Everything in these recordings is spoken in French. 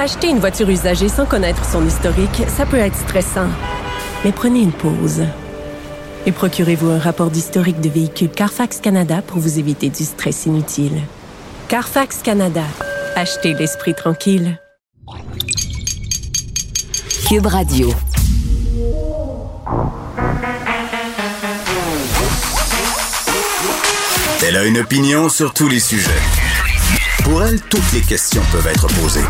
Acheter une voiture usagée sans connaître son historique, ça peut être stressant. Mais prenez une pause. Et procurez-vous un rapport d'historique de véhicule Carfax Canada pour vous éviter du stress inutile. Carfax Canada. Achetez l'esprit tranquille. Cube Radio. Elle a une opinion sur tous les sujets. Pour elle, toutes les questions peuvent être posées.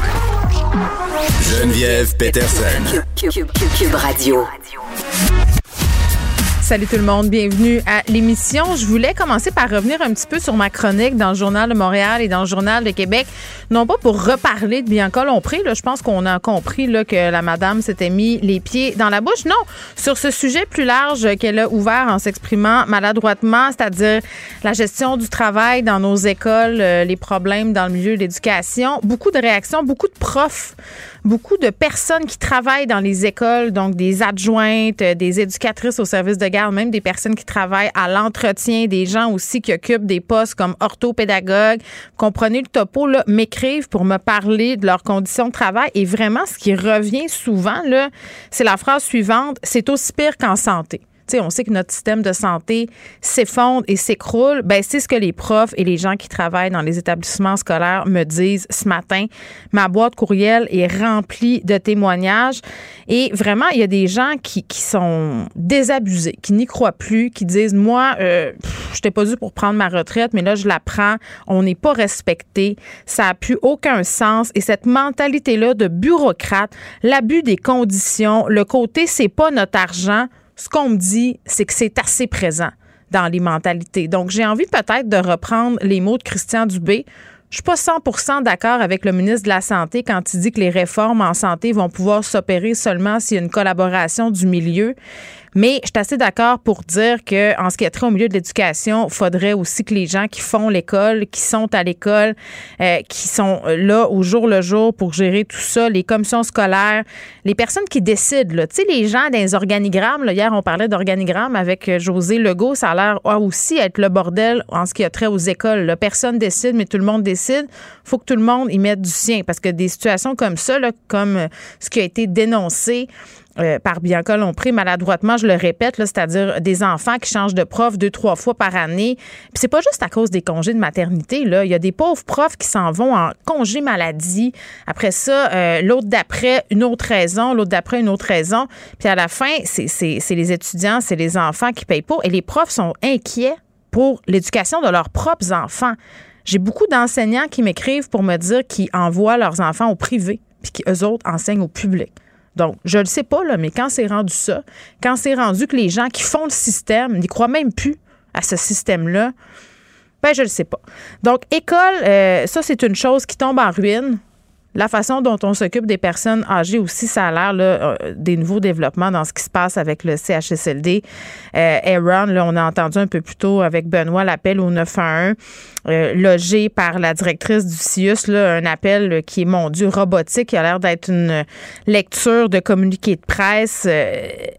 Geneviève Peterson. Cube, Radio. Salut tout le monde, bienvenue à l'émission. Je voulais commencer par revenir un petit peu sur ma chronique dans le Journal de Montréal et dans le Journal de Québec. Non pas pour reparler de Bianca Lompré, là, je pense qu'on a compris là, que la madame s'était mis les pieds dans la bouche. Non, sur ce sujet plus large qu'elle a ouvert en s'exprimant maladroitement, c'est-à-dire la gestion du travail dans nos écoles, euh, les problèmes dans le milieu de l'éducation. Beaucoup de réactions, beaucoup de profs, beaucoup de personnes qui travaillent dans les écoles, donc des adjointes, euh, des éducatrices au service de garde, même des personnes qui travaillent à l'entretien, des gens aussi qui occupent des postes comme orthopédagogue. Comprenez le topo, là, m'écrivent pour me parler de leurs conditions de travail. Et vraiment, ce qui revient souvent, là, c'est la phrase suivante, c'est aussi pire qu'en santé on sait que notre système de santé s'effondre et s'écroule. Ben, c'est ce que les profs et les gens qui travaillent dans les établissements scolaires me disent ce matin. Ma boîte courriel est remplie de témoignages. Et vraiment, il y a des gens qui, sont désabusés, qui n'y croient plus, qui disent Moi, euh, je n'étais pas dû pour prendre ma retraite, mais là, je la prends. On n'est pas respecté. Ça n'a plus aucun sens. Et cette mentalité-là de bureaucrate, l'abus des conditions, le côté c'est pas notre argent, ce qu'on me dit, c'est que c'est assez présent dans les mentalités. Donc, j'ai envie peut-être de reprendre les mots de Christian Dubé. Je suis pas 100% d'accord avec le ministre de la Santé quand il dit que les réformes en santé vont pouvoir s'opérer seulement s'il y a une collaboration du milieu. Mais je suis assez d'accord pour dire que en ce qui est trait au milieu de l'éducation, il faudrait aussi que les gens qui font l'école, qui sont à l'école, euh, qui sont là au jour le jour pour gérer tout ça, les commissions scolaires, les personnes qui décident, tu sais, les gens les organigrammes, hier on parlait d'organigrammes avec euh, José Legault, ça a l'air aussi être le bordel en ce qui a trait aux écoles. Là. Personne décide, mais tout le monde décide. faut que tout le monde y mette du sien parce que des situations comme ça, là, comme euh, ce qui a été dénoncé, euh, par Bianca Lompré maladroitement, je le répète, c'est-à-dire des enfants qui changent de prof deux, trois fois par année. Puis c'est pas juste à cause des congés de maternité. Là. Il y a des pauvres profs qui s'en vont en congé maladie. Après ça, euh, l'autre d'après, une autre raison, l'autre d'après, une autre raison. Puis à la fin, c'est les étudiants, c'est les enfants qui payent pas. Et les profs sont inquiets pour l'éducation de leurs propres enfants. J'ai beaucoup d'enseignants qui m'écrivent pour me dire qu'ils envoient leurs enfants au privé, puis qu'eux autres enseignent au public. Donc, je ne le sais pas, mais quand c'est rendu ça, quand c'est rendu que les gens qui font le système n'y croient même plus à ce système-là, ben, je ne le sais pas. Donc, école, euh, ça, c'est une chose qui tombe en ruine. La façon dont on s'occupe des personnes âgées aussi, ça a l'air euh, des nouveaux développements dans ce qui se passe avec le CHSLD. Euh, Aaron, on a entendu un peu plus tôt avec Benoît l'appel au 911, euh, logé par la directrice du CIUS, un appel qui est, mon Dieu, robotique, qui a l'air d'être une lecture de communiqué de presse.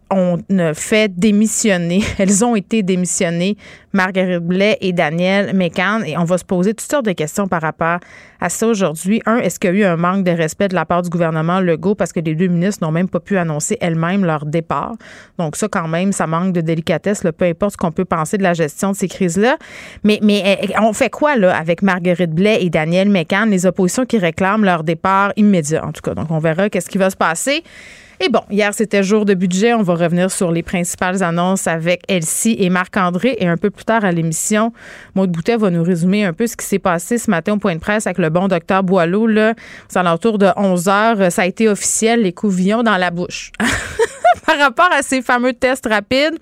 On a fait démissionner, elles ont été démissionnées, Marguerite Blais et Daniel Mécan, et on va se poser toutes sortes de questions par rapport à ça aujourd'hui. Un, est-ce qu'il y a eu un manque de respect de la part du gouvernement Legault parce que les deux ministres n'ont même pas pu annoncer elles-mêmes leur départ? Donc ça, quand même, ça manque de délicatesse, peu importe ce qu'on peut penser de la gestion de ces crises-là. Mais, mais eh, on fait quoi là avec Marguerite Blais et Daniel Mécan, les oppositions qui réclament leur départ immédiat, en tout cas. Donc on verra qu'est-ce qui va se passer. Et bon, hier, c'était jour de budget. On va revenir sur les principales annonces avec Elsie et Marc-André. Et un peu plus tard à l'émission, Maud Boutet va nous résumer un peu ce qui s'est passé ce matin au point de presse avec le bon docteur Boileau. Là, aux alentours de 11 heures, ça a été officiel, les couvillons dans la bouche. Par rapport à ces fameux tests rapides,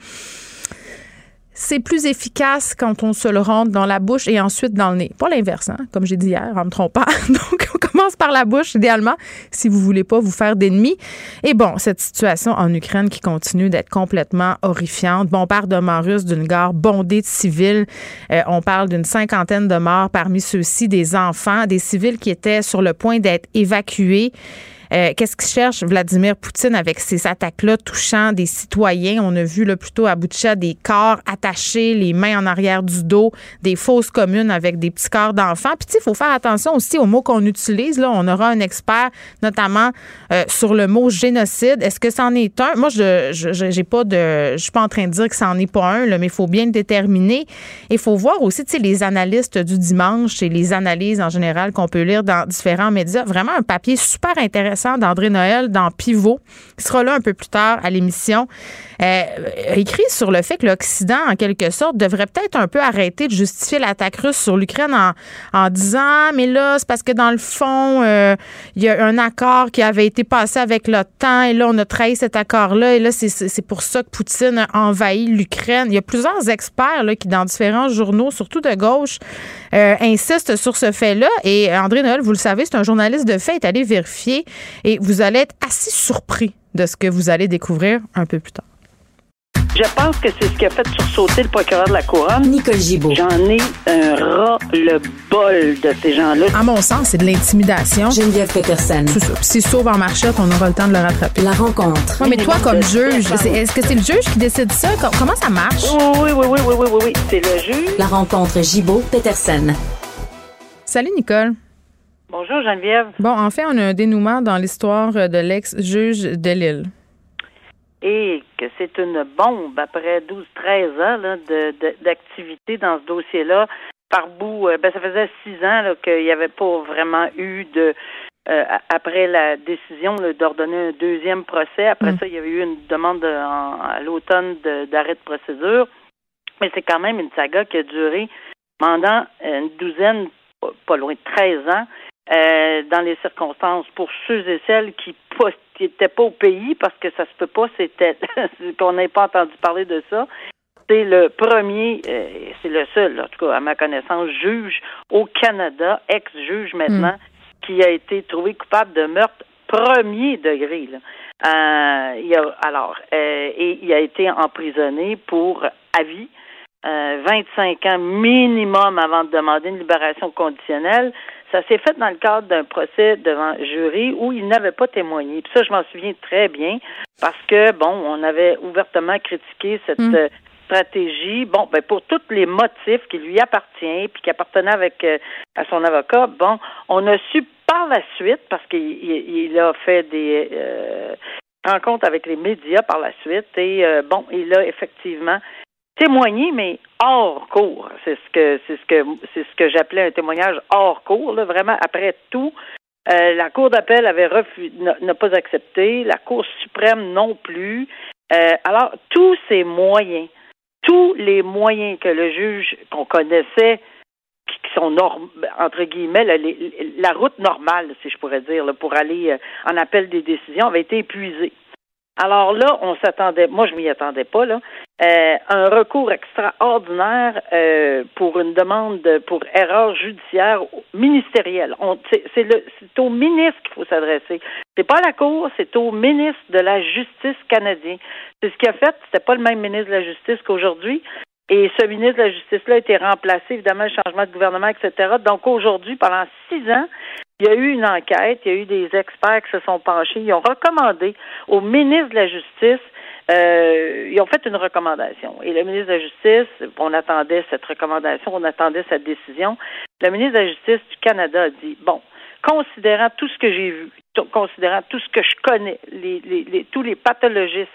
c'est plus efficace quand on se le rentre dans la bouche et ensuite dans le nez. Pas l'inverse, hein, comme j'ai dit hier, en me trompant. Donc, on commence par la bouche, idéalement, si vous voulez pas vous faire d'ennemis. Et bon, cette situation en Ukraine qui continue d'être complètement horrifiante. Bombardement russe d'une gare bondée de civils. Euh, on parle d'une cinquantaine de morts, parmi ceux-ci des enfants, des civils qui étaient sur le point d'être évacués. Euh, qu'est-ce qu'il cherche Vladimir Poutine avec ces attaques-là touchant des citoyens? On a vu là, plutôt à Boutcha des corps attachés, les mains en arrière du dos, des fausses communes avec des petits corps d'enfants. Puis il faut faire attention aussi aux mots qu'on utilise. Là, on aura un expert notamment euh, sur le mot génocide. Est-ce que c'en est un? Moi, je j'ai pas de. Je suis pas en train de dire que c'en est pas un, là, mais il faut bien le déterminer. Il faut voir aussi les analystes du dimanche et les analyses en général qu'on peut lire dans différents médias. Vraiment un papier super intéressant d'André Noël dans Pivot, qui sera là un peu plus tard à l'émission, euh, écrit sur le fait que l'Occident, en quelque sorte, devrait peut-être un peu arrêter de justifier l'attaque russe sur l'Ukraine en, disant mais là, c'est parce que dans le fond, euh, il y a un accord qui avait été passé avec l'OTAN et là, on a trahi cet accord-là et là, c'est pour ça que Poutine a envahi l'Ukraine. Il y a plusieurs experts là, qui, dans différents journaux, surtout de gauche, euh, insistent sur ce fait-là. Et André Noël, vous le savez, c'est un journaliste de fait, est allé vérifier et vous allez être assez surpris de ce que vous allez découvrir un peu plus tard. Je pense que c'est ce qui a fait sursauter le procureur de la Couronne. Nicole Gibault. J'en ai un ras-le-bol de ces gens-là. À mon sens, c'est de l'intimidation. Geneviève Peterson. C'est ça. S'il sauve en marchette, on aura le temps de le rattraper. La rencontre. mais toi, comme juge, est-ce que c'est le juge qui décide ça? Comment ça marche? Oui, oui, oui, oui, oui, oui, oui. C'est le juge. La rencontre Gibault-Peterson. Salut, Nicole. Bonjour Geneviève. Bon, en fait, on a un dénouement dans l'histoire de l'ex-juge de Lille. Et que c'est une bombe après 12-13 ans d'activité dans ce dossier-là. Par bout, euh, ben, ça faisait six ans qu'il n'y avait pas vraiment eu de euh, après la décision d'ordonner un deuxième procès. Après mm. ça, il y avait eu une demande à l'automne d'arrêt de, procédure. Mais c'est quand même une saga qui a duré pendant une douzaine, pas loin de 13 ans. Euh, dans les circonstances pour ceux et celles qui n'étaient pas au pays parce que ça se peut pas, c'était qu'on n'ait pas entendu parler de ça. C'est le premier, euh, c'est le seul, en tout cas à ma connaissance, juge au Canada, ex-juge maintenant, hmm. qui a été trouvé coupable de meurtre premier degré. Là. Euh, il a, alors, et il a été emprisonné pour avis. 25 ans minimum avant de demander une libération conditionnelle. Ça s'est fait dans le cadre d'un procès devant jury où il n'avait pas témoigné. Puis ça, je m'en souviens très bien parce que, bon, on avait ouvertement critiqué cette mm. euh, stratégie. Bon, ben pour tous les motifs qui lui appartiennent puis qui appartenaient avec euh, à son avocat, bon, on a su par la suite, parce qu'il a fait des euh, rencontres avec les médias par la suite, et bon, il a effectivement témoigner, mais hors cours. C'est ce que c'est ce que c'est ce que j'appelais un témoignage hors cours. Vraiment, après tout, euh, la Cour d'appel avait refusé, n'a pas accepté, la Cour suprême non plus. Euh, alors, tous ces moyens, tous les moyens que le juge qu'on connaissait, qui sont entre guillemets la, route normale, si je pourrais dire, pour aller euh, en appel des décisions, avait été épuisée. Alors là, on s'attendait, moi je m'y attendais pas là, euh, un recours extraordinaire euh, pour une demande pour erreur judiciaire ministérielle. C'est le c'est au ministre qu'il faut s'adresser. C'est pas à la cour, c'est au ministre de la Justice canadien. C'est ce qu'il a fait. C'était pas le même ministre de la Justice qu'aujourd'hui. Et ce ministre de la Justice-là a été remplacé, évidemment, le changement de gouvernement, etc. Donc aujourd'hui, pendant six ans, il y a eu une enquête, il y a eu des experts qui se sont penchés, ils ont recommandé au ministre de la Justice euh, ils ont fait une recommandation. Et le ministre de la Justice, on attendait cette recommandation, on attendait cette décision. Le ministre de la Justice du Canada a dit, bon, considérant tout ce que j'ai vu, considérant tout ce que je connais, les, les, tous les pathologistes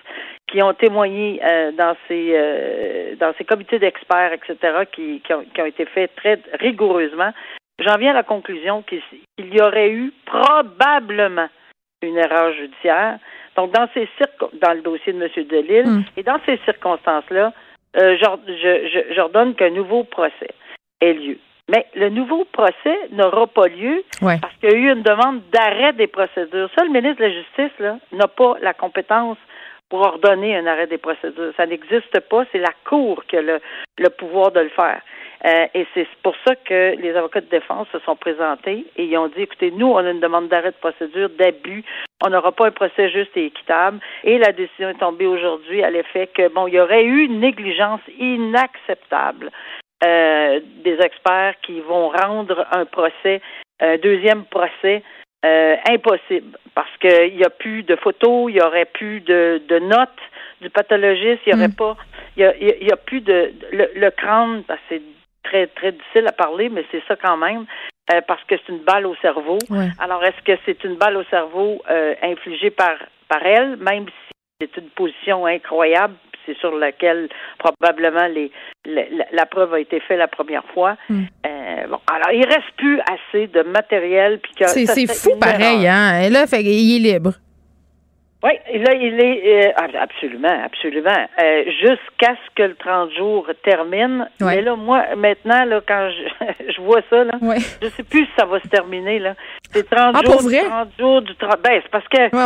qui ont témoigné euh, dans ces euh, dans ces comités d'experts, etc., qui, qui, ont, qui ont été faits très rigoureusement, j'en viens à la conclusion qu'il y aurait eu probablement une erreur judiciaire. Donc, dans ces dans le dossier de M. Delille, mm. et dans ces circonstances-là, euh, j'ordonne qu'un nouveau procès ait lieu. Mais le nouveau procès n'aura pas lieu parce qu'il y a eu une demande d'arrêt des procédures. Ça, le ministre de la Justice n'a pas la compétence pour ordonner un arrêt des procédures. Ça n'existe pas. C'est la Cour qui a le, pouvoir de le faire. Euh, et c'est pour ça que les avocats de défense se sont présentés et ils ont dit, écoutez, nous, on a une demande d'arrêt de procédure, d'abus, on n'aura pas un procès juste et équitable. Et la décision est tombée aujourd'hui à l'effet que, bon, il y aurait eu une négligence inacceptable euh, des experts qui vont rendre un procès, un deuxième procès, euh, impossible parce qu'il n'y a plus de photos, il n'y aurait plus de, de notes du pathologiste, il n'y aurait mm. pas, il y a, plus de, le, le crâne, parce que c'est très, très difficile à parler, mais c'est ça quand même, euh, parce que c'est une balle au cerveau. Alors, est-ce que c'est une balle au cerveau euh, infligée par, par elle, même si c'est une position incroyable, c'est sur laquelle probablement les, la, preuve a été faite la première fois. Hmm. Euh, bon, alors il reste plus assez de matériel c'est fou pareil hein. Et là, fait, il est libre. Oui, là, il est euh, absolument, absolument. Euh, jusqu'à ce que le 30 jours termine. Mais là, moi, maintenant, là, quand je, je vois ça, là, je sais plus si ça va se terminer. Là. C'est 30 ah, jours, pour vrai? 30 jours du 30. Ben, c'est parce que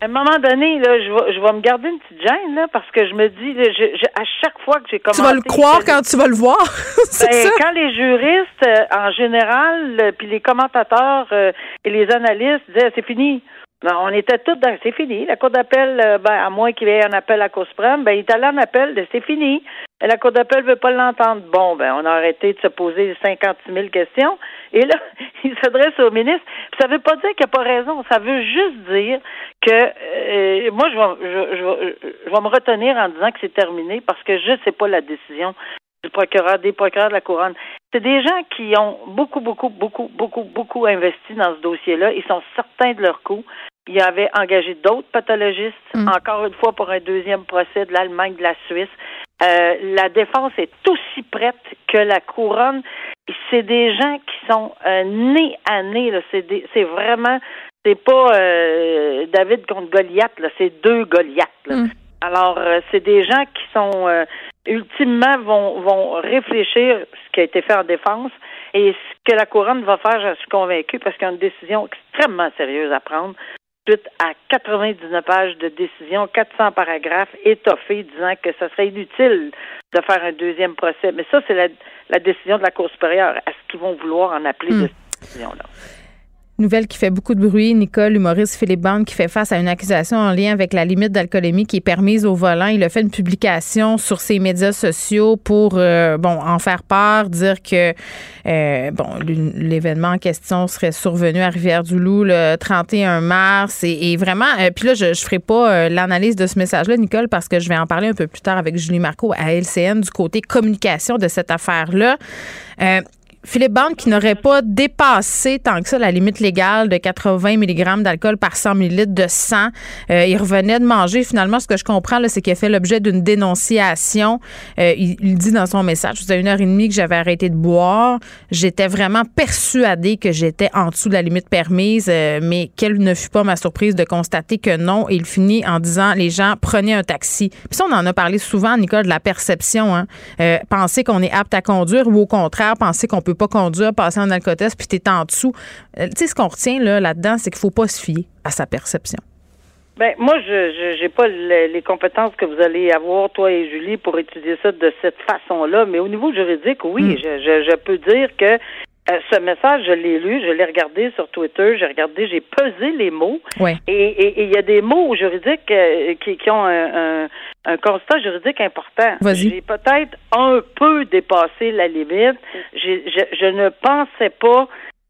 à un moment donné, là, je vais, je vais me garder une petite gêne, là, parce que je me dis, là, je, à chaque fois que j'ai commencé. Tu vas le croire quand tu vas le voir. ben, ça? Quand les juristes, euh, en général, puis les commentateurs et les analystes disaient c'est fini. Ben, on était tous dans c'est fini. La Cour d'appel, euh, ben, à moins qu'il y ait un appel à Cour suprême, ben, il est allé en appel de c'est fini. La Cour d'appel veut pas l'entendre. Bon, ben, on a arrêté de se poser 56 000 questions. Et là, il s'adresse au ministre. ça veut pas dire qu'il n'a pas raison. Ça veut juste dire que euh, moi, je vais, je, je, je vais me retenir en disant que c'est terminé parce que je sais pas la décision du procureur, des procureurs de la couronne. C'est des gens qui ont beaucoup, beaucoup, beaucoup, beaucoup, beaucoup investi dans ce dossier-là. Ils sont certains de leur coup. Il avait engagé d'autres pathologistes, mm. encore une fois pour un deuxième procès de l'Allemagne, de la Suisse. Euh, la défense est aussi prête que la couronne. C'est des gens qui sont euh, nés à nez. C'est vraiment, c'est pas euh, David contre Goliath. C'est deux Goliaths. Mm. Alors, c'est des gens qui sont ultimement vont, vont réfléchir ce qui a été fait en défense et ce que la couronne va faire, je suis convaincue, parce qu'il y a une décision extrêmement sérieuse à prendre suite à 99 pages de décision, 400 paragraphes étoffés disant que ce serait inutile de faire un deuxième procès. Mais ça, c'est la, la décision de la Cour supérieure. Est-ce qu'ils vont vouloir en appeler de cette décision-là? Nouvelle qui fait beaucoup de bruit. Nicole, humoriste Philippe Bande, qui fait face à une accusation en lien avec la limite d'alcoolémie qui est permise au volant. Il a fait une publication sur ses médias sociaux pour, euh, bon, en faire part, dire que, euh, bon, l'événement en question serait survenu à Rivière-du-Loup le 31 mars. Et, vraiment, euh, puis là, je ne ferai pas l'analyse de ce message-là, Nicole, parce que je vais en parler un peu plus tard avec Julie Marco à LCN du côté communication de cette affaire-là. Philippe Bande qui n'aurait pas dépassé tant que ça la limite légale de 80 mg d'alcool par 100 ml de sang. Euh, il revenait de manger. Finalement, ce que je comprends, c'est qu'il a fait l'objet d'une dénonciation. Euh, il, dit dans son message, avez une heure et demie que j'avais arrêté de boire. J'étais vraiment persuadé que j'étais en dessous de la limite permise, euh, mais quelle ne fut pas ma surprise de constater que non. Il finit en disant, les gens, prenez un taxi. Puis ça, on en a parlé souvent, Nicole, de la perception. Hein. penser qu'on est apte à conduire ou au contraire, penser qu'on peut pas conduire, passer en alcotest, puis tu es en dessous. Euh, tu sais, ce qu'on retient là, là-dedans, c'est qu'il faut pas se fier à sa perception. Ben moi, je n'ai pas les, compétences que vous allez avoir, toi et Julie, pour étudier ça de cette façon-là. Mais au niveau juridique, oui, hmm. je, peux dire que euh, ce message, je l'ai lu, je l'ai regardé sur Twitter, j'ai regardé, j'ai pesé les mots. Et il y a des mots juridiques euh, qui, qui, ont un, un constat juridique important. J'ai peut-être un peu dépassé la limite. Je, je, ne pensais pas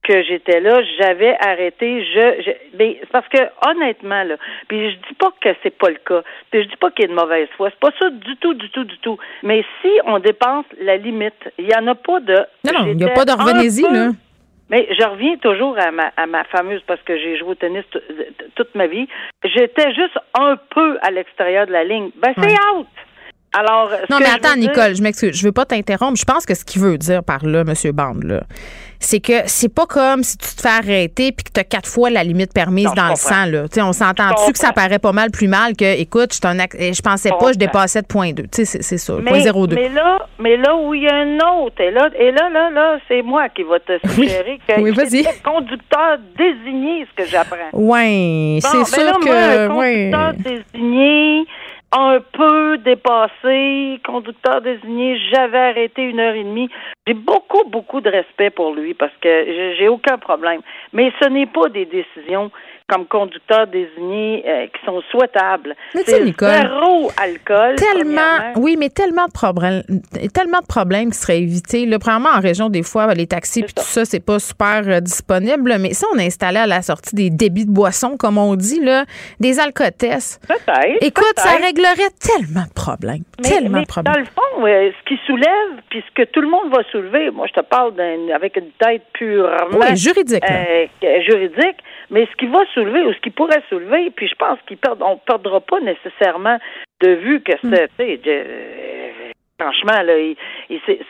que j'étais là, j'avais arrêté, je, je ben, parce que honnêtement là, puis je dis pas que c'est pas le cas, puis je dis pas qu'il y a de mauvaise foi, c'est pas ça du tout, du tout, du tout. Mais si on dépense la limite, il y en a pas de. Non, il n'y a pas revenez-y là. Mais je reviens toujours à ma, à ma fameuse, parce que j'ai joué au tennis toute ma vie, j'étais juste un peu à l'extérieur de la ligne. Ben, c'est out! Alors, non, mais attends, Nicole, je m'excuse. Je veux pas t'interrompre. Je pense que ce qu'il veut dire par là, M. Bande, là, c'est que c'est pas comme si tu te fais arrêter puis que tu as quatre fois la limite permise dans le sang. Là. on s'entend-tu que ça paraît pas mal plus mal que, écoute, je, je pensais pas, je dépassais de point 2. C'est ça, mais, 0,2. Mais là, mais là où il y a un autre, et là, et là, là, là c'est moi qui va te suggérer que oui, le conducteur désigné, ce que j'apprends. Oui, c'est ben sûr que... Moi, conducteur désigné un peu dépassé, conducteur désigné, j'avais arrêté une heure et demie. J'ai beaucoup, beaucoup de respect pour lui parce que j'ai aucun problème. Mais ce n'est pas des décisions comme conducteurs désignés euh, qui sont souhaitables. Mais sais, Nicole, zéro alcool. Tellement, oui, mais tellement de problèmes, tellement de problèmes qui seraient évités. Là, premièrement, en région, des fois, les taxis puis tout ça, c'est pas super euh, disponible. Mais ça, on a installé à la sortie des débits de boissons, comme on dit, là, des alcotests. Peut-être. Écoute, ça réglerait tellement de problèmes. tellement de problèmes. Dans le fond, ce qui soulève, puis ce que tout le monde va soulever, moi, je te parle avec une tête purement. Oui, juridique. Euh, juridique. Mais ce qui va soulever ou ce qui pourrait soulever, puis je pense qu'on ne perdra pas nécessairement de vue que mm. c'est, franchement, là,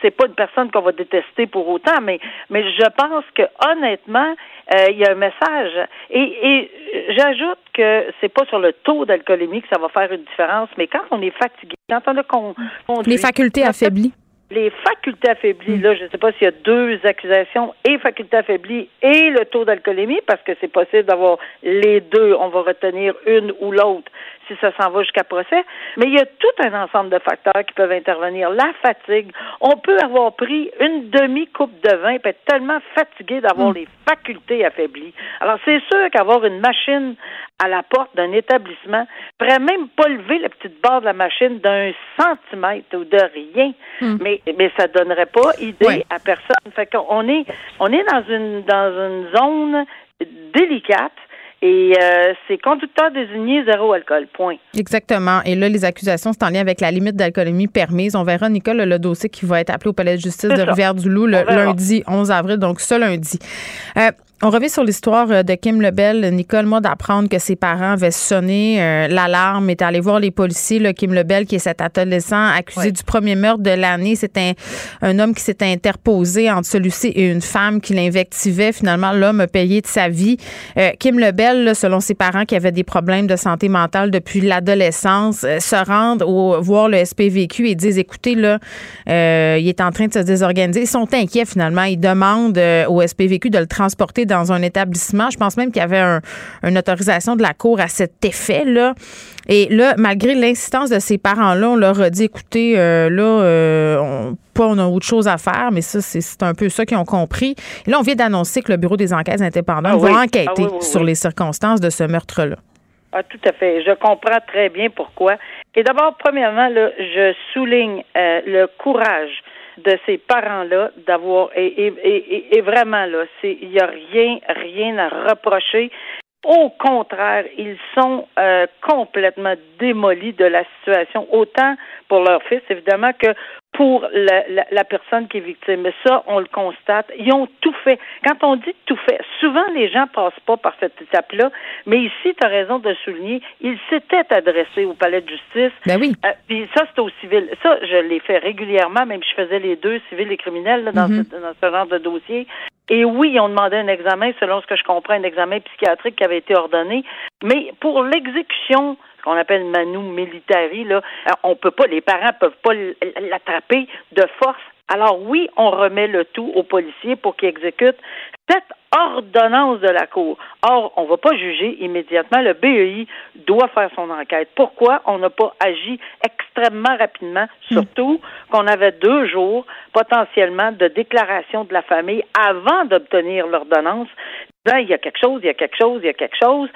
c'est pas une personne qu'on va détester pour autant, mais, mais je pense que honnêtement, euh, il y a un message. Et, et j'ajoute que c'est pas sur le taux d'alcoolémie que ça va faire une différence, mais quand on est fatigué, quand on a conduit, les facultés affaiblies les facultés affaiblies, là, je ne sais pas s'il y a deux accusations, et facultés affaiblies et le taux d'alcoolémie, parce que c'est possible d'avoir les deux. On va retenir une ou l'autre si ça s'en va jusqu'à procès. Mais il y a tout un ensemble de facteurs qui peuvent intervenir. La fatigue. On peut avoir pris une demi-coupe de vin et être tellement fatigué d'avoir mm. les facultés affaiblies. Alors, c'est sûr qu'avoir une machine à la porte d'un établissement pourrait même pas lever la petite barre de la machine d'un centimètre ou de rien. Mm. Mais, mais ça donnerait pas idée à personne. Fait qu'on est, on est dans une, dans une zone délicate et euh, c'est conducteur désigné zéro alcool, point. Exactement. Et là, les accusations, c'est en lien avec la limite d'alcoolémie permise. On verra, Nicole, le, dossier qui va être appelé au palais de justice de Rivière-du-Loup le lundi 11 avril, donc ce lundi. Euh, on revient sur l'histoire euh, de Kim Lebel. Nicole, moi, d'apprendre que ses parents avaient sonné euh, l'alarme, est allé voir les policiers. Là, Kim Lebel, qui est cet adolescent accusé du premier meurtre de l'année, c'est un, un, homme qui s'est interposé entre celui-ci et une femme qui l'invectivait. Finalement, l'homme a payé de sa vie. Euh, Kim Lebel, selon ses parents qui avaient des problèmes de santé mentale depuis l'adolescence, se rendent au, voir le SPVQ et disent, écoutez, là, il est en train de se désorganiser. Ils sont inquiets finalement. Ils demandent au SPVQ de le transporter dans un établissement. Je pense même qu'il y avait une autorisation de la Cour à cet effet-là. Et là, malgré l'insistance de ces parents-là, on leur a dit, écoutez, euh, là, euh, on, pas, on a autre chose à faire, mais ça, c'est un peu ça qu'ils ont compris. Et là, on vient d'annoncer que le Bureau des enquêtes indépendantes ah va enquêter ah sur les circonstances de ce meurtre-là. Ah, tout à fait. Je comprends très bien pourquoi. Et d'abord, premièrement, là, je souligne euh, le courage de ces parents-là d'avoir et, et, et, vraiment là, c'est il n'y a rien rien à reprocher. Au contraire, ils sont euh, complètement démolis de la situation, autant pour leur fils, évidemment, que pour la, la, personne qui est victime. Mais ça, on le constate. Ils ont tout fait. Quand on dit tout fait, souvent les gens passent pas par cette étape-là, mais ici, tu as raison de souligner, ils s'étaient adressés au palais de justice. Ben oui. Euh, puis ça, c'est au civil. Ça, je l'ai fait régulièrement, même je faisais les deux, civils et criminels, dans, mm-hmm. ce, dans ce genre de dossier. Et oui, ils ont demandé un examen, selon ce que je comprends, un examen psychiatrique qui avait été ordonné. Mais pour l'exécution ce qu'on appelle manu militari, là, euh, on peut pas, les parents peuvent pas l'attraper de force. Alors oui, on remet le tout aux policiers pour qu'ils exécutent cette ordonnance de la Cour. Or, on ne va pas juger immédiatement. Le BEI doit faire son enquête. Pourquoi on n'a pas agi extrêmement rapidement, surtout qu'on avait deux jours potentiellement de déclaration de la famille avant d'obtenir l'ordonnance? Il y a quelque chose, il y a quelque chose, il y a quelque chose.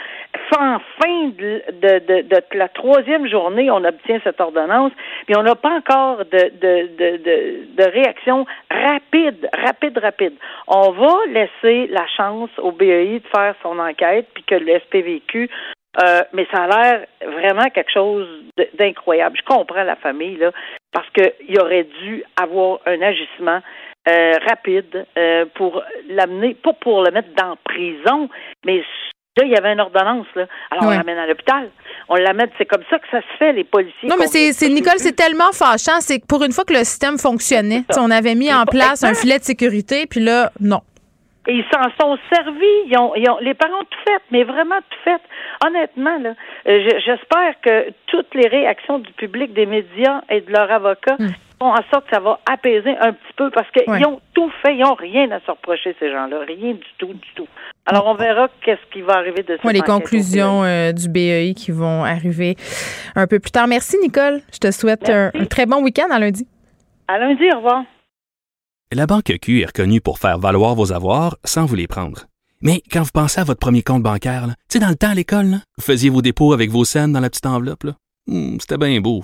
En fin de, de, la troisième journée, on obtient cette ordonnance, mais on n'a pas encore de, réaction rapide, rapide, rapide. On va laisser la chance au BEI de faire son enquête, puis que le SPVQ euh, mais ça a l'air vraiment quelque chose d'incroyable. Je comprends la famille, là, parce qu'il aurait dû avoir un agissement euh, rapide euh, pour l'amener, pas pour le mettre dans prison, mais Là, il y avait une ordonnance, là. Alors, on l'amène à l'hôpital. On l'amène, c'est comme ça que ça se fait, les policiers. Non, mais c'est, Nicole, c'est tellement fâchant. C'est que pour une fois que le système fonctionnait, on avait mis en place un filet de sécurité, puis là, non. Et ils s'en sont servis. Ils ont, les parents ont tout fait, mais vraiment tout fait. Honnêtement, là, euh, j'espère que toutes les réactions du public, des médias et de leurs avocats hmm font en sorte que ça va apaiser un petit peu parce qu'ils Ouais. ont tout fait, ils n'ont rien à se reprocher, ces gens-là. Rien du tout, du tout. Alors, on verra qu'est-ce qui va arriver de Ouais, les conclusions euh, du BEI qui vont arriver un peu plus tard. Merci, Nicole. Je te souhaite un, très bon week-end à lundi. À lundi, au revoir. La Banque Q est reconnue pour faire valoir vos avoirs sans vous les prendre. Mais quand vous pensez à votre premier compte bancaire, tu sais, dans le temps à l'école, là, vous faisiez vos dépôts avec vos scènes dans la petite enveloppe. là. Hmm, C'était bien beau.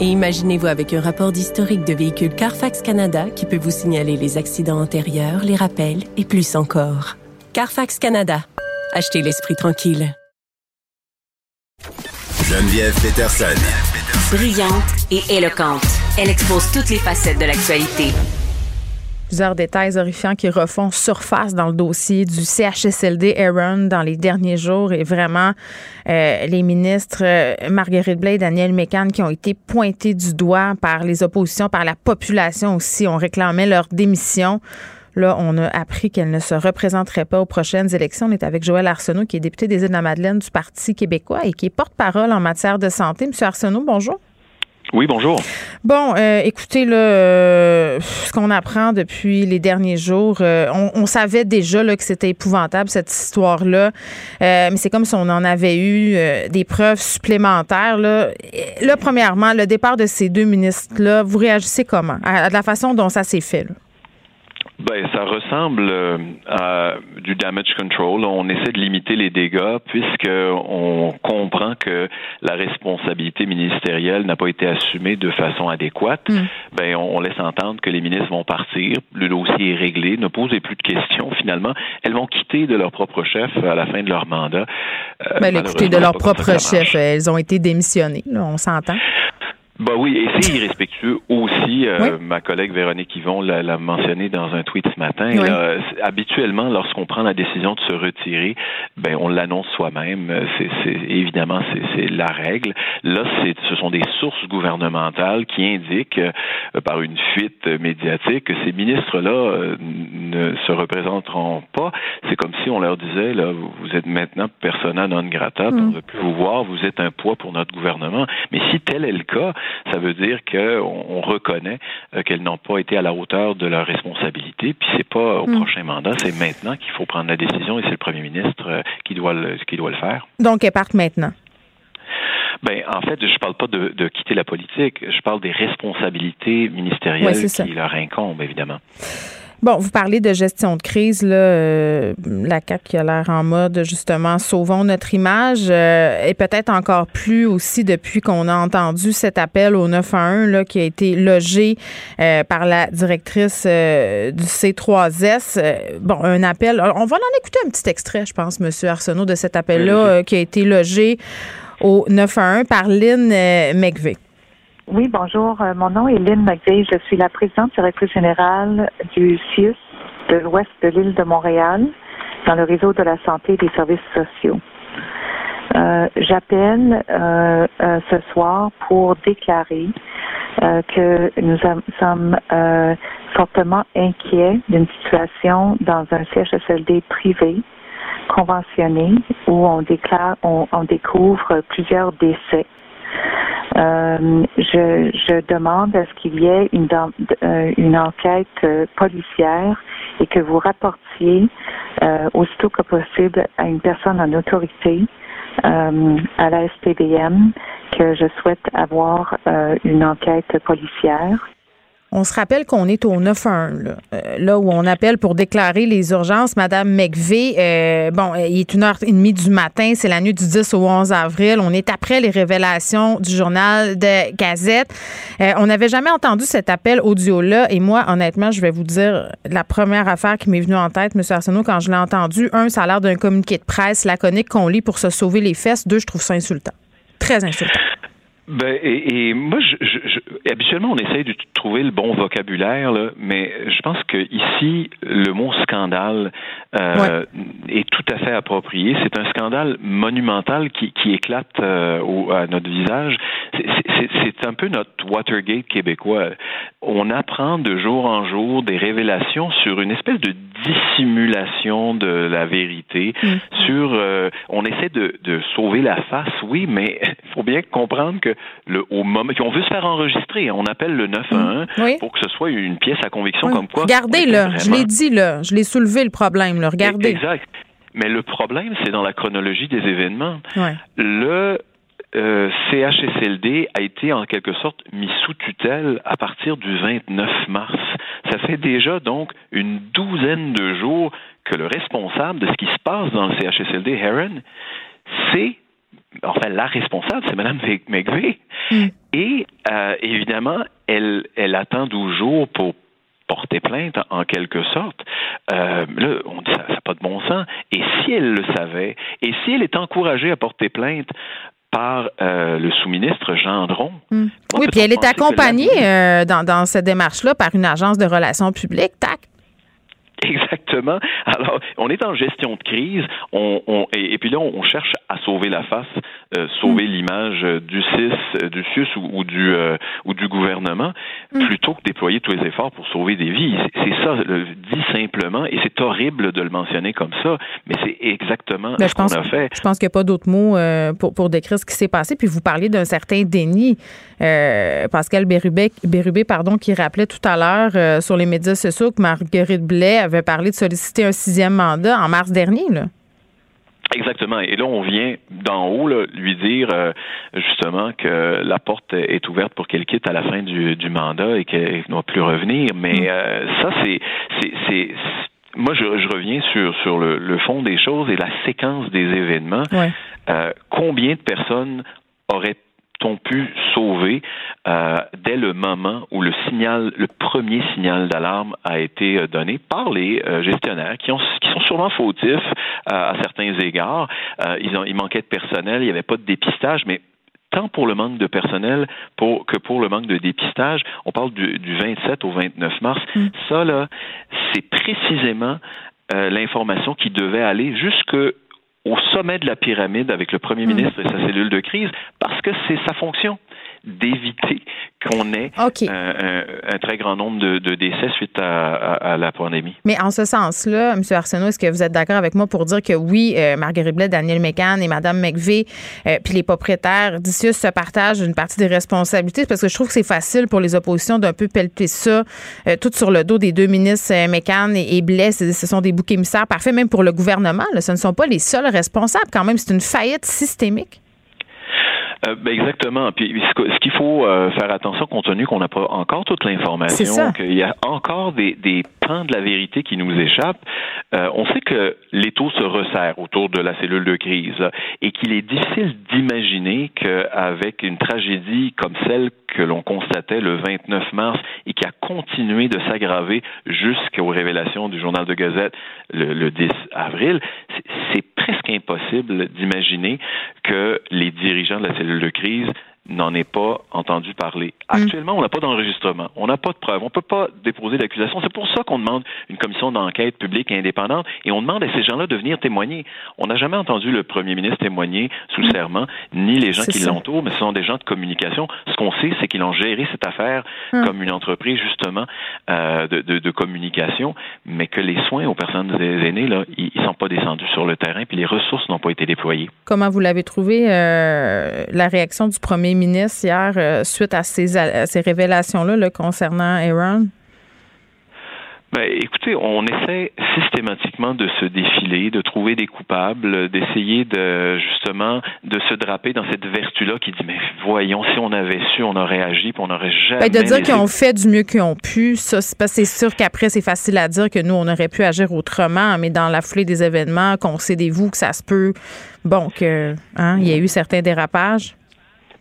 Et imaginez-vous avec un rapport d'historique de véhicule Carfax Canada qui peut vous signaler les accidents antérieurs, les rappels et plus encore. Carfax Canada. Achetez l'esprit tranquille. Geneviève Peterson. Brillante et éloquente, elle expose toutes les facettes de l'actualité. Plusieurs détails horrifiants qui refont surface dans le dossier du CHSLD Aaron dans les derniers jours et vraiment euh, les ministres euh, Marguerite Blais et Daniel Mécan qui ont été pointés du doigt par les oppositions, par la population aussi. On réclamait leur démission. Là, on a appris qu'elle ne se représenterait pas aux prochaines élections. On est avec Joël Arsenault, qui est député des Îles-de-la-Madeleine du Parti québécois et qui est porte-parole en matière de santé. Monsieur Arsenault, bonjour. Oui, bonjour. Bon, euh, écoutez, là, euh, ce qu'on apprend depuis les derniers jours, euh, on, savait déjà là, que c'était épouvantable, cette histoire-là, mais c'est comme si on en avait eu des preuves supplémentaires. Là. Là, premièrement, le départ de ces deux ministres-là, vous réagissez comment? À, à la façon dont ça s'est fait? là? Ben, ça ressemble euh, à du damage control. On essaie de limiter les dégâts puisque on comprend que la responsabilité ministérielle n'a pas été assumée de façon adéquate. Mm. Ben, on, laisse entendre que les ministres vont partir, le dossier est réglé, ne posez plus de questions. Finalement, elles vont quitter de leur propre chef à la fin de leur mandat. Euh, Ben, écoutez, de leur propre chef, elles ont été démissionnées, là, on s'entend. Bah oui, et c'est irrespectueux aussi. Euh, Oui. Ma collègue Véronique Yvon l'a mentionné dans un tweet ce matin. Oui. Là, c'est- habituellement, lorsqu'on prend la décision de se retirer, ben on l'annonce soi-même. Euh, C'est évidemment c'est la règle. Là, c'est ce sont des sources gouvernementales qui indiquent euh, par une fuite médiatique que ces ministres-là euh, ne se représenteront pas. C'est comme si on leur disait là, vous vous êtes maintenant persona non grata, Mm. on ne veut plus vous voir, vous êtes un poids pour notre gouvernement. Mais si tel est le cas, ça veut dire qu'on on reconnaît euh, qu'elles n'ont pas été à la hauteur de leur responsabilité. Puis c'est pas au Mm. prochain mandat, c'est maintenant qu'il faut prendre la décision et c'est le premier ministre euh, qui doit le, qui doit le faire. Donc, elles partent maintenant. Ben, en fait, je parle pas de, de quitter la politique. Je parle des responsabilités ministérielles qui leur incombent, évidemment. Bon, vous parlez de gestion de crise, là, euh, la CAQ qui a l'air en mode justement sauvons notre image euh, et peut-être encore plus aussi depuis qu'on a entendu cet appel au 911 là, qui a été logé euh, par la directrice euh, du C3S. Euh, bon, un appel. On va en écouter un petit extrait, je pense, Monsieur Arsenault, de cet appel-là euh, qui a été logé au 911 par Lynn euh, McVeigh. Oui, bonjour. Euh, Mon nom est Lynn McVeigh. Je suis la présidente directrice générale du CIUS de l'ouest de l'île de Montréal dans le réseau de la santé et des services sociaux. Euh, J'appelle euh, ce soir pour déclarer que nous sommes fortement inquiets d'une situation dans un CHSLD privé conventionné où on déclare, on découvre plusieurs décès. Euh, je, je demande à ce qu'il y ait une, euh, une enquête euh, policière et que vous rapportiez euh, aussitôt que possible à une personne en autorité euh, à la SPDM que je souhaite avoir une enquête policière. On se rappelle qu'on est au 9-1, là, Euh, là où on appelle pour déclarer les urgences. Madame McVeigh, euh, bon, euh, il est une heure et demie du matin, c'est la nuit du 10 au 11 avril. On est après les révélations du journal de Gazette. On n'avait jamais entendu cet appel audio-là. Et moi, honnêtement, je vais vous dire, la première affaire qui m'est venue en tête, M. Arsenault, quand je l'ai entendu, un, ça a l'air d'un communiqué de presse laconique qu'on lit pour se sauver les fesses. Deux, je trouve ça insultant. Très insultant. Ben, et, et moi, je, je, je- habituellement, on essaye de trouver le bon vocabulaire, là, mais je pense que ici, le mot scandale euh, est tout à fait approprié. C'est un scandale monumental qui, qui éclate euh, au, à notre visage. C'est un peu notre Watergate québécois. On apprend de jour en jour des révélations sur une espèce de dissimulation de la vérité. Mm. Sur, euh, on essaie de, de, sauver la face, oui, mais il faut bien comprendre que le au moment, on veut se faire enregistrer, on appelle le 911 mm. pour que ce soit une pièce à conviction comme quoi. Regardez là, je l'ai dit là, je l'ai soulevé le problème, là, regardez. Exact. Mais le problème, c'est dans la chronologie des événements. Le euh, CHSLD a été en quelque sorte mis sous tutelle à partir du 29 mars. Ça fait déjà donc une douzaine de jours que le responsable de ce qui se passe dans le CHSLD Heron, c'est enfin la responsable, c'est Mme McVeigh. Mm. Et euh, évidemment, elle, elle attend 12 jours pour porter plainte en quelque sorte. Euh, là, on dit ça n'a pas de bon sens. Et si elle le savait, et si elle est encouragée à porter plainte par euh, le sous-ministre Gendron. Hmm. Oui, puis elle est accompagnée euh, dans, dans cette démarche-là par une agence de relations publiques, TAC. Exactement. Alors, on est en gestion de crise, on, on et, puis là, on cherche à sauver la face, euh, sauver mm. l'image du CIS, euh, du CIUS ou, du euh, ou du gouvernement, mm. plutôt que déployer tous les efforts pour sauver des vies. C'est ça, le, dit simplement, et c'est horrible de le mentionner comme ça, mais c'est exactement ben, ce qu'on a fait. Je pense qu'il n'y a pas d'autres mots pour, pour décrire ce qui s'est passé. Puis vous parliez d'un certain déni. Pascal Bérubé, Bérubé, pardon, qui rappelait tout à l'heure sur les médias sociaux que Marguerite Blais avait parlé de solliciter un sixième mandat en mars dernier. Là. Exactement. Et là, on vient d'en haut lui dire euh, justement que la porte est ouverte pour qu'elle quitte à la fin du, mandat et qu'elle ne va plus revenir. Mais mm. euh, ça, c'est, c'est, moi, je, reviens sur sur le, fond des choses et la séquence des événements. Euh, combien de personnes auraient ont pu sauver euh, dès le moment où le signal, le premier signal d'alarme a été euh, donné par les euh, gestionnaires qui, ont, qui sont sûrement fautifs à certains égards. ils, ont, ils manquaient de personnel, il n'y avait pas de dépistage, mais tant pour le manque de personnel pour, que pour le manque de dépistage. On parle du, du 27 au 29 mars. Mm. Ça, là, c'est précisément l'information qui devait aller jusque au sommet de la pyramide avec le premier hmm. ministre et sa cellule de crise parce que c'est sa fonction d'éviter qu'on ait euh, un, très grand nombre de, décès suite à, la pandémie. Mais en ce sens-là, M. Arsenault, est-ce que vous êtes d'accord avec moi pour dire que oui, euh, Marguerite Blais, Daniel McCann et Mme McVeigh, euh, puis les propriétaires d'Issius se partagent une partie des responsabilités? Parce que je trouve que c'est facile pour les oppositions d'un peu pelleter ça tout sur le dos des deux ministres McCann et, Blais. Ce sont des boucs émissaires parfaits, même pour le gouvernement. ce ne sont pas les seuls responsables quand même. C'est une faillite systémique. Euh, ben exactement. Puis ce qu'il faut euh, faire attention, compte tenu qu'on n'a pas encore toute l'information, qu'il y a encore des, des de la vérité qui nous échappent. Euh, on sait que l'étau se resserre autour de la cellule de crise et qu'il est difficile d'imaginer qu'avec une tragédie comme celle que l'on constatait le 29 mars et qui a continué de s'aggraver jusqu'aux révélations du journal de Gazette le, le 10 avril, c'est presque impossible d'imaginer que les dirigeants de la cellule de crise n'en est pas entendu parler. Mm. Actuellement, on n'a pas d'enregistrement, on n'a pas de preuves, on ne peut pas déposer d'accusation. C'est pour ça qu'on demande une commission d'enquête publique et indépendante et on demande à ces gens-là de venir témoigner. On n'a jamais entendu le premier ministre témoigner sous mm. serment, ni les gens qui l'entourent, mais ce sont des gens de communication. Ce qu'on sait, c'est qu'ils ont géré cette affaire mm. comme une entreprise justement euh, de, de, de, communication, mais que les soins aux personnes aînées, là, ils ne sont pas descendus sur le terrain, puis les ressources n'ont pas été déployées. Comment vous l'avez trouvé, euh, la réaction du premier ministre hier euh, suite à ces, ces révélations-là là, concernant Aaron? Ben, écoutez, on essaie systématiquement de se défiler, de trouver des coupables, d'essayer de justement de se draper dans cette vertu-là qui dit mais voyons si on avait su, on aurait agi, puis on n'aurait jamais. Ben, de dire qu'ils ont fait du mieux qu'ils ont pu, ça c'est sûr qu'après c'est facile à dire que nous on aurait pu agir autrement, mais dans la foulée des événements, concédez-vous que ça se peut, bon que hein, il y a eu certains dérapages.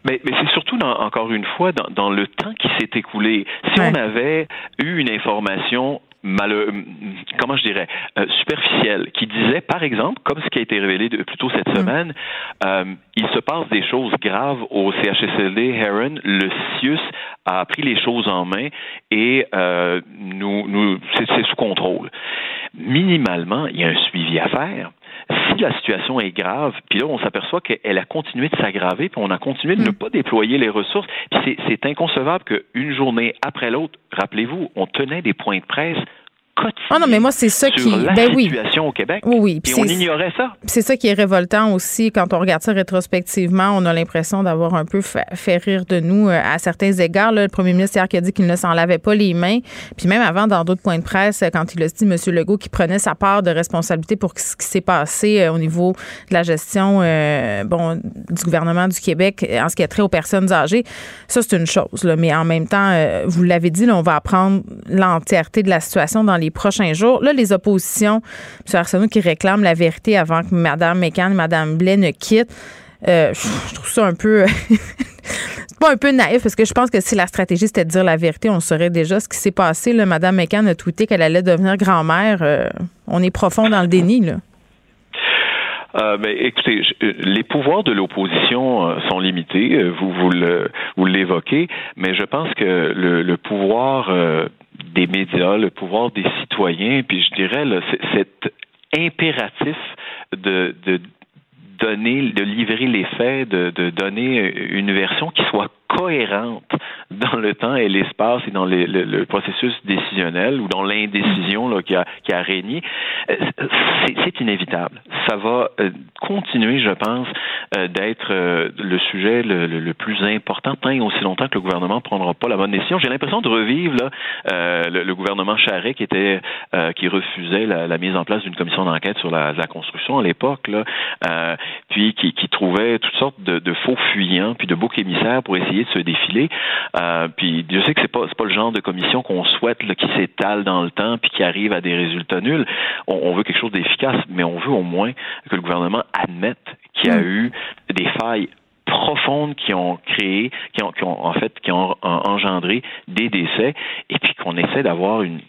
Mais, mais c'est surtout, encore une fois, dans, dans, le temps qui s'est écoulé. Si on avait eu une information comment je dirais, euh, superficielle, qui disait, par exemple, comme ce qui a été révélé de, plus tôt cette mm. semaine, euh, il se passe des choses graves au CHSLD Heron. Le CIUS a pris les choses en main et euh, nous, nous c'est sous contrôle. Minimalement, il y a un suivi à faire si la situation est grave, puis là, on s'aperçoit qu'elle a continué de s'aggraver, puis on a continué de ne mm. pas déployer les ressources, puis c'est inconcevable qu'une journée après l'autre, rappelez-vous, on tenait des points de presse ah non, mais moi, c'est ça qui. La ben situation au Québec. Oui, oui. Et on ignorait ça. C'est ça qui est révoltant aussi. Quand on regarde ça rétrospectivement, on a l'impression d'avoir un peu fait, rire de nous euh, à certains égards. le premier ministre hier qui a dit qu'il ne s'en lavait pas les mains. Puis même avant, dans d'autres points de presse, quand il a dit, M. Legault, qui prenait sa part de responsabilité pour ce qui s'est passé euh, au niveau de la gestion euh, bon, du gouvernement du Québec en ce qui a trait aux personnes âgées, ça, c'est une chose. Là. Mais en même temps, vous l'avez dit, là, on va apprendre l'entièreté de la situation dans les prochains jours. Là, les oppositions, M. Arsenault qui réclame la vérité avant que Mme McCann et Mme Blais ne quittent. Euh, je trouve ça un peu. c'est pas un peu naïf parce que je pense que si la stratégie c'était de dire la vérité, on saurait déjà ce qui s'est passé. Là. Mme McCann a tweeté qu'elle allait devenir grand-mère. Euh, on est profond dans le déni. Là. Euh, écoutez, les pouvoirs de l'opposition sont limités. Vous vous, vous l'évoquez, mais je pense que le pouvoir des médias, le pouvoir des citoyens, puis je dirais là, cet impératif de, de donner, de livrer les faits, de, de donner une version qui soit cohérente dans le temps et l'espace et dans le, processus décisionnel ou dans l'indécision qui a, qui a régné, euh, c'est inévitable. Ça va euh, continuer, je pense, euh, d'être le sujet le, plus important tant et aussi longtemps que le gouvernement ne prendra pas la bonne décision. J'ai l'impression de revivre le, gouvernement Charest qui était qui refusait la, mise en place d'une commission d'enquête sur la, construction à l'époque, puis qui, qui, trouvait toutes sortes de, de faux fuyants puis de boucs émissaires pour essayer de se défiler. Euh, puis je sais que c'est pas pas le genre de commission qu'on souhaite qui s'étale dans le temps puis qui arrive à des résultats nuls. On, veut quelque chose d'efficace, mais on veut au moins que le gouvernement admette qu'il y a mm. eu des failles profondes qui ont créé, qui ont, en fait qui ont engendré des décès, et puis qu'on essaie d'avoir une,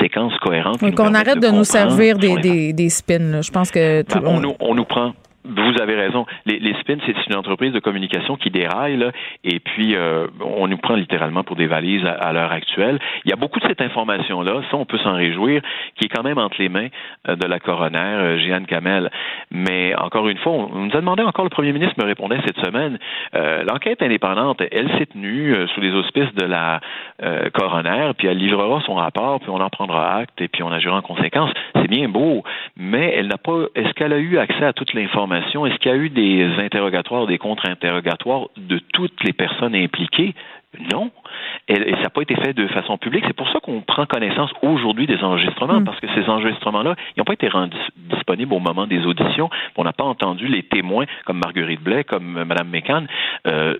séquence cohérente. qu'on arrête de, nous servir des, des, spins. Je pense que tout, ben, on, on, nous prend vous avez raison. Les, les spins, c'est une entreprise de communication qui déraille, là, et puis euh, on nous prend littéralement pour des valises à, l'heure actuelle. Il y a beaucoup de cette information-là, ça on peut s'en réjouir, qui est quand même entre les mains euh, de la coroner, euh, Jeanne Kamel. Mais encore une fois, on, nous a demandé encore, le premier ministre me répondait cette semaine, l'enquête indépendante, elle s'est tenue sous les auspices de la coroner, puis elle livrera son rapport, puis on en prendra acte, et puis on agira en conséquence. C'est bien beau, mais elle n'a pas, est-ce qu'elle a eu accès à toute l'information? Est-ce qu'il y a eu des interrogatoires, des contre-interrogatoires de toutes les personnes impliquées? Non. Et, ça n'a pas été fait de façon publique. C'est pour ça qu'on prend connaissance aujourd'hui des enregistrements, hmm. parce que ces enregistrements-là, ils n'ont pas été rendus disponibles au moment des auditions. On n'a pas entendu les témoins comme Marguerite Blais, comme Mme Mécan, euh,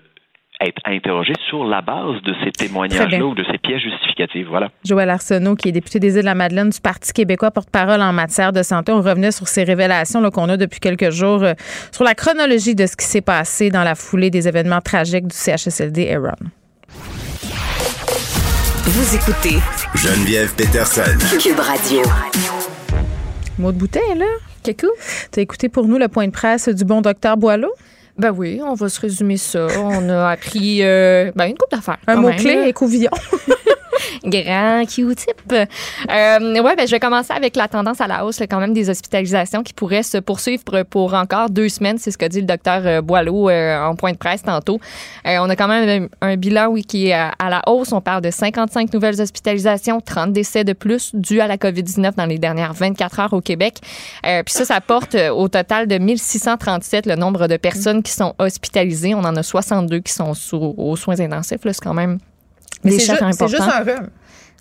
être interrogé sur la base de ces témoignages-là ou de ces pièces justificatives. Voilà. Joël Arsenault, qui est député des Îles-de-la-Madeleine du Parti québécois, porte-parole en matière de santé. On revenait sur ces révélations qu'on a depuis quelques jours euh, sur la chronologie de ce qui s'est passé dans la foulée des événements tragiques du CHSLD Aaron. Vous écoutez Geneviève Peterson. Cube Radio. Mot de bouteille, là. Coucou. Tu as écouté pour nous le point de presse du bon docteur Boileau? Ben oui, on va se résumer ça. On a appris euh, ben, une coupe d'affaires. Un mot-clé, écouvillon. Grand Q-tip. Euh, ouais, ben, je vais commencer avec la tendance à la hausse quand même des hospitalisations qui pourraient se poursuivre pour encore deux semaines. C'est ce qu'a dit le docteur euh, Boileau euh, en point de presse tantôt. On a quand même un, bilan oui, qui est à, la hausse. On parle de 55 nouvelles hospitalisations, 30 décès de plus dus à la COVID-19 dans les dernières 24 heures au Québec. Puis ça, ça porte au total de 1637 le nombre de personnes qui sont hospitalisées. On en a 62 qui sont sous, aux soins intensifs. C'est quand même mais c'est juste, juste, un rhume.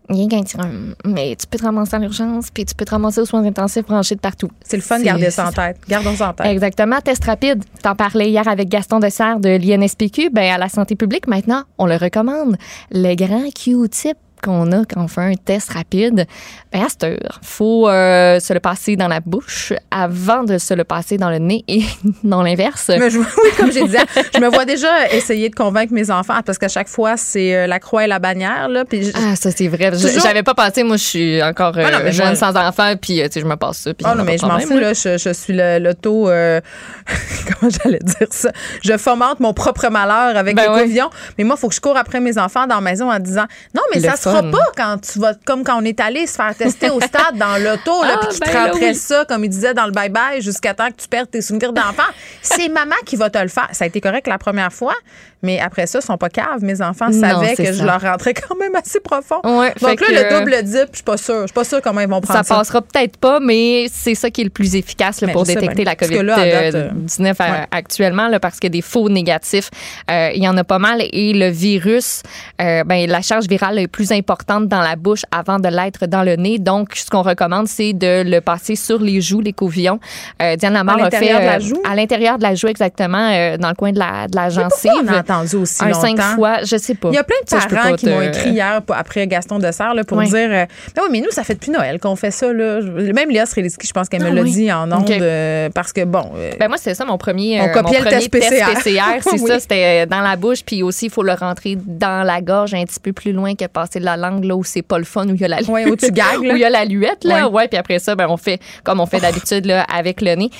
Rien qu'un petit rhume. Mais tu peux te ramasser en urgence, puis tu peux te ramasser aux soins intensifs branchés de partout. C'est le fun de garder ça en tête. Gardons ça en tête. Exactement. Test rapide. T'en parlais hier avec Gaston Dessert de l'INSPQ. Ben, à la santé publique, maintenant, on le recommande. Le grand Q-tip qu'on a quand on fait un test rapide, ben à cette heure, faut euh, se le passer dans la bouche avant de se le passer dans le nez et dans l'inverse. Mais je, oui, comme j'ai dit, je me vois déjà essayer de convaincre mes enfants parce qu'à chaque fois, c'est euh, la croix et la bannière. Là, puis Ah, ça, c'est vrai. Je- Toujours- J'avais pas pensé. Moi, je suis encore euh, Ah non, mais jeune moi- sans enfant, puis euh, tu sais, je me passe ça. puis Ah non, mais je m'en fous, là. Je, je suis le- l'auto. euh, comment j'allais dire ça? Je fomente mon propre malheur avec Ben ouais. couvillons. Mais moi, il faut que je cours après mes enfants dans la maison en disant Non, mais Le ça se fun. pas quand tu vas, comme quand on est allé se faire tester au stade dans l'auto, là, Ah, puis ben te rentraient oui. ça, comme il disait dans le bye-bye, jusqu'à temps que tu perdes tes souvenirs d'enfant. C'est maman qui va te le faire. Ça a été correct la première fois, mais après ça, ils sont pas caves. Mes enfants savaient que je leur rentrais quand même assez profond. Ouais, Donc là, le double dip, je suis pas sûre. Je suis pas sûre comment ils vont prendre Ça ça. passera peut-être pas, mais c'est ça qui est le plus efficace là, Mais pour détecter bien. la Parce que là, à date, euh, COVID-19 à- ouais. actuellement, là, parce que des faux négatifs, euh, il y en a pas mal. Et le virus, euh, ben, la charge virale est plus importante dans la bouche avant de l'être dans le nez. Donc, ce qu'on recommande, c'est de le passer sur les joues, les couvillons. Euh, Diane Lamar a fait... l'intérieur de la euh, joue? À l'intérieur de la joue, exactement, euh, dans le coin de la, de la gencive. Aussi un longtemps? cinq fois, je sais pas. Il y a plein de Ça, parents qui te- m'ont écrit hier après Gaston Dessert là, pour Ouais. dire euh, Ben oui, mais nous, ça fait depuis Noël qu'on fait ça. Là. Même Léa Sreliski, je pense qu'elle me Ah l'a oui. dit en ondes euh, parce que, bon. euh, Ben moi, c'était ça mon premier, On mon copiait le test PCR. c'est Oui. ça, c'était dans la bouche, puis aussi, il faut le rentrer dans la gorge un petit peu plus loin que passer la langue, là où c'est pas le fun, où il y a la Ouais, où tu gagues, où il y a la luette, là. Ouais. Puis après ça, ben, on fait comme on fait d'habitude, là, avec le nez.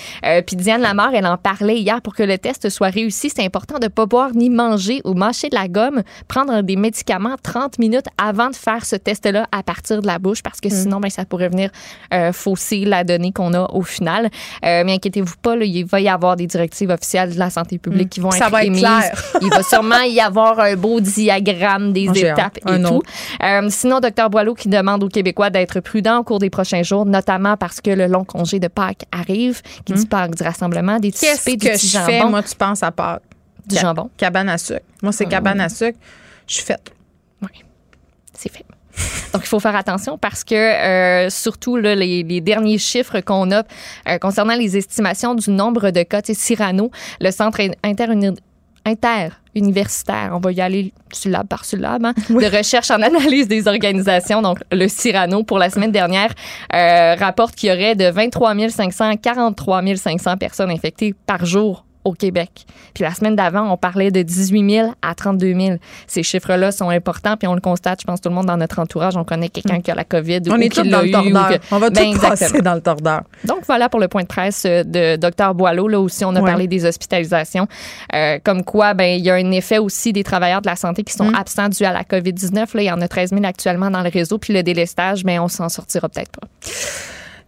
Puis Diane Lamar, elle en parlait hier pour que le test soit réussi. C'est important de pas boire ni manger ou mâcher de la gomme, prendre des médicaments 30 minutes avant de faire ce test-là à partir de la bouche, parce Mm. que sinon, ben, ça pourrait venir euh, fausser la donnée qu'on a au final. Euh, mais inquiétez-vous pas, là, il va y avoir des directives officielles de la santé publique qui vont Mm. Ça être va être émises. clair. il va sûrement y avoir un beau diagramme des étapes et tout. Euh, sinon, Dr Boileau qui demande aux Québécois d'être prudents au cours des prochains jours, notamment parce que le long congé de Pâques arrive, qui dit Pâques du rassemblement, des petits Qu'est-ce du que je fais, moi, tu penses à part du jambon. cabane à sucre? Moi, c'est cabane à sucre. Je suis faite. C'est fait. Donc, il faut faire attention parce que, euh, surtout, là, les, les derniers chiffres qu'on a euh, concernant les estimations du nombre de cas, tu sais, Cyrano, le centre inter interuniversitaire, on va y aller syllabe par syllabe, hein, de recherche en analyse des organisations, donc le Cyrano, pour la semaine dernière, euh, rapporte qu'il y aurait de 23 500 à 43 500 personnes infectées par jour au Québec. Puis la semaine d'avant, on parlait de 18 000 à 32 000. Ces chiffres-là sont importants, puis on le constate, je pense, tout le monde dans notre entourage, on connaît quelqu'un qui a la COVID On ou est qui tous dans le tordeur. que- On va Ben, tous passer dans le tordeur. Donc voilà pour le point de presse euh, de Dr Boileau. Là aussi, on a Ouais. parlé des hospitalisations. Euh, comme quoi, ben il y a un effet aussi des travailleurs de la santé qui sont Mm. absents dû à la COVID-19. Là, il y en a 13 000 actuellement dans le réseau. Puis le délestage, ben on s'en sortira peut-être pas.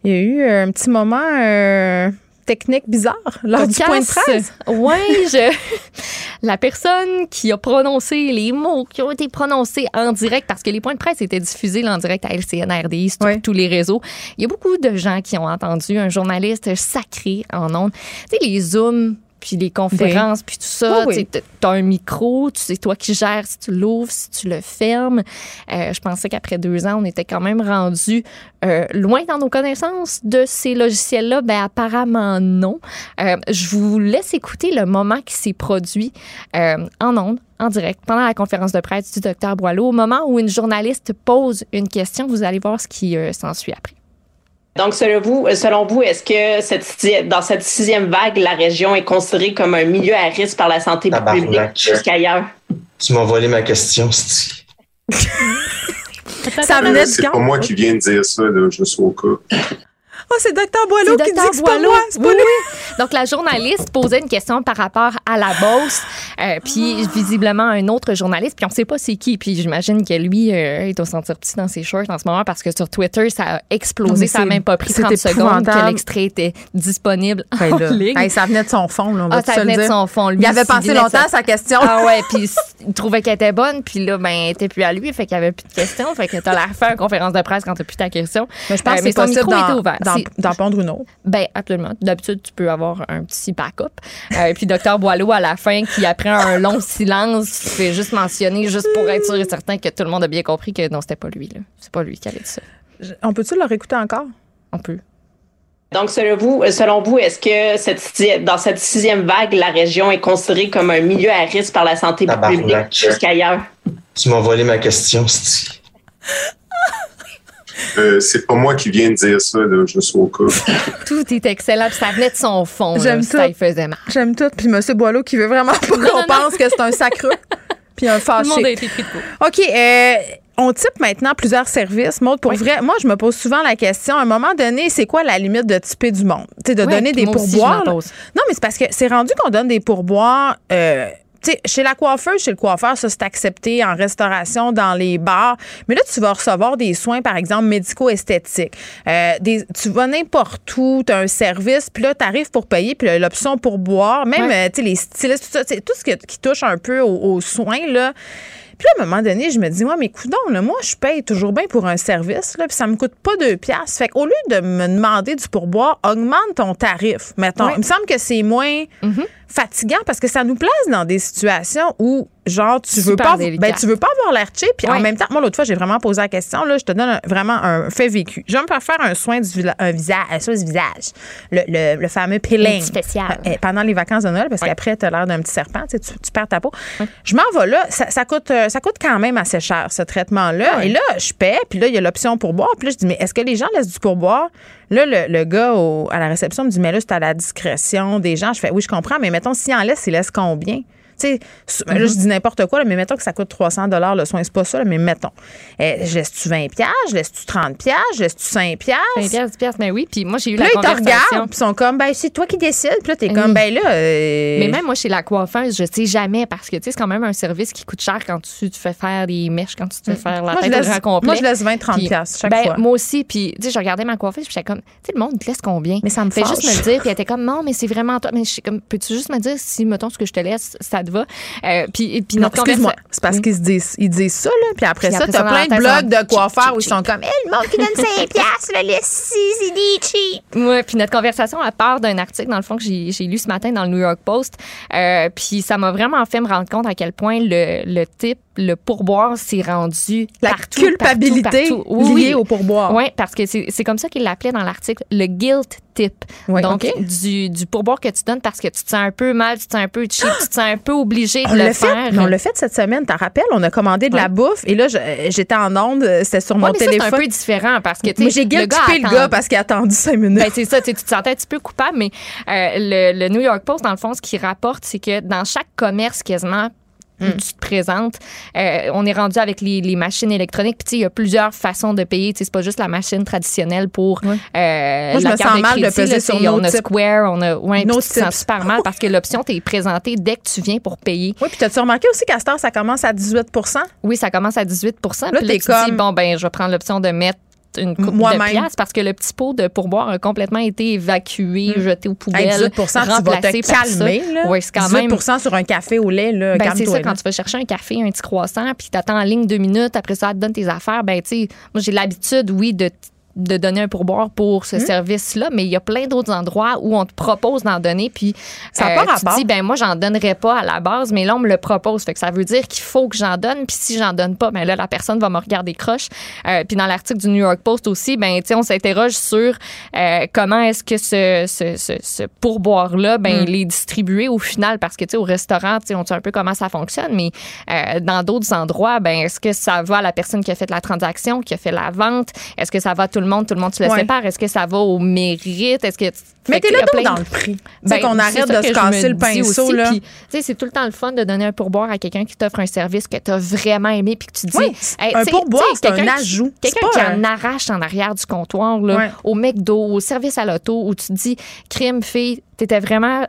Il y a eu un petit moment euh, technique bizarre lors du point de presse. Oui, je... la personne qui a prononcé les mots qui ont été prononcés en direct, parce que les points de presse étaient diffusés en direct à LCN, RDI, sur tous les réseaux. Il y a beaucoup de gens qui ont entendu un journaliste sacré en ondes. Tu sais, les Zooms, puis les conférences, puis tout ça. Oui, oui. Tu as un micro, tu sais toi qui gères si tu l'ouvres, si tu le fermes. Euh, je pensais qu'après deux ans, on était quand même rendu euh, loin dans nos connaissances de ces logiciels-là. Ben apparemment non. Euh, je vous laisse écouter le moment qui s'est produit euh, en ondes, en direct, pendant la conférence de presse du docteur Boileau, au moment où une journaliste pose une question. Vous allez voir ce qui euh, s'ensuit après. Donc, selon vous, euh, selon vous, est-ce que cette, dans cette sixième vague, la région est considérée comme un milieu à risque par la santé Tabarnak. publique jusqu'ailleurs? Tu m'as volé ma question, Ça venait du C'est pas moi qui viens de dire ça, là, juste au cas. Oh, c'est Docteur Boileau qui dit que c'est pas moi. C'est pas Oui, lui. oui. Donc, la journaliste posait une question par rapport à la Beauce, euh, puis visiblement un autre journaliste, puis on sait pas c'est qui. Puis j'imagine que lui, euh, il doit se sentir petit dans ses shorts en ce moment parce que sur Twitter, ça a explosé. Ça a même pas pris c'est 30 secondes que l'extrait était disponible Ben en ligne. hey, ça venait de son fond, là, on va Ah, ça venait de son fond. Lui, Il avait pensé longtemps à sa question. Ah ouais, puis il trouvait qu'elle était bonne, puis là, ben, elle était plus à lui, fait qu'il y avait plus de questions, fait que t'as l'air fait une conférence de presse quand t'as plus ta question. Mais je pense Euh, que c'est possible micro était d'en- pondre une autre. Ben, absolument. D'habitude, tu peux avoir un petit backup. Euh, et puis, Docteur Boileau, à la fin, qui après un long silence, fait juste mentionner, juste pour être sûr et certain que tout le monde a bien compris que non, c'était pas lui. là. C'est pas lui qui avait dit ça. On peut-tu le réécouter encore? On peut. Donc, selon vous, euh, selon vous, est-ce que cette, dans cette sixième vague, la région est considérée comme un milieu à risque par la santé publique jusqu'ailleurs? Tu m'as volé ma question, c'est Euh, c'est pas moi qui viens de dire ça, là, juste au cas. Tout est excellent, puis ça venait de son fond. J'aime ça. ça. il faisait mal. J'aime tout. Puis M. Boileau qui veut vraiment pas qu'on pense que c'est un sacreux. Puis un Tout le monde a fâché. été pris de. OK. euh, on type maintenant plusieurs services. Maud, pour vrai, moi, je me pose souvent la question, à un moment donné, c'est quoi la limite de typer du monde? Tu sais, de donner des aussi, pourboires. Non, mais c'est parce que c'est rendu qu'on donne des pourboires. euh, sais, chez la coiffeuse, chez le coiffeur, ça, c'est accepté en restauration, dans les bars. Mais là, tu vas recevoir des soins, par exemple, médico-esthétiques. Euh, des- tu vas n'importe où, tu as un service, puis là, tu arrives pour payer, puis l'option pour boire, même, Ouais. euh, tu sais, les stylistes, tout ça, tout ce qui, qui touche un peu aux, aux soins, là. Puis là, à un moment donné, je me dis, ouais, mais coudons, là, moi, je paye toujours bien pour un service, là, puis ça me coûte pas deux piastres. Fait qu'au lieu de me demander du pourboire, augmente ton tarif. Mettons, il me semble que c'est moins fatigant parce que ça nous place dans des situations où, genre, tu veux pas, ben, tu veux pas avoir l'air cheap, puis en Ouais. même temps, moi, l'autre fois, j'ai vraiment posé la question, là, je te donne un- vraiment un fait vécu. Je vais me faire faire un soin du un visage, un soin du visage, le, le, le fameux peeling. Spécial. Euh, pendant les vacances de Noël, parce qu'après, tu as l'air d'un petit serpent, tu, perds ta peau. Je m'en vais là, ça, ça coûte, euh, ça coûte quand même assez cher, ce traitement-là. Ah ouais. Et là, je paie, puis là, il y a l'option pour boire. Puis là, je dis, mais est-ce que les gens laissent du pourboire? Là, le, le gars à la réception me dit, mais là, c'est à la discrétion des gens. Je fais, oui, je comprends, mais mettons, s'il en laisse, il laisse combien? Là, je dis n'importe quoi, là, mais mettons que ça coûte 300 le soin. C'est pas ça, là, mais mettons. Eh, je laisse-tu 20 piastres? Je laisse-tu 30 piastres? Je laisse-tu 5 piastres? 5 piastres, 10 piastres, mais oui. Puis moi, j'ai eu là, la ils te regardent, puis ils sont comme, ben, c'est toi qui décides. Puis là, t'es comme, ben là. euh, Mais même moi, chez la coiffeuse, je sais jamais parce que tu sais, c'est quand même un service qui coûte cher quand tu te fais faire les mèches, quand tu te fais faire la Moi, tête laisse- moi, je laisse 20-30 Puis, piastres chaque ben, fois. Moi aussi. Puis, tu sais, je regardais ma coiffeuse, puis j'étais comme, tu sais, le monde, te laisse combien? Mais ça me fâche. juste me dire. Puis elle était comme, non, mais c'est vraiment toi. Mais je suis comme, peux-tu juste me dire si, mettons, ce que je te laisse, ça te va? Euh, puis, puis notre excuse-moi. C'est parce qu'ils se disent, ils disent ça, là. Puis après Puis ça, après t'as ça, dans plein de blogs de coiffeurs où ils sont comme, hey, le monde qui donne 5 piastres, le c'est des cheap. Ouais, puis notre conversation à part d'un article dans le fond que j'ai lu ce matin dans le New York Post, euh, puis ça m'a vraiment fait me rendre compte à quel point le, le type, le pourboire s'est rendu La partout, culpabilité partout, partout. liée au pourboire. Oui, parce que c'est c'est comme ça qu'il l'appelait dans l'article, le guilt Donc, du, du pourboire que tu donnes parce que tu te sens un peu mal, tu te sens un peu cheap, tu te sens un peu obligé de On le l'a fait, faire. on l'a fait cette semaine, t'en rappelles? On a commandé de la bouffe et là, j'étais en onde, c'était sur Ouais, mon mais ça, c'est téléphone. un peu différent parce que, tu sais, le gars le gars parce qu'il a attendu 5 minutes. Ben, c'est ça, tu te sentais un petit peu coupable, mais euh, le, le New York Post, dans le fond, ce qu'il rapporte, c'est que dans chaque commerce quasiment où Hmm. tu te présentes, euh, on est rendu avec les, les machines électroniques. Puis, tu sais, il y a plusieurs façons de payer. Tu sais, c'est pas juste la machine traditionnelle pour euh, Moi, je la me carte sens mal de crédit, peser là, sur tu sais, no On a. Square, on a. Ouais, tu te sens super mal parce que l'option t'est présentée dès que tu viens pour payer. Oui, puis t'as-tu remarqué aussi qu'à heure, ça commence à 18% Oui, ça commence à 18 Puis là, t'es dis, comme- bon, ben, je vais prendre l'option de mettre une coupe de Moi-même. pièces parce que le petit pot de pourboire a complètement été évacué, jeté aux poubelles, Hey, 18 tu vas remplacé par ça. Là. C'est quand 18 même sur un café au lait, là, ben, c'est ça, là. quand tu vas chercher un café, un petit croissant, puis t'attends en ligne deux minutes, après ça, elle te donne tes affaires, ben, tu sais, moi, j'ai l'habitude, oui, de de donner un pourboire pour Hmm? ce service-là, mais il y a plein d'autres endroits où on te propose d'en donner, puis Ça euh, pas tu rapport. dis, ben moi, j'en donnerais pas à la base, mais là, on me le propose. Fait que ça veut dire qu'il faut que j'en donne, puis si j'en donne pas, ben là, la personne va me regarder croche. Euh, puis dans l'article du New York Post aussi, ben, tu sais, on s'interroge sur euh, comment est-ce que ce, ce, ce, ce pourboire-là, ben, Hmm. il est distribué au final, parce que, tu sais, au restaurant, tu sais, on sait un peu comment ça fonctionne, mais euh, dans d'autres endroits, ben, est-ce que ça va à la personne qui a fait la transaction, qui a fait la vente? Est-ce que ça va à tout le monde? Tout le monde se le Ouais. sépare? Est-ce que ça va au mérite? Est-ce que. Fait Mettez qu'il le y a dos plein- dans le prix. Ben, qu'on arrête de se casser le pinceau, c'est tout le temps le fun de donner un pourboire à quelqu'un qui t'offre un service que tu as vraiment aimé puis que tu dis. Oui, Hey, un pourboire, c'est un ajout. Quelqu'un qui en arrache en arrière du comptoir, là, Ouais. au McDo, au service à l'auto, où tu te dis, crime, fille, t'étais vraiment.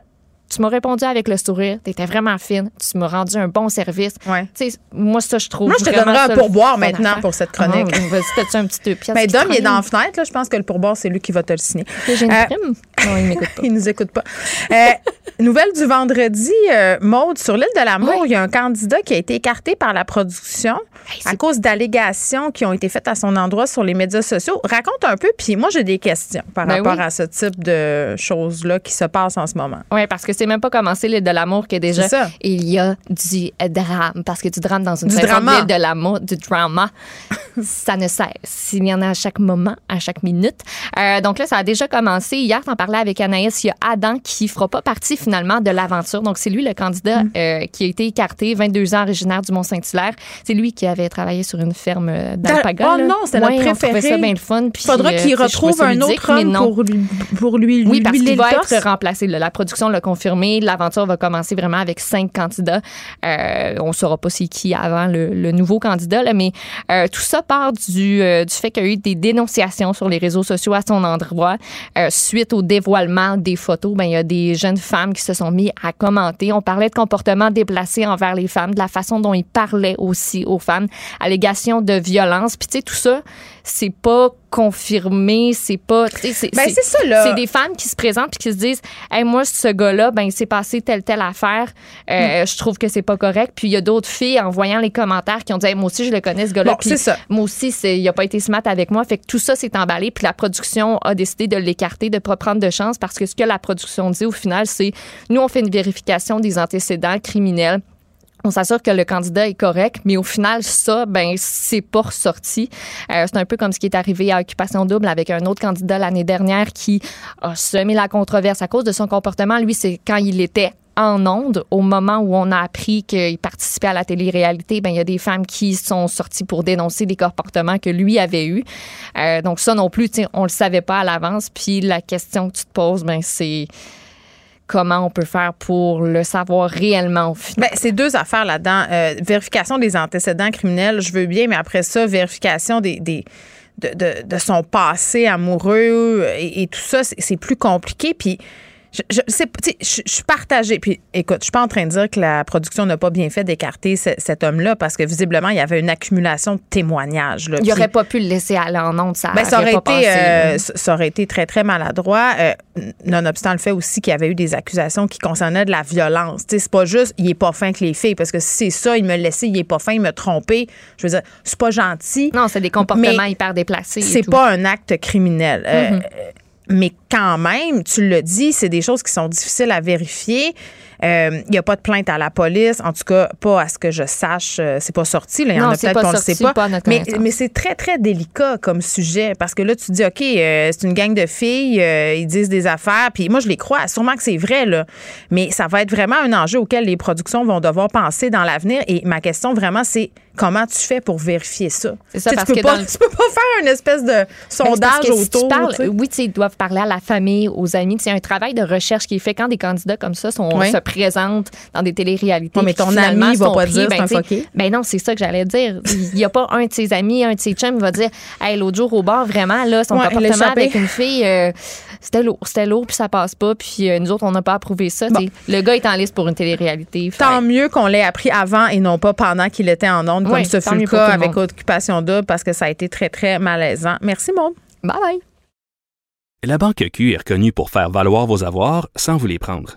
Tu m'as répondu avec le sourire, t'étais vraiment fine, tu m'as rendu un bon service. Ouais. Tu moi, ça, je trouve. Moi, je te donnerais un pourboire maintenant pour cette chronique. Ah, vas-y, un petit deux piastres Mais Dom, il est dans la fenêtre. Là, je pense que le pourboire, c'est lui qui va te le signer. J'ai une Euh, prime? Non, il m'écoute pas. Il nous écoute pas. Euh, nouvelle du vendredi, euh, Maude, sur l'île de l'Amour, il y a un candidat qui a été écarté par la production Hey, à cause d'allégations qui ont été faites à son endroit sur les médias sociaux. Raconte un peu, puis moi, j'ai des questions par Ben rapport oui. à ce type de choses-là qui se passent en ce moment. Oui, parce que c'est même pas commencé l'île de l'amour que déjà C'est il y a du drame parce que du drame dans une Du de drama. l'île de l'amour, du drama, ça ne cesse. Il y en a à chaque moment, à chaque minute. Euh, donc là, ça a déjà commencé. Hier, t'en parlais avec Anaïs. Il y a Adam qui fera pas partie finalement de l'aventure. Donc c'est lui le candidat Mm. euh, qui a été écarté, 22 ans, originaire du Mont-Saint-Hilaire. C'est lui qui avait travaillé sur une ferme d'alpaga. Oh là. non, c'était Ouais, notre préféré. ça bien le fun. Puis, Faudra euh, qu'il sais, retrouve un ludique, autre homme pour lui, pour lui, Oui, lui parce qu'il va être remplacé. là. La production l'a confirmé. L'aventure va commencer vraiment avec cinq candidats. Euh, on ne saura pas c'est qui avant le, nouveau candidat, mais euh, tout ça part du, euh, du fait qu'il y a eu des dénonciations sur les réseaux sociaux à son endroit. Suite au dévoilement des photos, ben, il y a des jeunes femmes qui se sont mis à commenter. On parlait de comportements déplacés envers les femmes, de la façon dont il parlait aussi aux femmes, allégations de violence. Puis tu sais, tout ça, c'est pas confirmé, c'est pas... Ben, c'est ça, là. C'est des femmes qui se présentent puis qui se disent hey, moi ce gars-là ben il s'est passé telle telle affaire Mm. Euh, je trouve que c'est pas correct puis il y a d'autres filles en voyant les commentaires qui ont dit Hey, moi aussi je le connais ce gars-là Bon, Puis c'est ça. moi aussi c'est il a pas été smart avec moi fait que tout ça s'est emballé puis la production a décidé de l'écarter de pas prendre de chance parce que ce que la production dit au final c'est nous on fait une vérification des antécédents criminels on s'assure que le candidat est correct, mais au final, ça, ben, c'est pas ressorti. Euh, c'est un peu comme ce qui est arrivé à Occupation Double avec un autre candidat l'année dernière qui a semé la controverse à cause de son comportement. Lui, c'est quand il était en onde, au moment où on a appris qu'il participait à la télé-réalité, ben, il y a des femmes qui sont sorties pour dénoncer des comportements que lui avait eus. Euh, donc ça non plus, on le savait pas à l'avance. Puis la question que tu te poses, ben, c'est comment on peut faire pour le savoir réellement au final. Ben, c'est deux affaires là-dedans. Euh, vérification des antécédents criminels, je veux bien, mais après ça, vérification des, de, de, son passé amoureux et, et tout ça, c'est c'est plus compliqué. Puis je, je, je, je suis partagée. Puis écoute, je suis pas en train de dire que la production n'a pas bien fait d'écarter ce- cet homme-là parce que visiblement, il y avait une accumulation de témoignages. Là. Il Puis- aurait pas pu le laisser aller en onde, ça, ben, ça aurait été, euh, ça aurait été très, très maladroit. Euh, nonobstant le fait aussi qu'il y avait eu des accusations qui concernaient de la violence. C'est pas juste, il est pas fin que les filles, parce que si c'est ça, il me laissait, il est pas fin, il me trompé. Je veux dire, c'est pas gentil. Non, c'est des comportements hyper déplacés. C'est pas un acte criminel. Euh, Mhm. Mais quand même, tu le dis, c'est des choses qui sont difficiles à vérifier. Euh, Il n'y a pas de plainte à la police, en tout cas pas à ce que je sache. euh, c'est pas sorti. Là. Il y en a peut-être qu'on ne sait pas. pas mais mais c'est très très délicat comme sujet parce que là tu dis ok, euh, c'est une gang de filles, euh, ils disent des affaires, puis moi je les crois, sûrement que c'est vrai là. Mais ça va être vraiment un enjeu auquel les productions vont devoir penser dans l'avenir. Et ma question vraiment c'est comment tu fais pour vérifier ça? C'est ça, Tu sais, parce tu peux que pas, le- tu peux pas faire une espèce de Ben, sondage que si tu autour. parles- tu sais. oui, tu sais, ils doivent parler à la famille, aux amis. C'est un travail de recherche qui est fait quand des candidats comme ça sont, Oui. se présentent dans des téléréalités. Ouais, mais ton ami va pas pris, dire c'est ben, un sais, fucké. Ben non, c'est ça que j'allais dire. Il n'y a pas un de ses amis, un de ses chums qui va dire Hey, l'autre jour au bar, vraiment, là, son Ouais, comportement avec une fille, euh, c'était lourd, c'était lourd, puis ça passe pas. Puis euh, nous autres, on n'a pas approuvé ça. Le gars est en liste pour une télé-réalité. Fait- Tant mieux qu'on l'ait appris avant et non pas pendant qu'il était en onde, comme Oui, ce fut le cas avec. Occupation Double, parce que ça a été très, très malaisant. Merci, Maud. Bye bye. La Banque Q est reconnue pour faire valoir vos avoirs sans vous les prendre.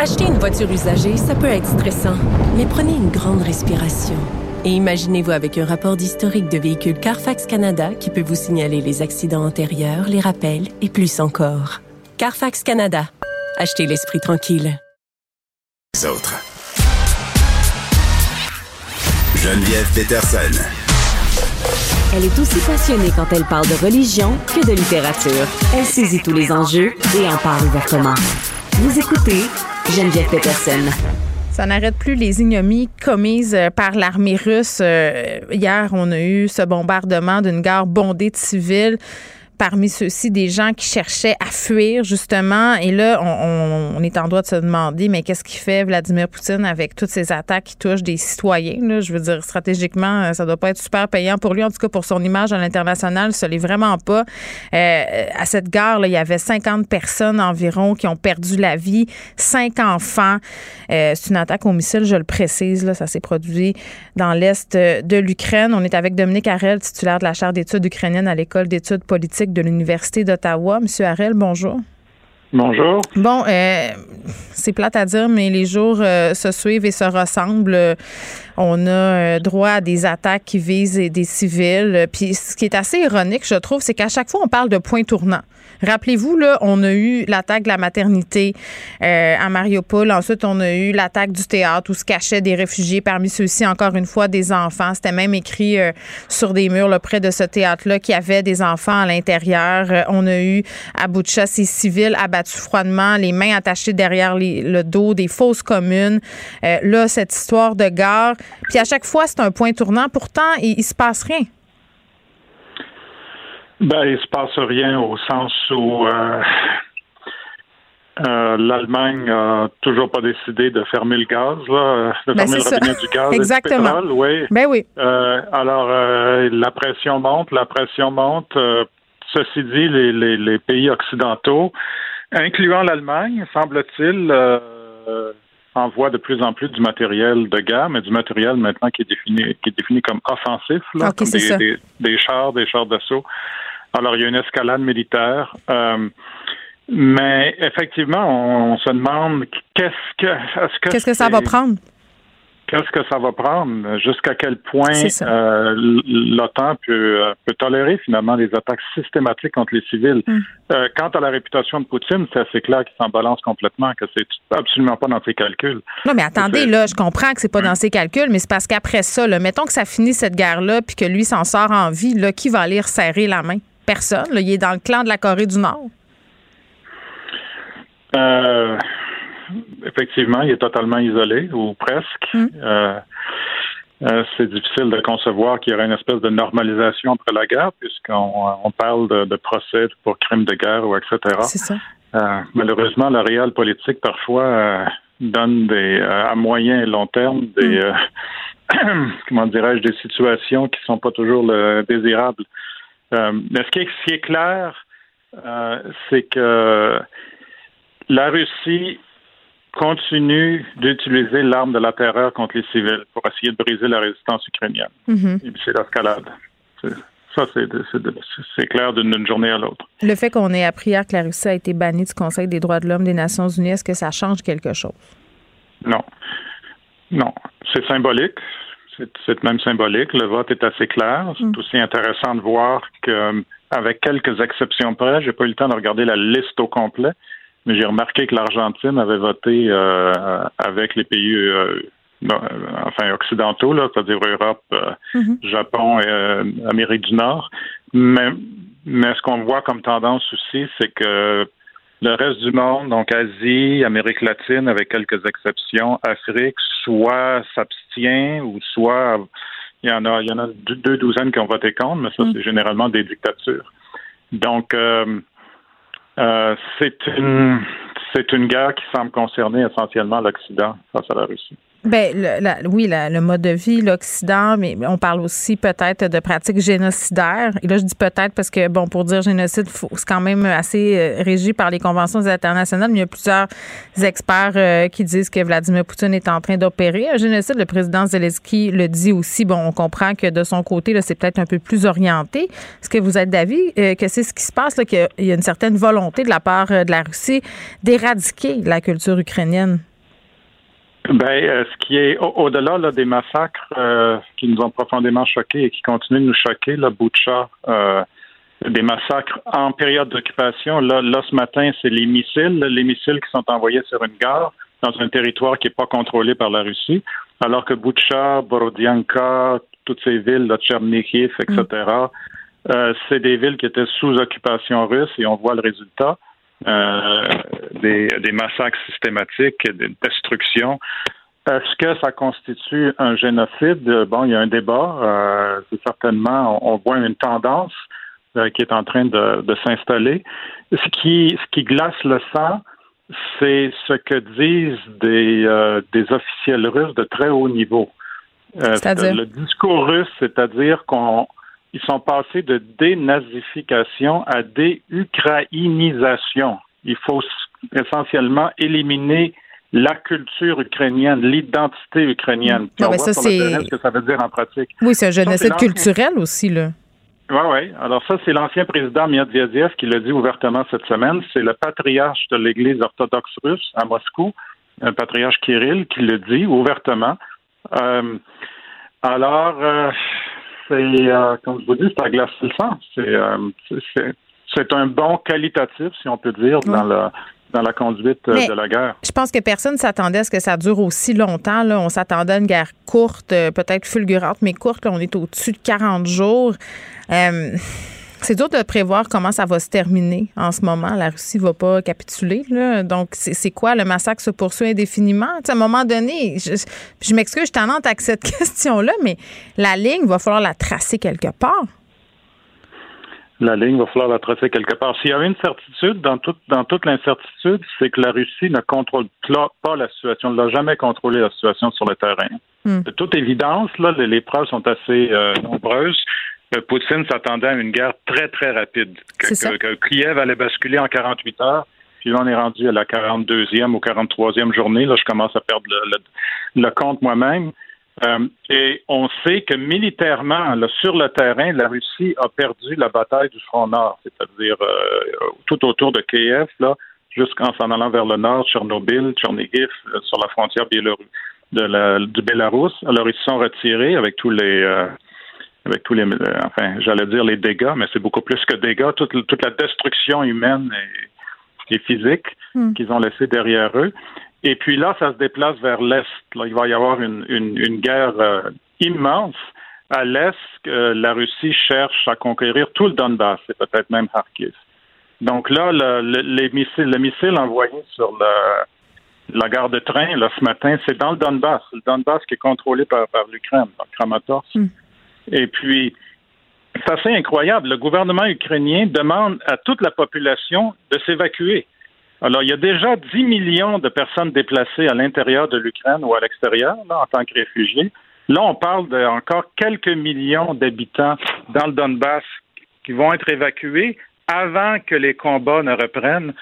Acheter une voiture usagée, ça peut être stressant, mais prenez une grande respiration. Et imaginez-vous avec un rapport d'historique de véhicule Carfax Canada qui peut vous signaler les accidents antérieurs, les rappels et plus encore. Carfax Canada. Achetez l'esprit tranquille. Les autres. Geneviève Peterson. Elle est aussi passionnée quand elle parle de religion que de littérature. Elle saisit tous les enjeux et en parle ouvertement. Vous écoutez Ça n'arrête plus les ignomies commises euh, par l'armée russe. Euh, Hier, on a eu ce bombardement d'une gare bondée de civils. Parmi ceux-ci des gens qui cherchaient à fuir, justement. Et là, on, est en droit de se demander, mais qu'est-ce qu'il fait Vladimir Poutine avec toutes ces attaques qui touchent des citoyens? Je veux dire, stratégiquement, ça doit pas être super payant pour lui. En tout cas, pour son image à l'international, ce l'est vraiment pas. Euh, à cette gare, là, il y avait 50 personnes environ qui ont perdu la vie, cinq enfants. Euh, c'est une attaque au missile, je le précise. Là, ça s'est produit dans l'est de l'Ukraine. On est avec Dominique Harel, titulaire de la chaire d'études ukrainiennes à l'École d'études politiques de l'Université d'Ottawa. Monsieur Harel, bonjour. Bonjour. Bon, euh, c'est plate à dire, mais les jours euh, se suivent et se ressemblent. On a euh, droit à des attaques qui visent des civils. Puis ce qui est assez ironique, je trouve, c'est qu'à chaque fois, on parle de point tournant. Rappelez-vous, là, on a eu l'attaque de la maternité euh, à Mariupol. Ensuite, on a eu l'attaque du théâtre où se cachaient des réfugiés. Parmi ceux-ci, encore une fois, des enfants. C'était même écrit euh, sur des murs là, près de ce théâtre-là qu'il y avait des enfants à l'intérieur. Euh, on a eu à bout de ces civils abattus froidement, les mains attachées derrière le dos, des fausses communes. là, cette histoire de gare. Puis à chaque fois, c'est un point tournant. Pourtant, il, il se passe rien. Ben, il se passe rien au sens où euh, euh, l'Allemagne n'a toujours pas décidé de fermer le gaz, là, de ben, fermer le robinet du gaz Exactement. et du pétrole. Oui. Ben oui. Euh, alors, la pression monte, la pression monte. ceci dit, les, les, les, pays occidentaux, incluant l'Allemagne, semble-t-il, envoie de plus en plus du matériel de guerre, mais du matériel maintenant qui est défini, qui est défini comme offensif, là, comme des, des, chars, des chars d'assaut. Alors, il y a une escalade militaire. Euh, mais effectivement, on, se demande qu'est-ce que est-ce que qu'est-ce que ça va prendre? Qu'est-ce que ça va prendre? Jusqu'à quel point euh, l'OTAN peut, euh, peut, tolérer finalement les attaques systématiques contre les civils? Mm. euh, Quant à la réputation de Poutine, c'est assez clair qu'il s'en balance complètement, que c'est absolument pas dans ses calculs. Non, mais attendez, là, je comprends que c'est pas dans ses calculs, mais c'est parce qu'après ça, là, mettons que ça finit cette guerre-là, puis que lui s'en sort en vie, là, qui va aller resserrer la main? Personne. Il est dans le clan de la Corée du Nord. Euh, effectivement, il est totalement isolé, ou presque. Hmm. Euh, euh, c'est difficile de concevoir qu'il y aurait une espèce de normalisation après la guerre, puisqu'on parle de, procès pour crimes de guerre ou etc. C'est ça. malheureusement, la réelle politique parfois donne des à moyen et long terme des hmm. comment dirais-je des situations qui sont pas toujours désirables. Euh, mais ce qui est, clair, euh, c'est que la Russie continue d'utiliser l'arme de la terreur contre les civils pour essayer de briser la résistance ukrainienne. Mm-hmm. C'est l'escalade. Ça, c'est clair d'une journée à l'autre. Le fait qu'on ait appris hier que la Russie a été bannie du Conseil des droits de l'homme des Nations unies, est-ce que ça change quelque chose? Non. Non. C'est symbolique c'est même symbolique. Le vote est assez clair. C'est mm. aussi intéressant de voir que, avec quelques exceptions près, j'ai pas eu le temps de regarder la liste au complet, mais j'ai remarqué que l'Argentine avait voté euh, avec les pays euh, enfin occidentaux, c'est-à-dire Europe, euh, mm-hmm. Japon et Amérique du Nord. Mais, mais ce qu'on voit comme tendance aussi, c'est que le reste du monde, donc Asie, Amérique latine, avec quelques exceptions, Afrique, soit s'abstient ou soit il y en a, il y en a deux, douzaines qui ont voté contre, mais ça, mm. c'est généralement des dictatures. Donc, euh, euh, c'est une c'est une guerre qui semble concerner essentiellement l'Occident face à la Russie. Ben, le, oui, le mode de vie, l'Occident, mais on parle aussi peut-être de pratiques génocidaires. Et là, je dis peut-être parce que, bon, pour dire génocide, c'est quand même assez euh, régi par les conventions internationales, mais il y a plusieurs experts euh, qui disent que Vladimir Poutine est en train d'opérer un génocide. Le président Zelensky le dit aussi. Bon, on comprend que de son côté, là, c'est peut-être un peu plus orienté. Est-ce que vous êtes d'avis euh, que c'est ce qui se passe, qu'il y a une certaine volonté de la part de la Russie d'éradiquer la culture ukrainienne? Ben, euh, ce qui est au-delà des massacres euh, qui nous ont profondément choqués et qui continuent de nous choquer, là, Boucha, euh, des massacres en période d'occupation. Là, là, ce matin, c'est les missiles, les missiles qui sont envoyés sur une gare dans un territoire qui n'est pas contrôlé par la Russie, alors que Boucha, Borodianka, toutes ces villes, là, Tchernihiv, etc., mm. c'est des villes qui étaient sous occupation russe et on voit le résultat. Euh, des, des, massacres systématiques, des destructions. Est-ce que ça constitue un génocide? Bon, il y a un débat. Euh, certainement, on, voit une tendance qui est en train de, s'installer. Ce qui, ce qui glace le sang, c'est ce que disent des, des officiels russes de très haut niveau. c'est-à-dire? Le discours russe, c'est-à-dire qu'on ils sont passés de dénazification à déucraïnisation. Il faut essentiellement éliminer la culture ukrainienne, l'identité ukrainienne. non, ça, c'est ce que ça veut dire en pratique. Oui, c'est un génocide culturel aussi, là. Oui, oui. Alors ça, c'est l'ancien président Medvedev qui l'a dit ouvertement cette semaine. C'est le patriarche de l'Église orthodoxe russe à Moscou, un patriarche Kirill, qui le dit ouvertement. Euh, alors, euh, c'est, euh, comme je vous dis, ça glace le sang. C'est, c'est, un bon qualitatif, si on peut dire, dans la dans la conduite euh, de la guerre. Je pense que personne ne s'attendait à ce que ça dure aussi longtemps. Là. On s'attendait à une guerre courte, euh, peut-être fulgurante, mais courte. on est au-dessus de 40 jours. Euh, c'est dur de prévoir comment ça va se terminer en ce moment. La Russie ne va pas capituler. Là. Donc, c'est quoi? Le massacre se poursuit indéfiniment? à un moment donné, je, je m'excuse, je t'en avec cette question-là, mais la ligne, va falloir la tracer quelque part la ligne, va falloir la tracer quelque part. S'il y avait une certitude dans, toute dans toute l'incertitude, c'est que la Russie ne contrôle pas la situation, ne l'a jamais contrôlé la situation sur le terrain. Hmm. De toute évidence, là, les, preuves sont assez euh, nombreuses. Euh, Poutine s'attendait à une guerre très, très rapide. Que, Kiev allait basculer en 48 heures. Puis là, on est rendu à la 42e ou 43e journée. Là, je commence à perdre le compte moi-même. Euh, et on sait que militairement, sur le terrain, la Russie a perdu la bataille du front nord, c'est-à-dire euh, tout autour de Kiev, là, jusqu'en s'en allant vers le nord, Tchernobyl, Tchernigiv, euh, sur la frontière de la, du Bélarus. Alors ils se sont retirés avec tous les avec tous les enfin j'allais dire les dégâts, mais c'est beaucoup plus que dégâts, toute, toute la destruction humaine et, physique hmm. qu'ils ont laissé derrière eux. Et puis là, ça se déplace vers l'Est. il va y avoir une, une, guerre euh, immense à l'Est. la Russie cherche à conquérir tout le Donbass et peut-être même Kharkiv. Donc là, le, les missiles, le missile envoyé sur la gare de train là, ce matin, c'est dans le Donbass. Le Donbass qui est contrôlé par, par l'Ukraine, par Kramatorsk. Hmm. Et puis, c'est incroyable. Le gouvernement ukrainien demande à toute la population de s'évacuer. Alors, il y a déjà 10 millions de personnes déplacées à l'intérieur de l'Ukraine ou à l'extérieur, en tant que réfugiés. Là, on parle de encore quelques millions d'habitants dans le Donbass qui vont être évacués avant que les combats ne reprennent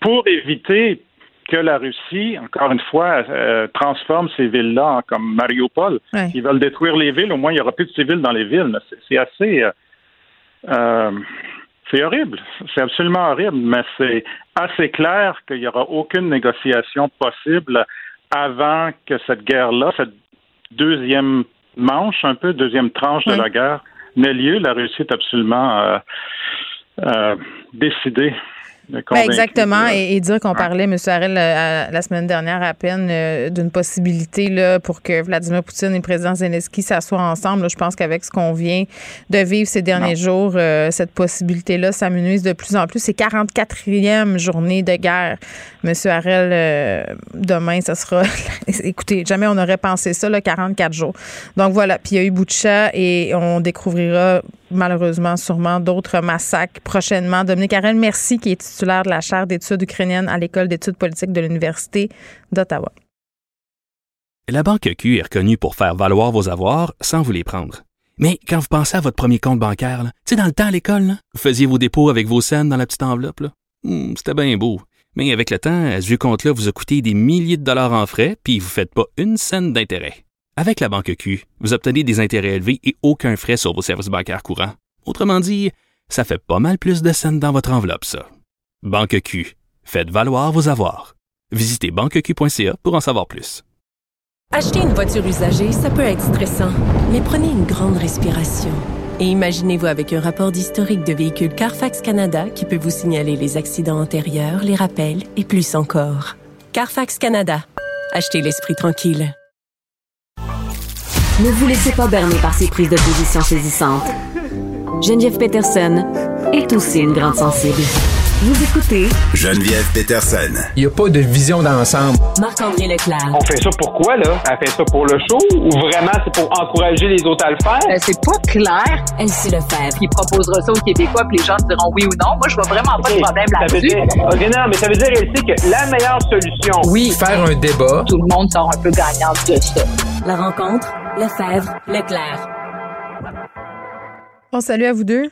pour éviter que la Russie, encore une fois, euh, transforme ces villes-là comme Mariupol. Ils veulent détruire les villes, au moins il n'y aura plus de civils dans les villes. C'est assez... Euh, euh, c'est horrible. C'est absolument horrible, mais c'est assez clair qu'il n'y aura aucune négociation possible avant que cette guerre-là, cette deuxième manche, un peu deuxième tranche de la guerre, n'ait lieu. La Russie est absolument euh, euh, décidée ben, exactement. Et, dire qu'on parlait, M. Harel, euh, la semaine dernière à peine, euh, d'une possibilité là, pour que Vladimir Poutine et le président Zelensky s'assoient ensemble. je pense qu'avec ce qu'on vient de vivre ces derniers jours, euh, cette possibilité-là s'amenuise de plus en plus. C'est 44e journée de guerre. M. Harel, demain, ça sera. Écoutez, jamais on n'aurait pensé ça, là, 44 jours. Donc voilà. Puis il y a eu Boucha et on découvrira malheureusement sûrement d'autres massacres prochainement. Dominique Harel, merci, qui est titulaire de la chaire d'études ukrainiennes à l'École d'études politiques de l'Université d'Ottawa. La Banque Q est reconnue pour faire valoir vos avoirs sans vous les prendre. Mais quand vous pensez à votre premier compte bancaire, tu sais, dans le temps à l'école, vous faisiez vos dépôts avec vos scènes dans la petite enveloppe. Hmm, c'était bien beau. Mais avec le temps, ce vieux compte-là vous a coûté des milliers de dollars en frais, puis vous ne faites pas une scène d'intérêt. Avec la banque Q, vous obtenez des intérêts élevés et aucun frais sur vos services bancaires courants. Autrement dit, ça fait pas mal plus de scènes dans votre enveloppe, ça. Banque Q, faites valoir vos avoirs. Visitez banqueq.ca pour en savoir plus. Acheter une voiture usagée, ça peut être stressant, mais prenez une grande respiration. Et imaginez-vous avec un rapport d'historique de véhicule Carfax Canada qui peut vous signaler les accidents antérieurs, les rappels et plus encore. Carfax Canada. Achetez l'esprit tranquille. Ne vous laissez pas berner par ces prises de position saisissantes. Geneviève Peterson est aussi une grande sensible. Vous écoutez Geneviève Peterson. Il n'y a pas de vision d'ensemble. Marc-André Leclerc. On fait ça pourquoi, là? Elle fait ça pour le show ou vraiment c'est pour encourager les autres à le faire? Euh, c'est pas clair. Elle sait le faire. Il proposera ça aux Québécois, puis les gens diront oui ou non. Moi, je vois vraiment pas de problème Ça veut là-dessus. dire, ok, non, mais ça veut dire, elle sait que la meilleure solution. Oui. Faire un débat. Tout le monde sort un peu gagnant de ça. La rencontre, Lefebvre, Leclerc. Bon, salut à vous deux.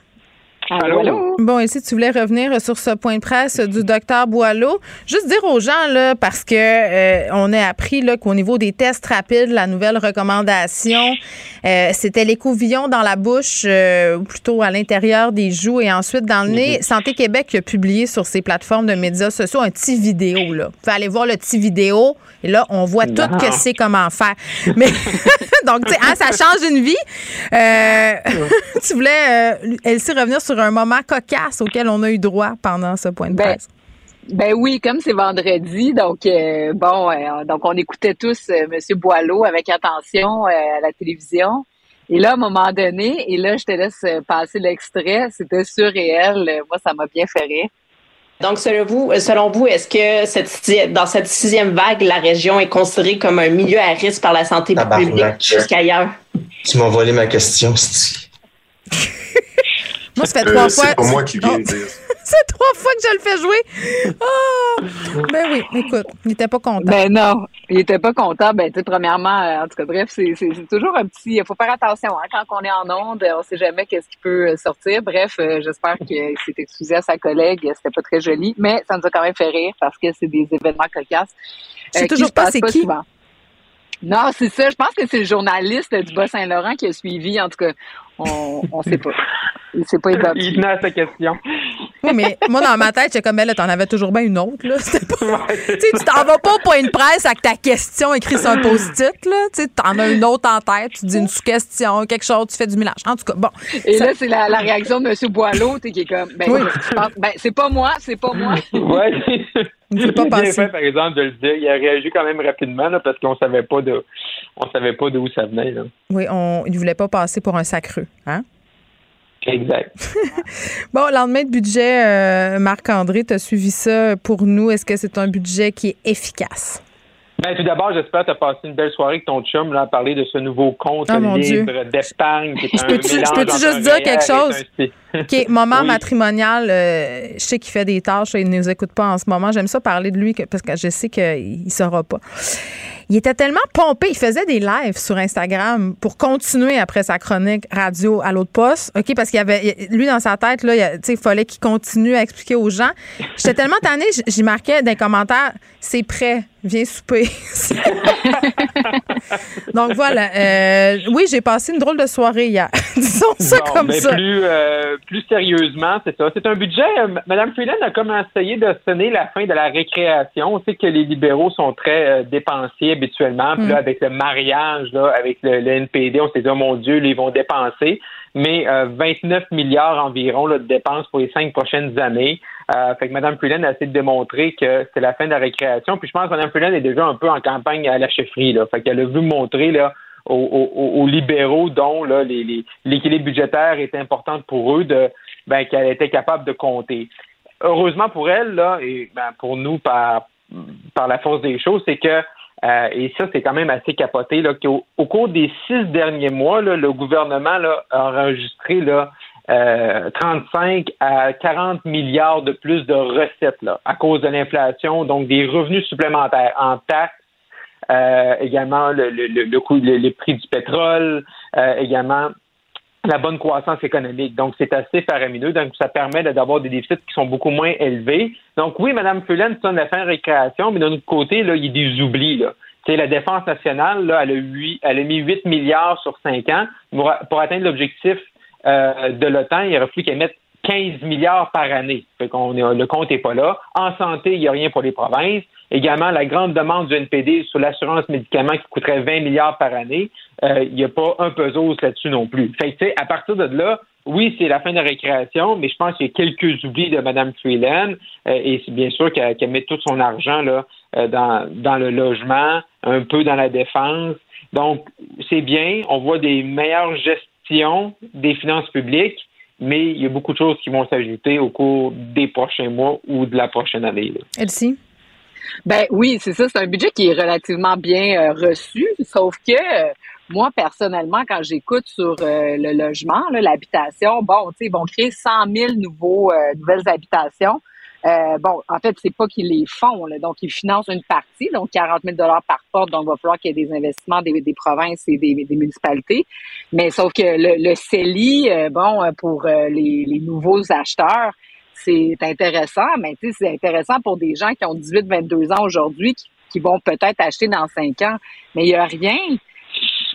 Allô? Bon, et si tu voulais revenir sur ce point de presse du docteur Boileau, juste dire aux gens, là, parce que euh, on a appris là, qu'au niveau des tests rapides, la nouvelle recommandation, euh, c'était l'écouvillon dans la bouche, euh, ou plutôt à l'intérieur des joues et ensuite dans le nez. Santé Québec a publié sur ses plateformes de médias sociaux un petit vidéo. Là. Vous pouvez aller voir le petit vidéo et là, on voit tout Ah. que c'est comment faire. Mais donc, tu sais, hein, ça change une vie. Euh, tu voulais, euh, Elsie, revenir sur un moment cocasse auquel on a eu droit pendant ce point de Ben, presse. Ben oui, comme c'est vendredi, donc euh, bon, euh, donc on écoutait tous euh, Monsieur Boileau avec attention euh, à la télévision. Et là, à un moment donné, et là, je te laisse passer l'extrait, c'était surréel. Moi, ça m'a bien fait rire. Donc, selon vous, selon vous, est-ce que cette, dans cette sixième vague, la région est considérée comme un milieu à risque par la santé Tabarnak. publique jusqu'ailleurs? Tu m'as volé ma question, Moi, ça fait Euh, trois c'est fois. pas moi qui viens de Oh. dire. C'est trois fois que je le fais jouer. Oh! Ben oui, écoute, il n'était pas content. Ben non, il était pas content. Ben, tu sais, premièrement, euh, en tout cas, bref, c'est c'est- c'est toujours un petit. Il faut faire attention hein, quand on est en onde, on sait jamais qu'est-ce qui peut euh, sortir. Bref, euh, j'espère qu'il s'est excusé à sa collègue. C'était pas très joli, mais ça nous a quand même fait rire parce que c'est des événements cocasses. Je sais euh, qui toujours pas c'est qui. souvent. Non, c'est ça. Je pense que c'est le journaliste du Bas-Saint-Laurent qui a suivi. En tout cas, on ne sait pas. Il s'est pas Il tenait à sa question. Oui, mais moi, dans ma tête, j'étais comme, ben là, t'en avais toujours bien une autre, là. Pas... tu sais, tu t'en vas pas au point de presse avec ta question écrite sur un post-it, là. Tu t'en as une autre en tête, tu dis une sous-question, quelque chose, tu fais du mélange. En tout cas, bon. Et Ça- là, c'est la, la réaction de M. Boileau, tu sais, qui est comme, ben, Oui. ben, c'est pas moi, c'est pas moi. Ouais. Il pas fait, par exemple, de le dire. Il a réagi quand même rapidement, là, parce qu'on savait pas de, on savait pas d'où ça venait, là. Oui, on, il voulait pas passer pour un sacreux, hein? Exact. Bon, lendemain de budget, euh, Marc-André, tu as suivi ça pour nous. Est-ce que c'est un budget qui est efficace? Ben, tout d'abord, j'espère que tu as passé une belle soirée avec ton chum, là, à parler de ce nouveau compte Ah, libre d'épargne. Je peux-tu- juste dire quelque chose? un. OK, moment Oui. matrimonial, euh, je sais qu'il fait des tâches, il ne nous écoute pas en ce moment. J'aime ça parler de lui que- parce que je sais qu'il ne saura pas. Il était tellement pompé, il faisait des lives sur Instagram pour continuer après sa chronique radio à l'autre poste. OK, parce qu'il avait lui dans sa tête là, il il fallait qu'il continue à expliquer aux gens. J'étais tellement tannée, j'y marquais les commentaires, c'est prêt, viens souper. Donc voilà, euh, oui, j'ai passé une drôle de soirée hier. Disons ça Bon, comme mais ça. Plus, euh, plus sérieusement, c'est ça. C'est un budget. euh, Madame Freeland a comme essayé de sonner la fin de la récréation. On sait que les libéraux sont très euh, dépensiers habituellement. Puis là, Mm. avec le mariage, là, avec le, le NPD, on s'est dit, oh mon Dieu, là, ils vont dépenser. Mais euh, 29 milliards environ là, de dépenses pour les cinq prochaines années. Fait que Mme Freeland a essayé de démontrer que c'est la fin de la récréation. Puis je pense que Mme Freeland est déjà un peu en campagne à la chefferie. Là. Fait qu'elle a voulu montrer là, aux, aux- aux libéraux dont l'équilibre budgétaire est important pour eux de ben, qu'elle était capable de compter. Heureusement pour elle, là, et ben, pour nous par, par la force des choses, c'est que euh, et ça, c'est quand même assez capoté, là, qu'au au cours des six derniers mois, là, le gouvernement là, a enregistré là, euh, 35 à 40 milliards de plus de recettes là, à cause de l'inflation, donc des revenus supplémentaires en taxes, euh, également le, le, le, coût, le, le prix du pétrole, euh, également la bonne croissance économique. Donc, c'est assez faramineux. Donc, ça permet d'avoir des déficits qui sont beaucoup moins élevés. Donc, oui, Mme Fullen sonne la fin récréation, mais d'un autre côté, là, il y a des oublis. Là. Tu sais, la défense nationale, là, elle, a huit- elle a mis 8 milliards sur 5 ans. Pour, atteindre l'objectif euh, de l'OTAN, il aurait fallu qu'elle mette 15 milliards par année. Fait qu'on le compte n'est pas là. En santé, il n'y a rien pour les provinces. Également, la grande demande du NPD sur l'assurance médicaments qui coûterait 20 milliards par année, euh, il n'y a pas un pesos là-dessus non plus. Fait que, à partir de là, oui, c'est la fin de la récréation, mais je pense qu'il y a quelques oublis de Mme Freeland euh, et c'est bien sûr qu'elle met tout son argent là, euh, dans, dans le logement, un peu dans la défense. Donc, c'est bien. On voit des meilleures gestions des finances publiques, mais il y a beaucoup de choses qui vont s'ajouter au cours des prochains mois ou de la prochaine année. Elsie? Ben oui, c'est ça. C'est un budget qui est relativement bien euh, reçu, sauf que euh, moi, personnellement, quand j'écoute sur euh, le logement, l'habitation, bon, tu sais, ils vont créer 100 000 nouveaux, nouvelles habitations. bon, en fait, c'est pas qu'ils les font, donc ils financent une partie, donc 40 000 par porte, donc il va falloir qu'il y ait des investissements des, provinces et des, municipalités. Mais sauf que le, CELI, bon, pour les nouveaux acheteurs, c'est intéressant, mais tu sais, c'est intéressant pour des gens qui ont 18, 22 ans aujourd'hui, qui, qui, vont peut-être acheter dans 5 ans. Mais il n'y a rien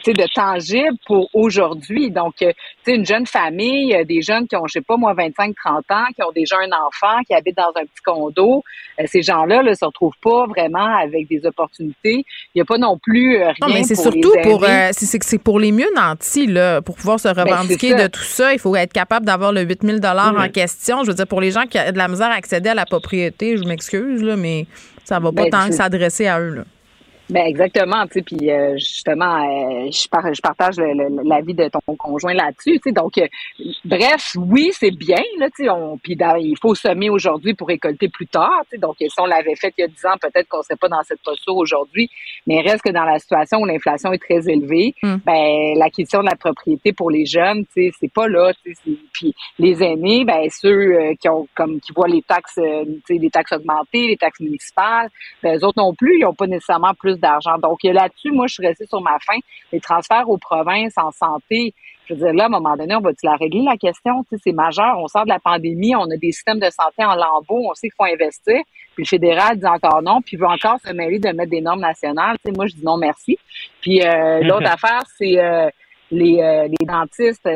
de tangible pour aujourd'hui. Donc, euh, tu sais, une jeune famille, euh, des jeunes qui ont, je sais pas, moi, 25, 30 ans, qui ont déjà un enfant, qui habitent dans un petit condo, euh, ces gens-là ne se retrouvent pas vraiment avec des opportunités. Il n'y a pas non plus rien non, mais c'est surtout pour, c'est, c'est pour les mieux nantis, là, pour pouvoir se ben, revendiquer de tout ça, il faut être capable d'avoir le 8000 dollars en question. Je veux dire, pour les gens qui ont de la misère à accéder à la propriété, je m'excuse, là, mais ça va pas ben, tant que s'adresser à eux, là. Ben exactement, tu sais, puis euh, justement, euh, je, je partage l'avis de ton conjoint là-dessus, tu sais. Donc, euh, bref, oui, c'est bien, là, tu sais. Puis il faut semer aujourd'hui pour récolter plus tard, tu sais. Donc, si on l'avait fait il y a 10 ans, peut-être qu'on serait pas dans cette posture aujourd'hui. Mais reste que dans la situation où l'inflation est très élevée, mm. ben l'acquisition de la propriété pour les jeunes, tu sais, c'est pas là, tu sais. Puis les aînés, ben ceux qui ont comme qui voient les taxes, tu sais, les taxes augmenter, les taxes municipales, ben les autres non plus, ils ont pas nécessairement plus d'argent. Donc là-dessus, moi, je suis restée sur ma fin. Les transferts aux provinces en santé, je veux dire, là, à un moment donné, on va-tu la régler, la question? Tu sais, c'est majeur. On sort de la pandémie, on a des systèmes de santé en lambeaux, on sait qu'il faut investir. Puis le fédéral dit encore non, puis veut encore se mêler de mettre des normes nationales. Tu sais, moi, je dis non, merci. Puis euh, l'autre affaire, c'est euh, les, euh, les dentistes.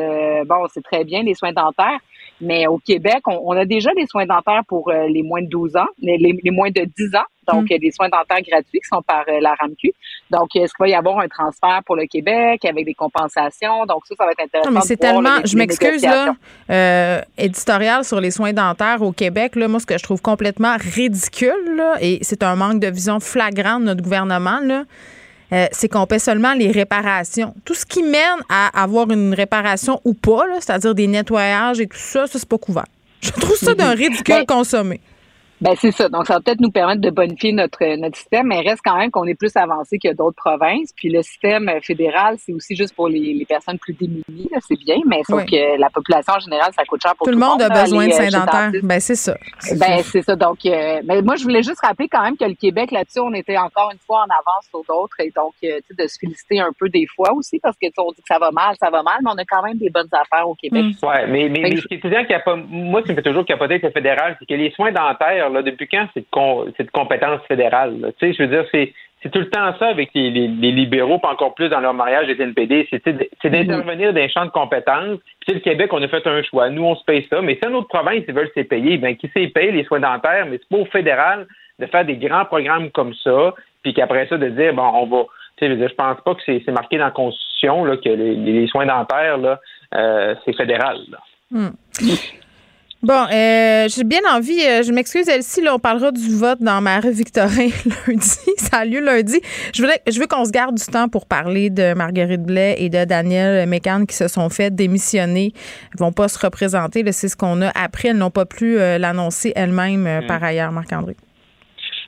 bon, c'est très bien, les soins dentaires. Mais au Québec, on, a déjà des soins dentaires pour les moins de 12 ans, les, les moins de 10 ans. Donc, a des soins dentaires gratuits qui sont par euh, la RAMQ. Donc, est-ce qu'il va y avoir un transfert pour le Québec avec des compensations? Donc, ça, ça va être intéressant. Non, mais c'est tellement, je m'excuse, là, euh, éditorial sur les soins dentaires au Québec, là, moi, ce que je trouve complètement ridicule, là, et c'est un manque de vision flagrant de notre gouvernement, là, euh, c'est qu'on paie seulement les réparations. Tout ce qui mène à avoir une réparation ou pas, c'est-à-dire des nettoyages et tout ça, ça, c'est pas couvert. Je trouve ça d'un ridicule ben, consommé. Ben c'est ça. Donc, ça va peut-être nous permettre de bonifier notre, notre système, mais il reste quand même qu'on est plus avancé que d'autres provinces. Puis le système fédéral, c'est aussi juste pour les, les personnes plus démunies, c'est bien, mais sauf que la population en général, ça coûte cher pour tout, tout le monde. Tout le monde a besoin de euh, saint dentaire. Ben c'est ça. Ben c'est ça. Donc, euh, mais moi, je voulais juste rappeler quand même que le Québec, là-dessus, on était encore une fois en avance sur d'autres. Et donc, euh, tu sais, de se féliciter un peu des fois aussi, parce que on dit que ça va mal, ça va mal, mais on a quand même des bonnes affaires au Québec. Mm. Ouais, mais, mais, mais ce qui est qui a pas, moi, ce qui me fait toujours capoter avec le fédéral, c'est que les soins dentaires, là, depuis quand c'est de compétence fédérale. Tu sais, je veux dire, c'est tout le temps ça avec les, libéraux, pas encore plus dans leur mariage des NPD, c'est d'intervenir dans les champs de compétences. Puis le Québec, on a fait un choix. Nous, on se paye ça, mais si une autre province, ils veulent se payer, ben qui sait payer les soins dentaires, mais c'est pas au fédéral de faire des grands programmes comme ça, puis qu'après ça, de dire, bon, on va. Tu sais, je pense pas que c'est marqué dans la Constitution que les, soins dentaires, euh, c'est fédéral. Mm. Bon, euh, j'ai bien envie, euh, je m'excuse Elsie, là, on parlera du vote dans ma rue Victorin lundi. Ça a lieu lundi. Je, voulais, je veux qu'on se garde du temps pour parler de Marguerite Blais et de Daniel Mécan qui se sont fait démissionner. Ils vont pas se représenter. C'est ce qu'on a appris. Elles n'ont pas pu euh, l'annoncer elles-mêmes mm. par ailleurs, Marc-André.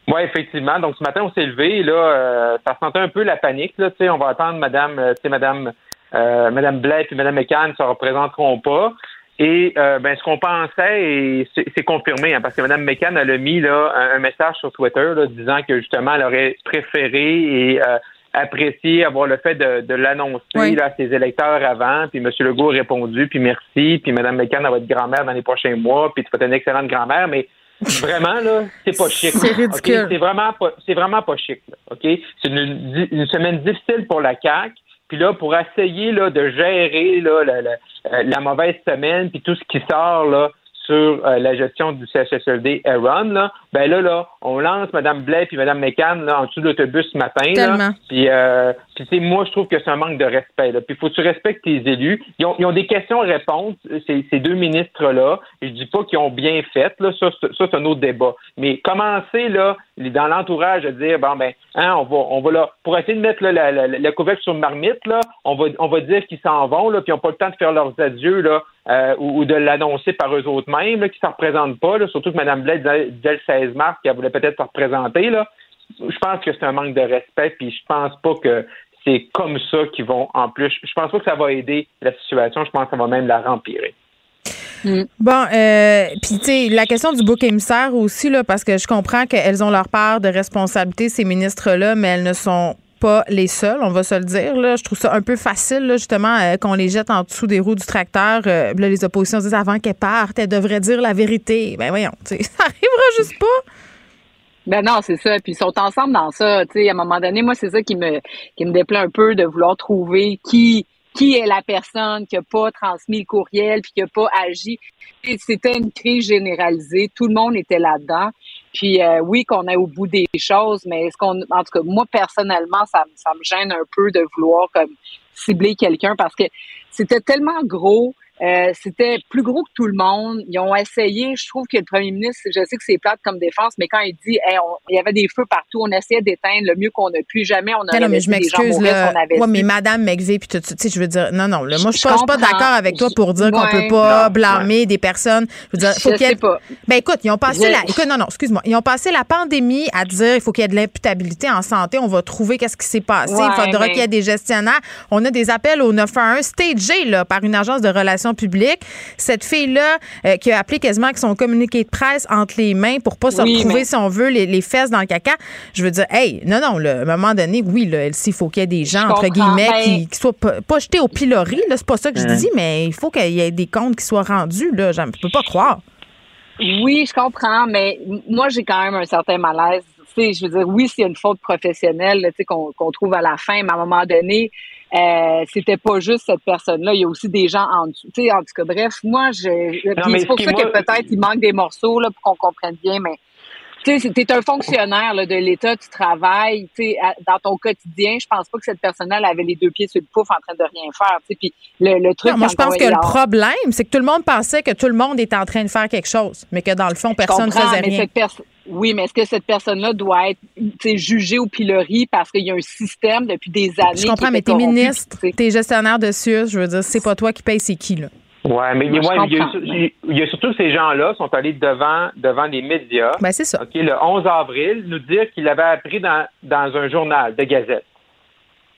Oui, effectivement. Donc ce matin, on s'est levé, là, ça sentait un peu la panique. Là, on va attendre Madame, Madame, Madame Blais et Madame McCann ne se représenteront pas. Et euh, ben, ce qu'on pensait, et c'est confirmé, hein, parce que Mme McCann elle a mis là, un, message sur Twitter là, disant que justement elle aurait préféré et euh, apprécié avoir le fait de, de l'annoncer à ses électeurs avant. Puis M. Legault a répondu, puis merci, puis Mme McCann va être grand-mère dans les prochains mois, puis tu vas être une excellente grand-mère, mais vraiment là, c'est pas chic. C'est ridicule. C'est vraiment pas, c'est vraiment pas chic. Ok, c'est une, une, semaine difficile pour la CAC. Puis là, pour essayer là, de gérer là, la, la, euh, la, mauvaise semaine, puis tout ce qui sort là, sur euh, la gestion du CHSLD Aaron, là, ben là, là, on lance Mme Blais puis Mme McCann là, en dessous de l'autobus ce matin. Là, puis euh, Puis, moi, je trouve que c'est un manque de respect. Là. Puis, il faut que tu respectes tes élus. Ils ont, des questions-réponses, ces, ces deux ministres-là. Je dis pas qu'ils ont bien fait. Là. Ça, c'est un autre débat. Mais commencer, là, dans l'entourage, à dire, bon, ben, hein, on va, on va là, pour essayer de mettre là, la, la, la, couverture sur marmite, là, on va, on va dire qu'ils s'en vont, là, puis ils n'ont pas le temps de faire leurs adieux, là, euh, ou, de l'annoncer par eux autres mêmes, là, qui ne se représentent pas, là, surtout que Mme Blais disait le 16 mars qu'elle voulait peut-être se représenter, là. Je pense que c'est un manque de respect, puis je pense pas que c'est comme ça qu'ils vont en plus. Je pense pas que ça va aider la situation. Je pense que ça va même la rempirer. Mm. Bon, euh, puis tu sais, la question du bouc émissaire aussi, là, parce que je comprends qu'elles ont leur part de responsabilité, ces ministres-là, mais elles ne sont pas les seuls, on va se le dire. Là. Je trouve ça un peu facile, justement, euh, qu'on les jette en dessous des roues du tracteur. Euh, là, les oppositions disent avant qu'elles partent, elles devraient dire la vérité. Ben voyons, ça arrivera juste pas. Ben non, c'est ça. Puis ils sont ensemble dans ça. Tu sais, à un moment donné, moi, c'est ça qui me qui me déplaît un peu de vouloir trouver qui qui est la personne qui a pas transmis le courriel puis qui a pas agi. C'était une crise généralisée. Tout le monde était là-dedans. Puis euh, oui, qu'on est au bout des choses, mais est-ce qu'on, en tout cas, moi personnellement, ça, ça me gêne un peu de vouloir comme cibler quelqu'un parce que c'était tellement gros. Euh, c'était plus gros que tout le monde. Ils ont essayé. Je trouve que le premier ministre, je sais que c'est plate comme défense, mais quand il dit, il y avait des feux partout, on essayait d'éteindre le mieux qu'on a pu. Jamais on a. Non, mais je m'excuse là. Ouais, mais Madame McVeigh, puis tu sais, je veux dire, non, non. moi, je, suis pas, d'accord avec toi pour dire qu'on peut pas blâmer des personnes. Je veux dire, faut qu'il y ait. Pas. Ben écoute, ils ont passé la. Écoute, non, non, excuse-moi. Ils ont passé la pandémie à dire, il faut qu'il y ait de l'imputabilité en santé. On va trouver qu'est-ce qui s'est passé. il faudra qu'il y ait des gestionnaires. On a des appels au 911 stagés là par une agence de relations publiques cette fille-là euh, qui a appelé quasiment avec son communiqué de presse entre les mains pour pas se retrouver, si on veut, les, fesses dans le caca. Je veux dire, hey, non, non, à un moment donné, oui, là, il faut qu'il y ait des gens, entre guillemets, qui, qui, soient pas, jetés au pilori. C'est pas ça que je dis, mais il faut qu'il y ait des comptes qui soient rendus. Là. Je peux pas croire. Oui, je comprends, mais moi, j'ai quand même un certain malaise. je veux dire, oui, c'est une faute professionnelle qu'on trouve à la fin, mais à un moment donné, euh, c'était pas juste cette personne-là. Il y a aussi des gens en dessous. Tu sais, en tout cas, bref, moi, je. c'est pour ça que peut-être il manque des morceaux là, pour qu'on comprenne bien, mais tu es un fonctionnaire là, de l'État, tu travailles, tu sais, dans ton quotidien. Je pense pas que cette personne-là avait les deux pieds sur le pouf en train de rien faire. Tu sais, puis le, le truc. moi, je pense que le problème, c'est que tout le monde pensait que tout le monde était en train de faire quelque chose, mais que dans le fond, personne ne faisait rien. Oui, mais est-ce que cette personne-là doit être jugée au pilori parce qu'il y a un système depuis des années? Je comprends, mais t'es ministre, t'es gestionnaire de SUS, je veux dire, c'est pas toi qui paye, c'est qui, là? Oui, mais il, y a, surtout ces gens-là sont allés devant, devant les médias. Ben, c'est ça. le 11 avril, nous dire qu'il avait appris dans, dans un journal de Gazette.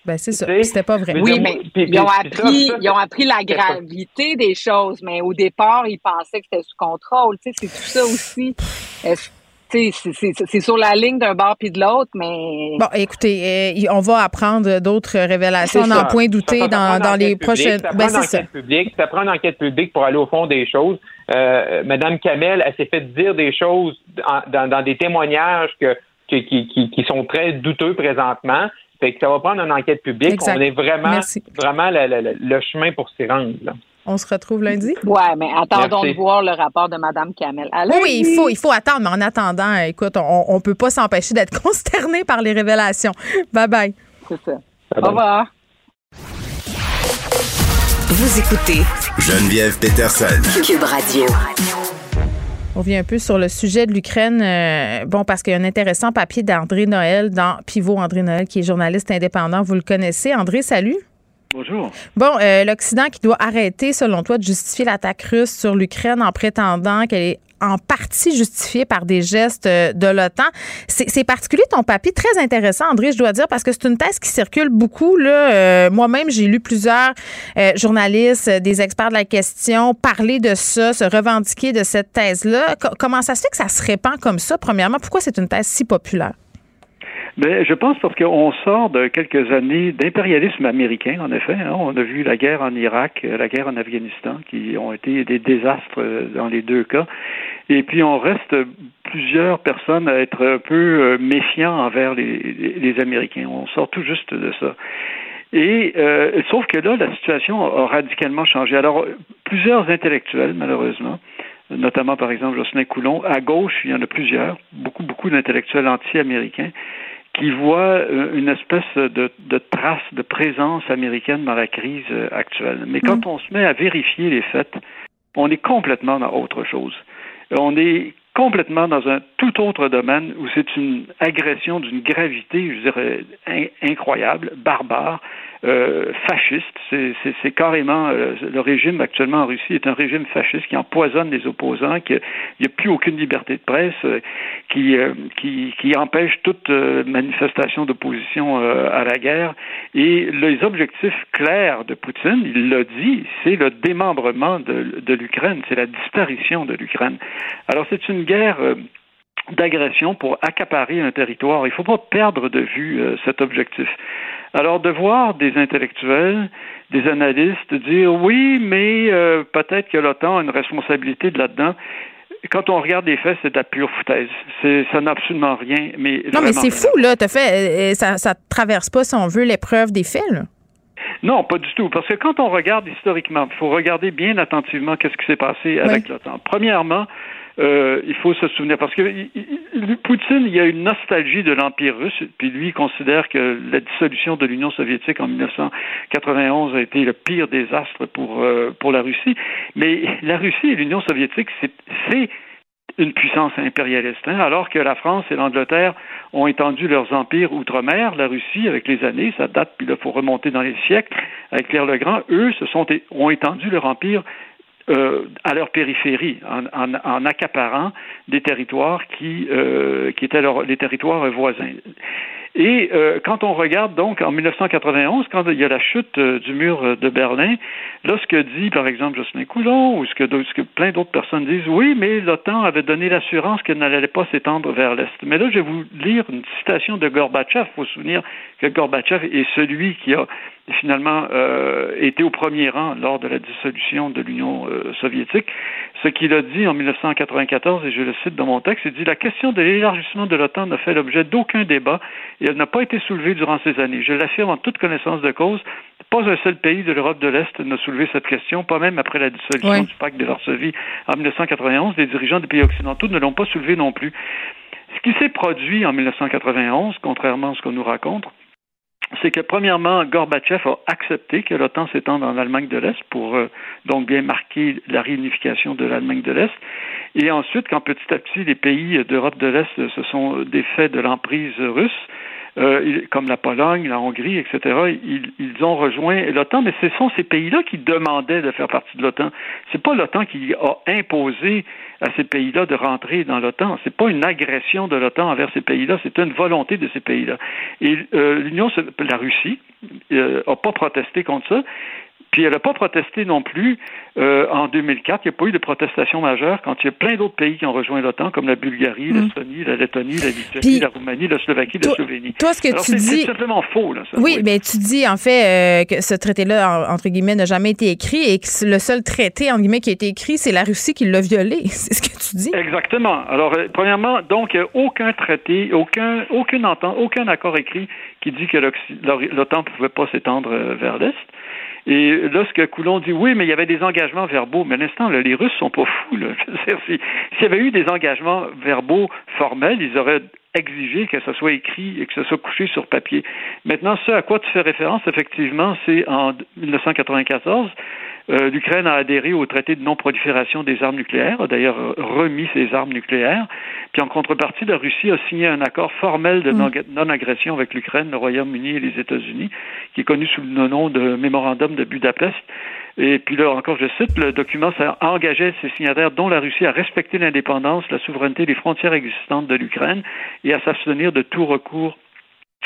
Ben, c'est ça. C'était pas vrai. Oui, mais ils, ont appris, ils ont appris la gravité des choses, mais au départ, ils pensaient que c'était sous contrôle. Tu sais, c'est tout ça aussi c'est sur la ligne d'un bord puis de l'autre, mais. Bon, écoutez, euh, on va apprendre d'autres révélations, on n'en point douter dans, dans les prochaines. Ça ben, c'est ça. Publique, ça prend une enquête publique pour aller au fond des choses. Euh, Madame Kamel, elle s'est fait dire des choses dans, dans, des témoignages que, qui, qui, qui, sont très douteux présentement. Fait que ça va prendre une enquête publique. On est vraiment, vraiment le chemin pour s'y rendre. Là. On se retrouve lundi? Oui, mais attendons de voir le rapport de Mme Kamel. oui, il faut, il faut attendre, mais en attendant, écoute, on ne peut pas s'empêcher d'être consterné par les révélations. Bye bye. C'est ça. Au revoir. Vous écoutez Geneviève Peterson. Cube Radio. On vient un peu sur le sujet de l'Ukraine. Euh, bon, parce qu'il y a un intéressant papier d'André Noël dans Pivot André Noël, qui est journaliste indépendant. Vous le connaissez. André, salut. Bonjour. Bon, euh, l'Occident qui doit arrêter, selon toi, de justifier l'attaque russe sur l'Ukraine en prétendant qu'elle est en partie justifiée par des gestes euh, de l'OTAN. C'est particulier ton papier, très intéressant, André, je dois dire, parce que c'est une thèse qui circule beaucoup. Euh, moi-même, j'ai lu plusieurs journalistes, des experts de la question parler de ça, se revendiquer de cette thèse-là. comment ça se fait que ça se répand comme ça, premièrement? Pourquoi c'est une thèse si populaire? Ben, je pense parce qu'on sort de quelques années d'impérialisme américain, en effet. Hein. On a vu la guerre en Irak, euh, la guerre en Afghanistan, qui ont été des désastres euh, dans les deux cas. Et puis on reste plusieurs personnes à être un peu euh, méfiants envers les, les Américains. On sort tout juste de ça. Et euh, sauf que là, la situation a radicalement changé. Alors, plusieurs intellectuels, malheureusement, notamment par exemple Jocelyn Coulon, à gauche, il y en a plusieurs, beaucoup, beaucoup d'intellectuels anti-américains, qui voit une espèce de, de, trace de présence américaine dans la crise actuelle. Mais quand on se met à vérifier les faits, on est complètement dans autre chose. On est complètement dans un tout autre domaine où c'est une agression d'une gravité, je dirais, incroyable, barbare, euh, fasciste. C'est carrément euh, le régime actuellement en Russie est un régime fasciste qui empoisonne les opposants, qui il n'y a plus aucune liberté de presse, euh, qui, qui, qui empêche toute manifestation d'opposition à la guerre. Et les objectifs clairs de Poutine, il l'a dit, c'est le démembrement de, de l'Ukraine, c'est la disparition de l'Ukraine. Alors c'est une guerre d'agression pour accaparer un territoire. Il ne faut pas perdre de vue cet objectif. Alors de voir des intellectuels, des analystes dire oui, mais euh, peut-être que l'OTAN a une responsabilité de là-dedans. Quand on regarde les faits, c'est de la pure foutaise. ça n'a absolument rien. Mais non, mais c'est fou là. As fait, euh, ça, ça traverse pas, si on veut, l'épreuve des faits. Là. Non, pas du tout. Parce que quand on regarde historiquement, il faut regarder bien attentivement qu'est-ce qui s'est passé avec l'OTAN. Premièrement, euh, il faut se souvenir, parce que Poutine, il y a une nostalgie de l'Empire russe, puis lui, il considère que la dissolution de l'Union soviétique en 1991 a été le pire désastre pour, euh, pour la Russie. Mais la Russie et l'Union soviétique, c'est une puissance impérialiste, hein, alors que la France et l'Angleterre ont étendu leurs empires outre-mer, la Russie, avec les années, ça date, puis il faut remonter dans les siècles, avec Pierre le Grand, eux se sont, ont étendu leur empire euh, à leur périphérie, en, en, en, accaparant des territoires qui, euh, qui étaient leur, les territoires voisins. Et euh, quand on regarde donc en 1991, quand il y a la chute euh, du mur de Berlin, là ce que dit par exemple Jocelyn Coulon ou ce que, plein d'autres personnes disent, oui, mais l'OTAN avait donné l'assurance qu'elle n'allait pas s'étendre vers l'est. Mais là, je vais vous lire une citation de Gorbatchev. Il faut se souvenir que Gorbatchev est celui qui a finalement euh, été au premier rang lors de la dissolution de l'Union euh, soviétique. Ce qu'il a dit en 1994, et je le cite dans mon texte, il dit la question de l'élargissement de l'OTAN n'a fait l'objet d'aucun débat elle n'a pas été soulevée durant ces années. Je l'affirme en toute connaissance de cause. Pas un seul pays de l'Europe de l'Est n'a soulevé cette question, pas même après la dissolution du pacte de Varsovie en 1991. Les dirigeants des pays occidentaux ne l'ont pas soulevé non plus. Ce qui s'est produit en 1991, contrairement à ce qu'on nous raconte, c'est que premièrement, Gorbatchev a accepté que l'OTAN s'étende en Allemagne de l'Est pour euh, donc bien marquer la réunification de l'Allemagne de l'Est. Et ensuite, quand petit à petit les pays d'Europe de l'Est se sont défaits de l'emprise russe, euh, comme la Pologne, la Hongrie, etc., ils, ils ont rejoint l'OTAN, mais ce sont ces pays-là qui demandaient de faire partie de l'OTAN. C'est pas l'OTAN qui a imposé à ces pays-là de rentrer dans l'OTAN. C'est pas une agression de l'OTAN envers ces pays-là, c'est une volonté de ces pays-là. Et euh, l'Union, la Russie, euh, a pas protesté contre ça. Puis elle n'a pas protesté non plus euh, en 2004. Il n'y a pas eu de protestation majeure quand il y a plein d'autres pays qui ont rejoint l'OTAN, comme la Bulgarie, mm. l'Estonie, la Lettonie, la Lituanie, la Roumanie, la Slovaquie, la Slovénie. Toi, ce que tu dis. C'est simplement faux. Là, oui, mais tu dis en fait euh, que ce traité-là, entre guillemets, n'a jamais été écrit et que le seul traité, entre guillemets, qui a été écrit, c'est la Russie qui l'a violé. C'est ce que tu dis. Exactement. Alors, euh, premièrement, donc, aucun traité, aucun, aucune entente, aucun accord écrit qui dit que l'OTAN ne pouvait pas s'étendre vers l'Est. Et là, ce que Coulon dit, oui, mais il y avait des engagements verbaux. Mais à l'instant, les Russes sont pas fous. S'il y avait eu des engagements verbaux formels, ils auraient exigé que ça soit écrit et que ça soit couché sur papier. Maintenant, ce à quoi tu fais référence, effectivement, c'est en 1994, euh, l'Ukraine a adhéré au traité de non-prolifération des armes nucléaires, a d'ailleurs remis ses armes nucléaires, puis en contrepartie, la Russie a signé un accord formel de mm. non-agression avec l'Ukraine, le Royaume-Uni et les États-Unis, qui est connu sous le nom de Mémorandum de Budapest. Et puis là, encore, je cite, le document ça engageait ses signataires, dont la Russie, à respecter l'indépendance, la souveraineté, les frontières existantes de l'Ukraine et à s'abstenir de tout recours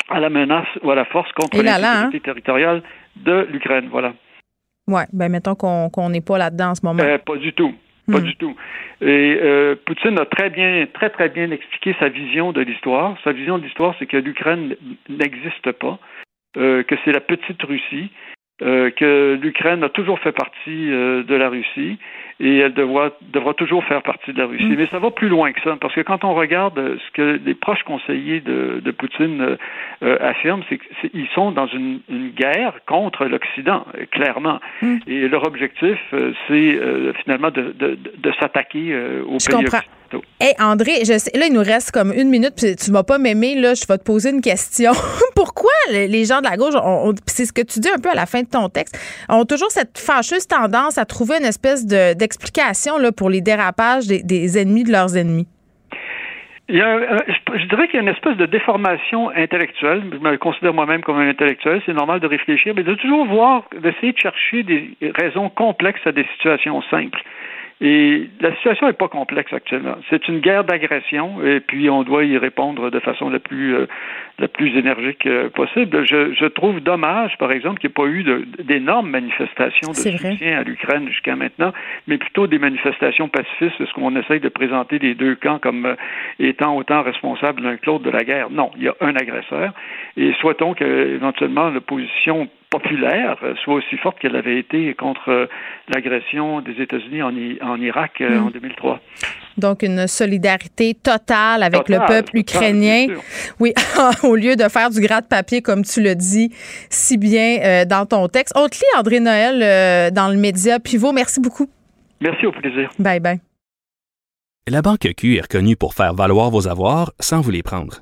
à la menace ou à la force contre l'intégrité hein? territoriale de l'Ukraine. Voilà. Oui, ben mettons qu'on n'est pas là-dedans en ce moment. Euh, pas du tout. Pas hmm. du tout. Et euh, Poutine a très bien, très très bien expliqué sa vision de l'histoire. Sa vision de l'histoire, c'est que l'Ukraine n'existe pas, euh, que c'est la petite Russie, euh, que l'Ukraine a toujours fait partie de la Russie et elle devra, devra toujours faire partie de la Russie. Mm. Mais ça va plus loin que ça, parce que quand on regarde ce que les proches conseillers de, de Poutine euh, euh, affirment, c'est qu'ils sont dans une, une guerre contre l'Occident, euh, clairement. Mm. Et leur objectif, euh, c'est euh, finalement de, de, de s'attaquer euh, aux Je pays Hey André, je sais, là, il nous reste comme une minute, puis tu vas pas m'aimer, là, je vais te poser une question. Pourquoi les gens de la gauche, c'est ce que tu dis un peu à la fin de ton texte, ont toujours cette fâcheuse tendance à trouver une espèce de- d'explication là, pour les dérapages des, des ennemis de leurs ennemis? Il y a, euh, je dirais qu'il y a une espèce de déformation intellectuelle. Je me considère moi-même comme un intellectuel, c'est normal de réfléchir, mais de toujours voir, d'essayer de chercher des raisons complexes à des situations simples. Et la situation n'est pas complexe actuellement. C'est une guerre d'agression et puis on doit y répondre de façon la plus euh, la plus énergique euh, possible. Je, je trouve dommage, par exemple, qu'il n'y ait pas eu d'énormes manifestations de vrai. soutien à l'Ukraine jusqu'à maintenant, mais plutôt des manifestations pacifistes, ce qu'on essaye de présenter les deux camps comme euh, étant autant responsables l'un que l'autre de la guerre. Non, il y a un agresseur et souhaitons que éventuellement l'opposition populaire euh, soit aussi forte qu'elle avait été contre euh, l'agression des États-Unis en, Irak euh, Mm. en 2003. Donc, une solidarité totale avec le peuple ukrainien. Oui, au lieu de faire du gratte-papier, comme tu le dis si bien euh, dans ton texte. On te lit, André Noël, euh, dans le média Pivot. Merci beaucoup. Merci, au plaisir. Bye bye. La Banque Q est reconnue pour faire valoir vos avoirs sans vous les prendre.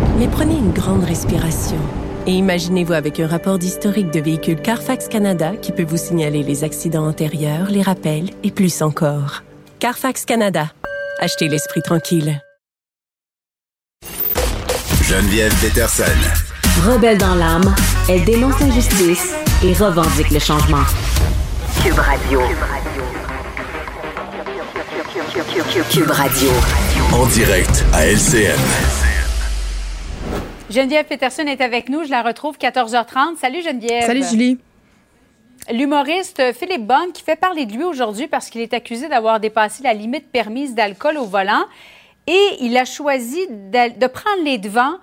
mais prenez une grande respiration. Et imaginez-vous avec un rapport d'historique de véhicule Carfax Canada qui peut vous signaler les accidents antérieurs, les rappels et plus encore. Carfax Canada. Achetez l'esprit tranquille. Geneviève Peterson. Rebelle dans l'âme, elle dénonce l'injustice et revendique le changement. Cube Radio. Cube Radio. En direct à LCN. Geneviève Peterson est avec nous. Je la retrouve 14h30. Salut Geneviève. Salut Julie. L'humoriste Philippe Bonne qui fait parler de lui aujourd'hui parce qu'il est accusé d'avoir dépassé la limite permise d'alcool au volant et il a choisi de, de prendre les devants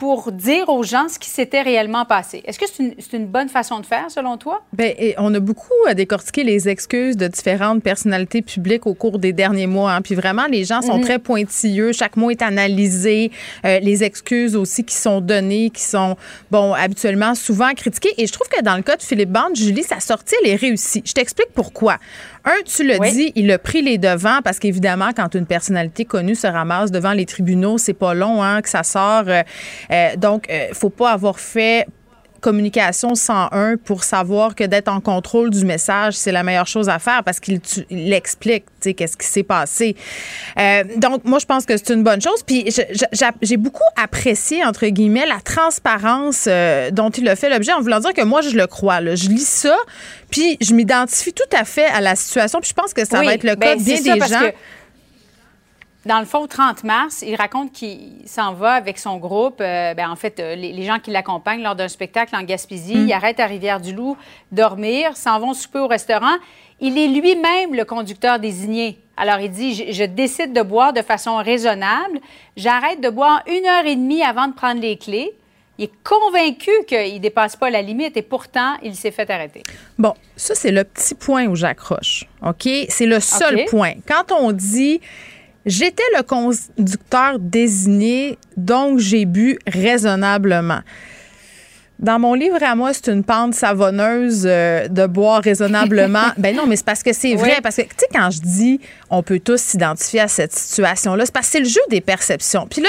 pour dire aux gens ce qui s'était réellement passé. Est-ce que c'est une, c'est une bonne façon de faire selon toi? Et on a beaucoup à décortiquer les excuses de différentes personnalités publiques au cours des derniers mois. hein. Puis vraiment, les gens sont Mhm. très pointilleux. Chaque mot est analysé. Euh, les excuses aussi qui sont données, qui sont, bon, habituellement souvent critiquées. Et je trouve que dans le cas de Philippe Bande, Julie, sa sortie, elle est réussie. Je t'explique pourquoi. Un, tu le Oui. dis, il a pris les devants parce qu'évidemment, quand une personnalité connue se ramasse devant les tribunaux, c'est pas long hein, que ça sort. Euh, euh, donc, euh, faut pas avoir fait communication 101 pour savoir que d'être en contrôle du message, c'est la meilleure chose à faire parce qu'il il explique, tu sais, qu'est-ce qui s'est passé. Euh, donc, moi, je pense que c'est une bonne chose. Puis, j'ai beaucoup apprécié, entre guillemets, la transparence euh, dont il a fait l'objet en voulant dire que moi, je le crois. là. Je lis ça, puis je m'identifie tout à fait à la situation. Puis, je pense que ça Oui, va être le ben, cas bien c'est ça, des gens. que Dans le fond, 30 mars, il raconte qu'il s'en va avec son groupe. euh, ben, en fait, euh, les, les gens qui l'accompagnent lors d'un spectacle en Gaspésie, Mm. ils arrêtent à Rivière-du-Loup dormir, s'en vont souper au restaurant. Il est lui-même le conducteur désigné. Alors, il dit, je, je décide de boire de façon raisonnable. J'arrête de boire une heure et demie avant de prendre les clés. Il est convaincu qu'il ne dépasse pas la limite et pourtant, il s'est fait arrêter. Bon, ça, c'est le petit point où j'accroche. OK? C'est le seul point. Quand on dit j'étais le conducteur désigné, donc j'ai bu raisonnablement. Dans mon livre à moi, c'est une pente savonneuse euh, de boire raisonnablement. ben non, mais c'est parce que c'est vrai. Oui. Parce que, tu sais, quand je dis on peut tous s'identifier à cette situation-là, c'est parce que c'est le jeu des perceptions. Puis là,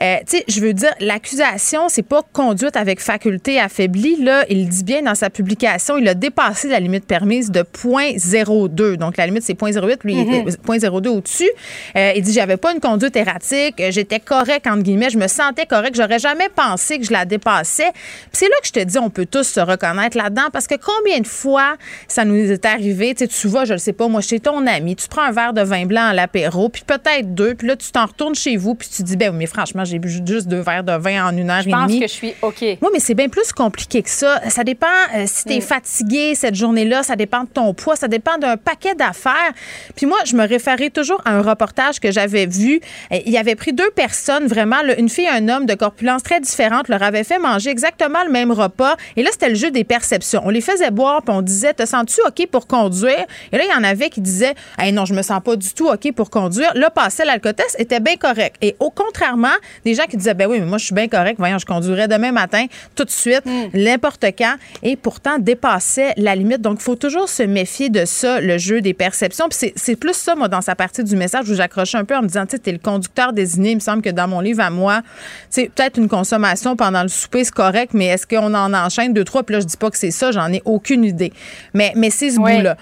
euh, tu sais, je veux dire, l'accusation, c'est pas conduite avec faculté affaiblie. Là, il dit bien dans sa publication, il a dépassé la limite permise de 0.02. Donc, la limite, c'est 0.08. Lui, il était 0.02 au-dessus. Euh, il dit, j'avais pas une conduite erratique. J'étais correct, entre guillemets. Je me sentais correct. J'aurais jamais pensé que je la dépassais. Puis c'est là que je te dis, on peut tous se reconnaître là-dedans parce que combien de fois ça nous est arrivé, tu sais, tu vas, je le sais pas, moi, chez ton ami, tu prends un verre de vin blanc à l'apéro, puis peut-être deux, puis là, tu t'en retournes chez vous, puis tu dis, ben oui, mais franchement, j'ai bu juste deux verres de vin en une heure Je et pense demie. que je suis OK. Oui, mais c'est bien plus compliqué que ça. Ça dépend euh, si tu es Mm. fatigué cette journée-là, ça dépend de ton poids, ça dépend d'un paquet d'affaires. Puis moi, je me référais toujours à un reportage que j'avais vu. Il avait pris deux personnes, vraiment, là, une fille et un homme de corpulence très différente, leur avait fait manger exactement le même repas. Et là, c'était le jeu des perceptions. On les faisait boire, puis on disait, te sens-tu OK pour conduire? Et là, il y en avait qui disaient, hey, non, je me sens pas du tout OK pour conduire. Là, passait l'alcotest, était bien correct. Et au contrairement, des gens qui disaient, ben oui, mais moi, je suis bien correct, voyons, je conduirais demain matin, tout de suite, n'importe quand, et pourtant dépassait la limite. Donc, il faut toujours se méfier de ça, le jeu des perceptions. Puis c'est- c'est plus ça, moi, dans sa partie du message où j'accrochais un peu en me disant, tu sais, t'es le conducteur désigné. Il me semble que dans mon livre à moi, tu sais, peut-être une consommation pendant le souper, c'est correct, mais est-ce qu'on en enchaîne deux, trois? Puis là, je dis pas que c'est ça, j'en ai aucune idée. Mais, mais c'est ce bout-là.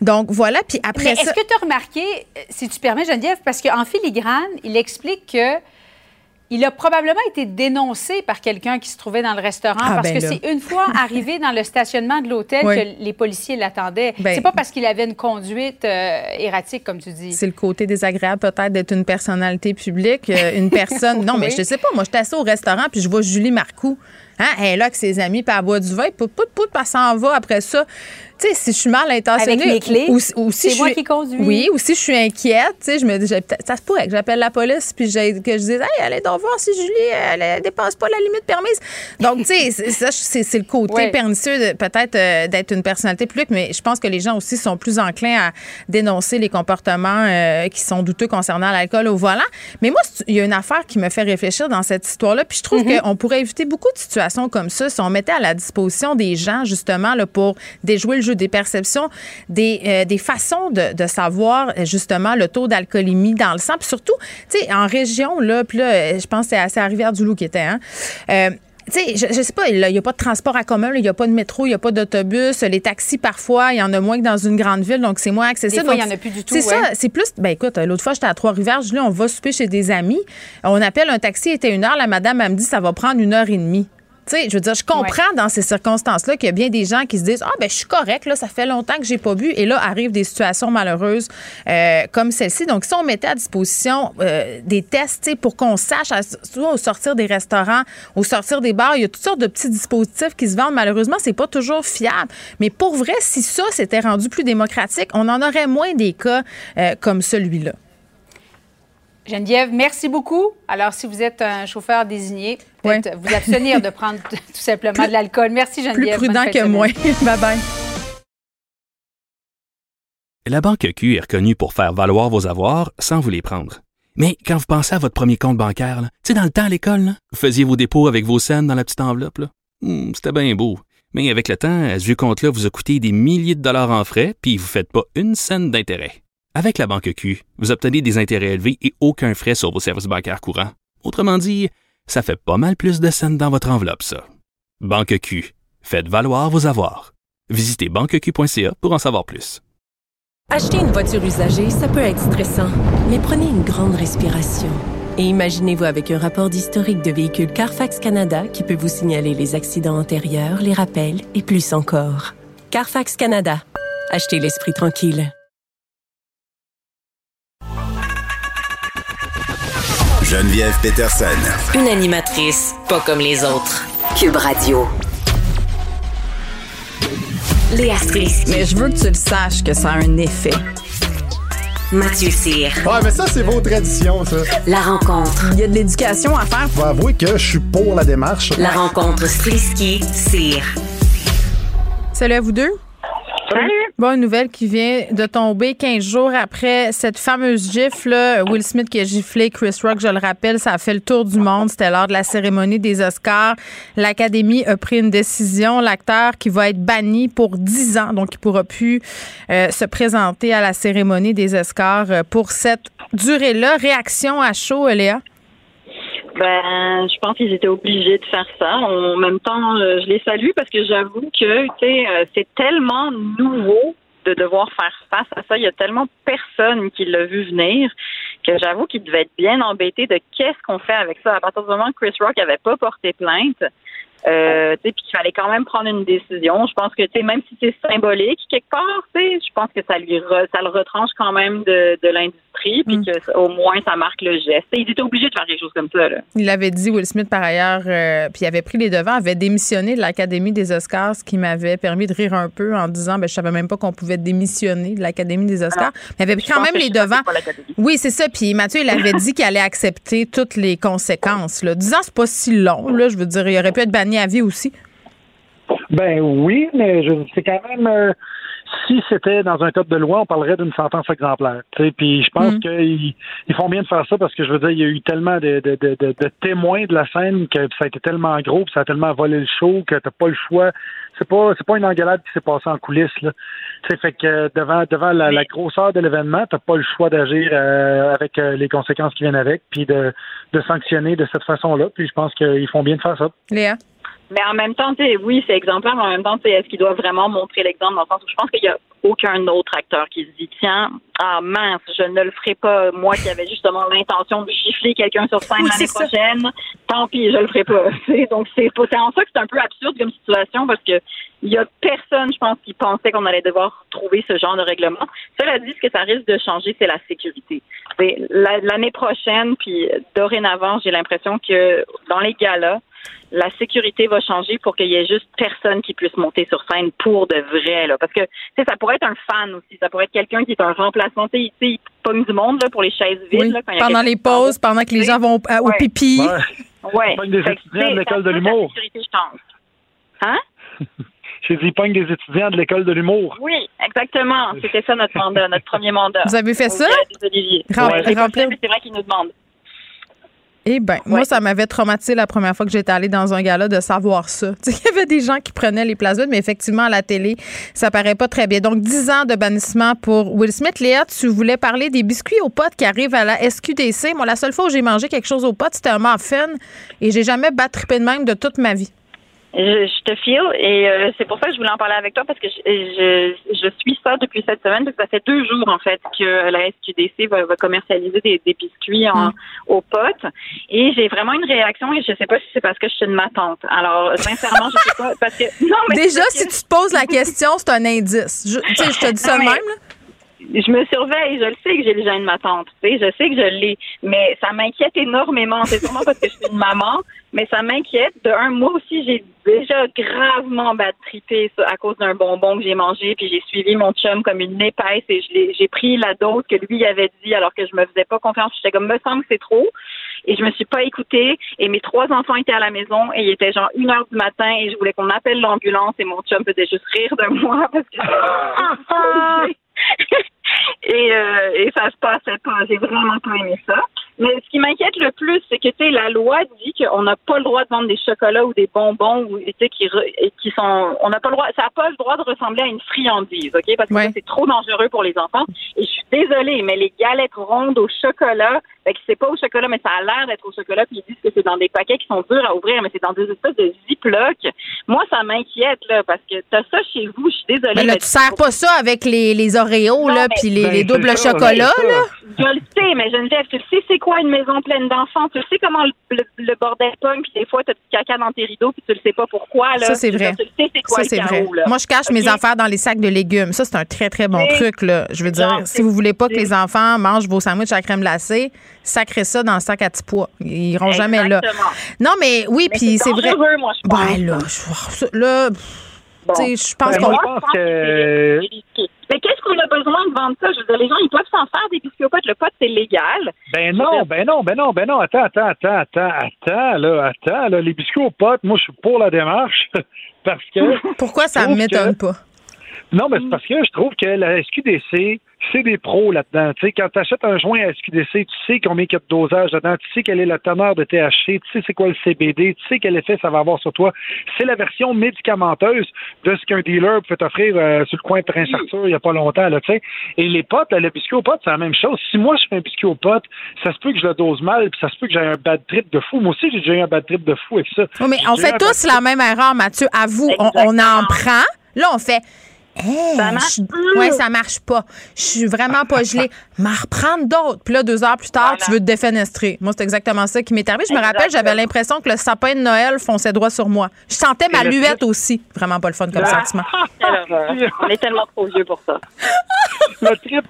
Donc, voilà. Puis après Mais ça. est-ce que tu as remarqué, euh, si tu permets, Geneviève, parce qu'en filigrane, il explique que il a probablement été dénoncé par quelqu'un qui se trouvait dans le restaurant Ah, parce ben que c'est une fois arrivé dans le stationnement de l'hôtel Oui. que les policiers l'attendaient. Ben- c'est pas parce qu'il avait une conduite euh, erratique, comme tu dis. C'est le côté désagréable peut-être d'être une personnalité publique, euh, une personne. Non, mais je sais pas. Moi, je suis assise au restaurant puis je vois Julie Marcoux. Hein, elle est là avec ses amis, puis elle boit du vin, puis pout, pout, puis elle s'en va après ça. Tu sais, si je suis mal intentionnée. Avec mes clés, ou, ou si c'est moi qui conduis. Oui, ou si je suis inquiète, tu sais, je me dis, j'ai peut-être- ça se pourrait que j'appelle la police, puis que je dise, hey, allez donc voir si Julie, elle, elle dépasse pas la limite permise. Donc, tu sais, ça, c'est le côté Ouais. pernicieux de- peut-être euh, d'être une personnalité publique, mais je pense que les gens aussi sont plus enclins à dénoncer les comportements euh, qui sont douteux concernant l'alcool au volant. Mais moi, il y a une affaire qui me fait réfléchir dans cette histoire-là, puis je trouve qu'on pourrait éviter beaucoup de situations comme ça si on mettait à la disposition des gens, justement, là, pour déjouer le jeu des perceptions, des, euh, des façons de, de savoir, euh, justement, le taux d'alcoolémie dans le sang. Puis surtout, tu sais, en région, là, puis là, euh, je pense que c'est à, à Rivière-du-Loup qui était, hein. Euh, tu sais, je, je sais pas, il n'y a pas de transport en commun, il n'y a pas de métro, il n'y a pas d'autobus. Les taxis, parfois, il y en a moins que dans une grande ville, donc c'est moins accessible. Des fois, il Donc, y en a plus du tout, C'est ça, c'est plus. Ben écoute, l'autre fois, j'étais à Trois-Rivières, je dis, on va souper chez des amis. On appelle un taxi, il était une heure. La madame, elle me dit, ça va prendre une heure et demie. Tu sais, je veux dire, je comprends dans ces circonstances-là qu'il y a bien des gens qui se disent Ah, ben, je suis correct, là, ça fait longtemps que j'ai pas bu. Et là, arrivent des situations malheureuses euh, comme celle-ci. Donc, si on mettait à disposition euh, des tests, tu sais, pour qu'on sache, soit au sortir des restaurants, au sortir des bars, il y a toutes sortes de petits dispositifs qui se vendent. Malheureusement, c'est pas toujours fiable. Mais pour vrai, si ça s'était rendu plus démocratique, on en aurait moins des cas euh, comme celui-là. Geneviève, merci beaucoup. Alors, si vous êtes un chauffeur désigné, peut-être vous abstenir de prendre tout simplement de l'alcool. Merci, Geneviève. Plus prudent que semaine. moi. bye bye. La Banque Q est reconnue pour faire valoir vos avoirs sans vous les prendre. Mais quand vous pensez à votre premier compte bancaire, tu sais, dans le temps à l'école, vous faisiez vos dépôts avec vos scènes dans la petite enveloppe. Hmm, C'était bien beau. Mais avec le temps, ce vieux compte-là vous a coûté des milliers de dollars en frais, puis vous ne faites pas une scène d'intérêt. Avec la Banque Q, vous obtenez des intérêts élevés et aucun frais sur vos services bancaires courants. Autrement dit, ça fait pas mal plus de scènes dans votre enveloppe, ça. Banque Q. Faites valoir vos avoirs. Visitez banqueq.ca pour en savoir plus. Acheter une voiture usagée, ça peut être stressant, mais prenez une grande respiration. Et imaginez-vous avec un rapport d'historique de véhicule Carfax Canada qui peut vous signaler les accidents antérieurs, les rappels et plus encore. Carfax Canada. Achetez l'esprit tranquille. Geneviève Peterson. Une animatrice pas comme les autres. Cube Radio. Léa Strisky. Mais je veux que tu le saches que ça a un effet. Mathieu Cyr. Ouais, mais ça, c'est vos traditions, ça. La rencontre. Il y a de l'éducation à faire. Je vais avouer que je suis pour la démarche. La rencontre Strisky-Cyr. Salut à vous deux. Salut. Bonne nouvelle qui vient de tomber 15 jours après cette fameuse gifle. Will Smith qui a giflé Chris Rock, je le rappelle, ça a fait le tour du monde. C'était lors de la cérémonie des Oscars. L'Académie a pris une décision. L'acteur qui va être banni pour 10 ans, donc il pourra plus euh, se présenter à la cérémonie des Oscars euh, pour cette durée-là. Réaction à chaud, Léa? Ben, je pense qu'ils étaient obligés de faire ça. En même temps, euh, je les salue parce que j'avoue que, euh, c'est tellement nouveau de devoir faire face à ça. Il y a tellement personne qui l'a vu venir que j'avoue qu'il devait être bien embêté de qu'est-ce qu'on fait avec ça. À partir du moment que Chris Rock avait pas porté plainte, Euh, puis qu'il fallait quand même prendre une décision. Je pense que, même si c'est symbolique quelque part, je pense que ça lui re- ça le retranche quand même de, de l'industrie, puis Mm. que au moins ça marque le geste. Ils étaient obligés de faire quelque chose comme ça. Là. Il avait dit, Will Smith, par ailleurs, euh, puis il avait pris les devants, avait démissionné de l'Académie des Oscars, ce qui m'avait permis de rire un peu en disant, ben, je savais même pas qu'on pouvait démissionner de l'Académie des Oscars. Mais il avait pris quand même les devants. Oui, c'est ça. Puis Mathieu, il avait dit qu'il allait accepter toutes les conséquences. Là. Dix ans, c'est pas si long. Là, je veux dire, il aurait pu être banni à vie aussi. Ben oui, mais je- c'est quand même. euh, si c'était dans un code de loi, on parlerait d'une sentence exemplaire. Puis je pense Mm. qu'ils ils font bien de faire ça parce que je veux dire, il y a eu tellement de, de, de, de- témoins de la scène que ça a été tellement gros, puis ça a tellement volé le show que t'as pas le choix. C'est pas c'est pas une engueulade qui s'est passée en coulisses là. Tu sais, fait que euh, devant devant la, la grosseur de l'événement, t'as pas le choix d'agir euh, avec euh, les conséquences qui viennent avec, puis de, de sanctionner de cette façon-là. Puis je pense qu'ils font bien de faire ça. Léa? Mais en même temps, tu sais, oui, c'est exemplaire, mais en même temps, tu sais, est-ce qu'il doit vraiment montrer l'exemple dans le sens où je pense qu'il y a aucun autre acteur qui se dit tiens, ah mince, je ne le ferai pas, moi qui avais justement l'intention de gifler quelqu'un sur scène Oui, l'année prochaine, tant pis, je le ferai pas. Donc c'est en ça que c'est un peu absurde comme situation parce que il y a personne, je pense, qui pensait qu'on allait devoir trouver ce genre de règlement. Cela dit, ce que ça risque de changer, c'est la sécurité. L'année prochaine, puis dorénavant, j'ai l'impression que dans les galas, la sécurité va changer pour qu'il y ait juste personne qui puisse monter sur scène pour de vrai. Là. Parce que tu sais, ça pourrait être un fan aussi. Ça pourrait être quelqu'un qui est un remplaçant. Tu sais, il- pogne du monde là, pour les chaises vides. Oui. là, quand il y a Pendant les pauses, pendant que les gens vont à- au Ouais. pipi. Ouais. Pogne des étudiants de l'école de ajoute la l'humour. sécurité, pense. Hein? J'ai dit pogne des étudiants de l'école de l'humour. Oui, exactement. C'était ça notre mandat, notre premier mandat. Vous avez fait ça? Des Oliviers. Rem- Ouais, remplir- C'est vrai qu'ils nous demandent. Eh ben, moi, ça m'avait traumatisé la première fois que j'étais allée dans un gala de savoir ça. Tu sais, il y avait des gens qui prenaient les places vides, mais effectivement, à la télé, ça paraît pas très bien. Donc, 10 ans de bannissement pour Will Smith. Léa, tu voulais parler des biscuits aux potes qui arrivent à la SQDC. Moi, la seule fois où j'ai mangé quelque chose aux potes, c'était un muffin et j'ai jamais battrippé de même de toute ma vie. Je, je te file et euh, c'est pour ça que je voulais en parler avec toi parce que je, je, je suis ça depuis cette semaine parce que ça fait deux jours en fait que la SQDC va, va commercialiser des, des biscuits en, aux potes et j'ai vraiment une réaction et je sais pas si c'est parce que je suis de ma tante. Alors sincèrement je sais pas parce que non mais Déjà, si que- tu te poses la question, c'est un indice. Je, tu sais, je te dis ça même. là. Je me surveille, je le sais que j'ai le gène de ma tante, tu sais, je sais que je l'ai, mais ça m'inquiète énormément. C'est sûrement parce que je suis une maman, mais ça m'inquiète. De un, moi aussi, j'ai déjà gravement ça, à cause d'un bonbon que j'ai mangé, puis j'ai suivi mon chum comme une épaisse et j'ai pris la dose que lui avait dit alors que je me faisais pas confiance. J'étais comme, me semble que c'est trop. Et je me suis pas écoutée. Et mes trois enfants étaient à la maison et il était genre une heure du matin et je voulais qu'on appelle l'ambulance et mon chum faisait juste rire de moi parce que et, euh, et ça se passait pas. J'ai vraiment pas aimé ça. Mais ce qui m'inquiète le plus, c'est que tu sais, la loi dit qu'on n'a pas le droit de vendre des chocolats ou des bonbons ou tu sais, qui, re- qui sont. On n'a pas le droit. Ça n'a pas le droit de ressembler à une friandise, ok? Parce que ça, c'est trop dangereux pour les enfants. Et je suis désolée, mais les galettes rondes au chocolat, fait que c'est pas au chocolat, mais ça a l'air d'être au chocolat. Puis ils disent que c'est dans des paquets qui sont durs à ouvrir, mais c'est dans des espèces de ziploc. Moi, ça m'inquiète là, parce que t'as ça chez vous. Je suis désolée. Mais là, mais tu sers pas ça avec les, les Oreos, là, puis les, Ben, les doubles chocolats, là. Je le sais, mais Geneviève, tu le sais, c'est quoi une maison pleine d'enfants? Tu sais comment le, le, le bordel pogne, puis des fois, t'as du caca dans tes rideaux, puis tu le sais pas pourquoi, là. Ça, c'est vrai. Tu le sais, c'est quoi Ça, le vrai. là. Moi, je cache mes affaires dans les sacs de légumes. Ça, c'est un très, très bon truc, là. Je veux dire, si vous voulez pas que les enfants mangent vos sandwichs à la crème glacée, sacrez ça dans le sac à petits pois. Ils iront jamais là. Non, mais oui, puis c'est vrai. dangereux, moi, je pense. Ben, là, je- là, je pense Ben, qu'on. que. Mais qu'est-ce qu'on a besoin de vendre ça? Je veux dire, les gens, ils peuvent s'en faire des biscuits au pot. Le pot, c'est légal. Ben non, ben non, ben non, ben non, attends, attends, attends, attends, attends, là, attends, là, les biscuits aux potes, moi, je suis pour la démarche, parce que... Pourquoi ça trouve m'étonne que- pas? Non, mais c'est parce que je trouve que la SQDC, c'est des pros là-dedans. Tu sais, quand tu achètes un joint à SQDC, tu sais combien il y a de dosage dedans, tu sais quelle est la teneur de THC, tu sais c'est quoi le CBD, tu sais quel effet ça va avoir sur toi. C'est la version médicamenteuse de ce qu'un dealer peut t'offrir euh, sur le coin de Prince Arthur il n'y a pas longtemps, là, tu sais. Et les potes, là, le biscuit aux potes, c'est la même chose. Si moi, je fais un biscuit aux potes, ça se peut que je le dose mal, puis ça se peut que j'ai un bad trip de fou. Moi aussi, j'ai déjà eu un bad trip de fou avec ça. Oui, mais on fait tous la même erreur, Mathieu. À vous, on, on en prend. Là, on fait. Hey, Ça marche je- plus. Ouais, ça marche pas. Je suis vraiment pas gelée. M'en reprendre d'autres. Puis là, deux heures plus tard, tu veux te défenestrer. Moi, c'est exactement ça qui m'est arrivé. Je me rappelle, j'avais l'impression que le sapin de Noël fonçait droit sur moi. Je sentais ma luette aussi. Vraiment pas le fun comme Ah. sentiment. Horreur. On est tellement trop vieux pour ça. le trip,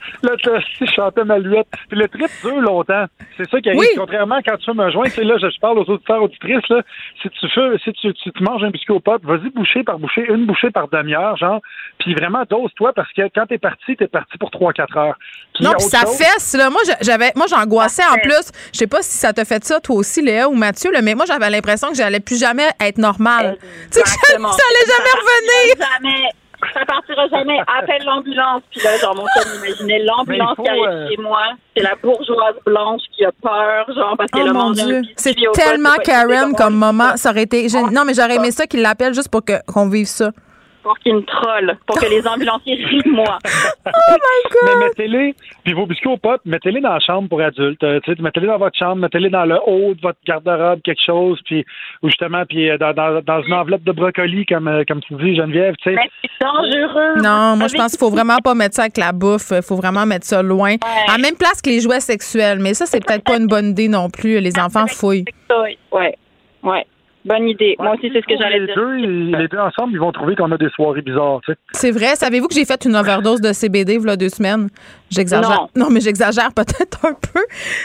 si je chantais ma luette. Puis le trip dure longtemps. C'est ça qui arrive. Oui. Contrairement quand tu fumes un joint, tu sais, là, je, je parle aux auditeurs, auditrices, là. Si tu fais, si tu, tu, tu manges un biscuit au pop, vas-y boucher par boucher, une bouchée par demi-heure, genre. Puis vraiment, dose-toi parce que quand t'es parti, t'es parti pour 3-4 heures. Puis Non, puis ça chose- fesse, là. Moi, j'avais, moi, j'angoissais en plus. Je sais pas si ça t'a fait ça, toi aussi, Léa ou Mathieu, là, mais moi, j'avais l'impression que j'allais plus jamais être normale. Tu sais, que ça, allait jamais revenir. Jamais. Ça partira jamais. Appelle l'ambulance. Puis là, genre, mon chum imaginait l'ambulance qui arrive euh, chez moi. C'est la bourgeoise blanche qui a peur, genre, parce qu'elle Oh a mon Dieu. C'est tellement Karen comme moment. Ça aurait été. Non, mais j'aurais aimé ça qu'il l'appelle juste pour que, qu'on vive ça. Pour qu'il me troll. Pour que les ambulanciers rient de moi. Mais mettez-les, puis vos biscuits au pop, mettez-les dans la chambre pour adultes. Euh, tu sais, mettez-les dans votre chambre, mettez-les dans le haut de votre garde-robe, quelque chose, puis ou justement, puis euh, dans, dans, dans une enveloppe de brocoli, comme, euh, comme tu dis, Geneviève, tu sais. Mais c'est dangereux. Non, moi, je pense qu'il faut vraiment pas mettre ça avec la bouffe. Il faut vraiment mettre ça loin. À la même place que les jouets sexuels. Mais ça, c'est peut-être pas une bonne idée non plus. Les enfants fouillent. Ouais. Ouais. Bonne idée. Moi aussi, c'est ce que j'allais les dire. deux, ils- les deux ensemble, ils vont trouver qu'on a des soirées bizarres, tu sais. C'est vrai. Savez-vous que j'ai fait une overdose de CBD il y a deux semaines? J'exagère. Non. mais j'exagère peut-être un peu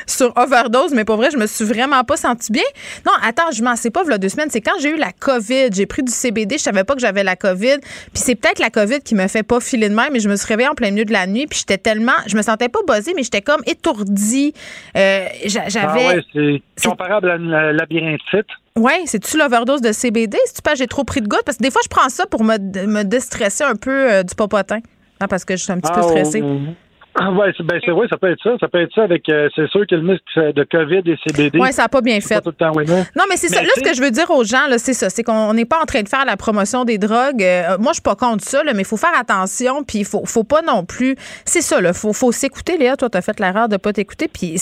sur overdose, mais pour vrai, je me suis vraiment pas sentie bien. Non, attends, je m'en sais pas il y a deux semaines. C'est quand j'ai eu la COVID. J'ai pris du CBD. Je savais pas que j'avais la COVID. Puis c'est peut-être la COVID qui me fait pas filer de même, mais je me suis réveillée en plein milieu de la nuit. Puis j'étais tellement. Je me sentais pas buzzée, mais j'étais comme étourdie. Euh, j'a- j'avais. Ah ouais, c'est comparable à la labyrinthite. Oui, c'est-tu l'overdose de CBD? Si tu pas j'ai trop pris de gouttes? Parce que des fois, je prends ça pour me, me déstresser un peu euh, du popotin. Non, parce que je suis un petit peu Ah, stressée. oh, Ah ouais, c'est ben, c'est vrai, ça peut être ça. Ça peut être ça avec, euh, c'est sûr que le mix de COVID et CBD. Oui, ça n'a pas bien c'est fait. pas tout le temps winner. Non, mais c'est ça. Là, ce que je veux dire aux gens, là, c'est ça. C'est qu'on n'est pas en train de faire la promotion des drogues. Euh, moi, je suis pas contre ça, là, mais il faut faire attention. Puis il faut, faut pas non plus. C'est ça, là. Faut, faut s'écouter, Léa. Toi, tu as fait l'erreur de pas t'écouter. Puis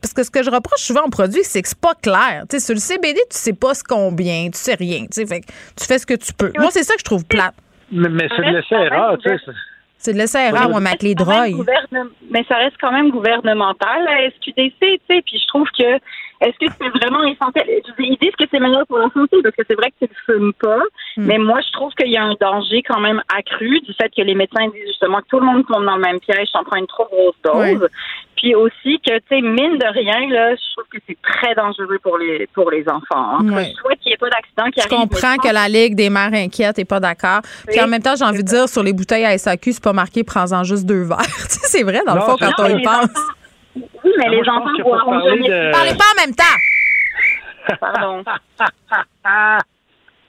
parce que ce que je reproche souvent aux produits, c'est que c'est pas clair. Tu sais, sur le CBD, tu sais pas ce combien, tu sais rien. Tu sais, fait que tu fais ce que tu peux. Moi, c'est ça que je trouve plate. Mais, mais c'est de laisser erreur, tu sais. C'est- de laisser erreur, moi, avec les gouverne- Mais ça reste quand même gouvernemental, la SQDC, tu sais. Puis je trouve que est-ce que c'est vraiment essentiel? Ils disent que c'est meilleur pour la santé parce que c'est vrai que tu ne fumes pas. Hmm. Mais moi, je trouve qu'il y a un danger quand même accru du fait que les médecins disent justement que tout le monde tombe dans le même piège, s'en prend une trop grosse dose. Puis aussi que, tu sais, mine de rien, là, je trouve que c'est très dangereux pour les pour les enfants. hein. Ouais. Je souhaite qu'il n'y ait pas d'accident qui Je arrive. comprends que la Ligue des mères inquiète n'est pas d'accord. Puis en même temps, j'ai envie de dire, sur les bouteilles à SAQ, c'est pas marqué prends-en juste deux verres. C'est vrai, dans le fond, quand Non, on y pense. enfants- Oui, mais Ah, les je enfants parler jamais. de- Parlez pas en même temps! Pardon.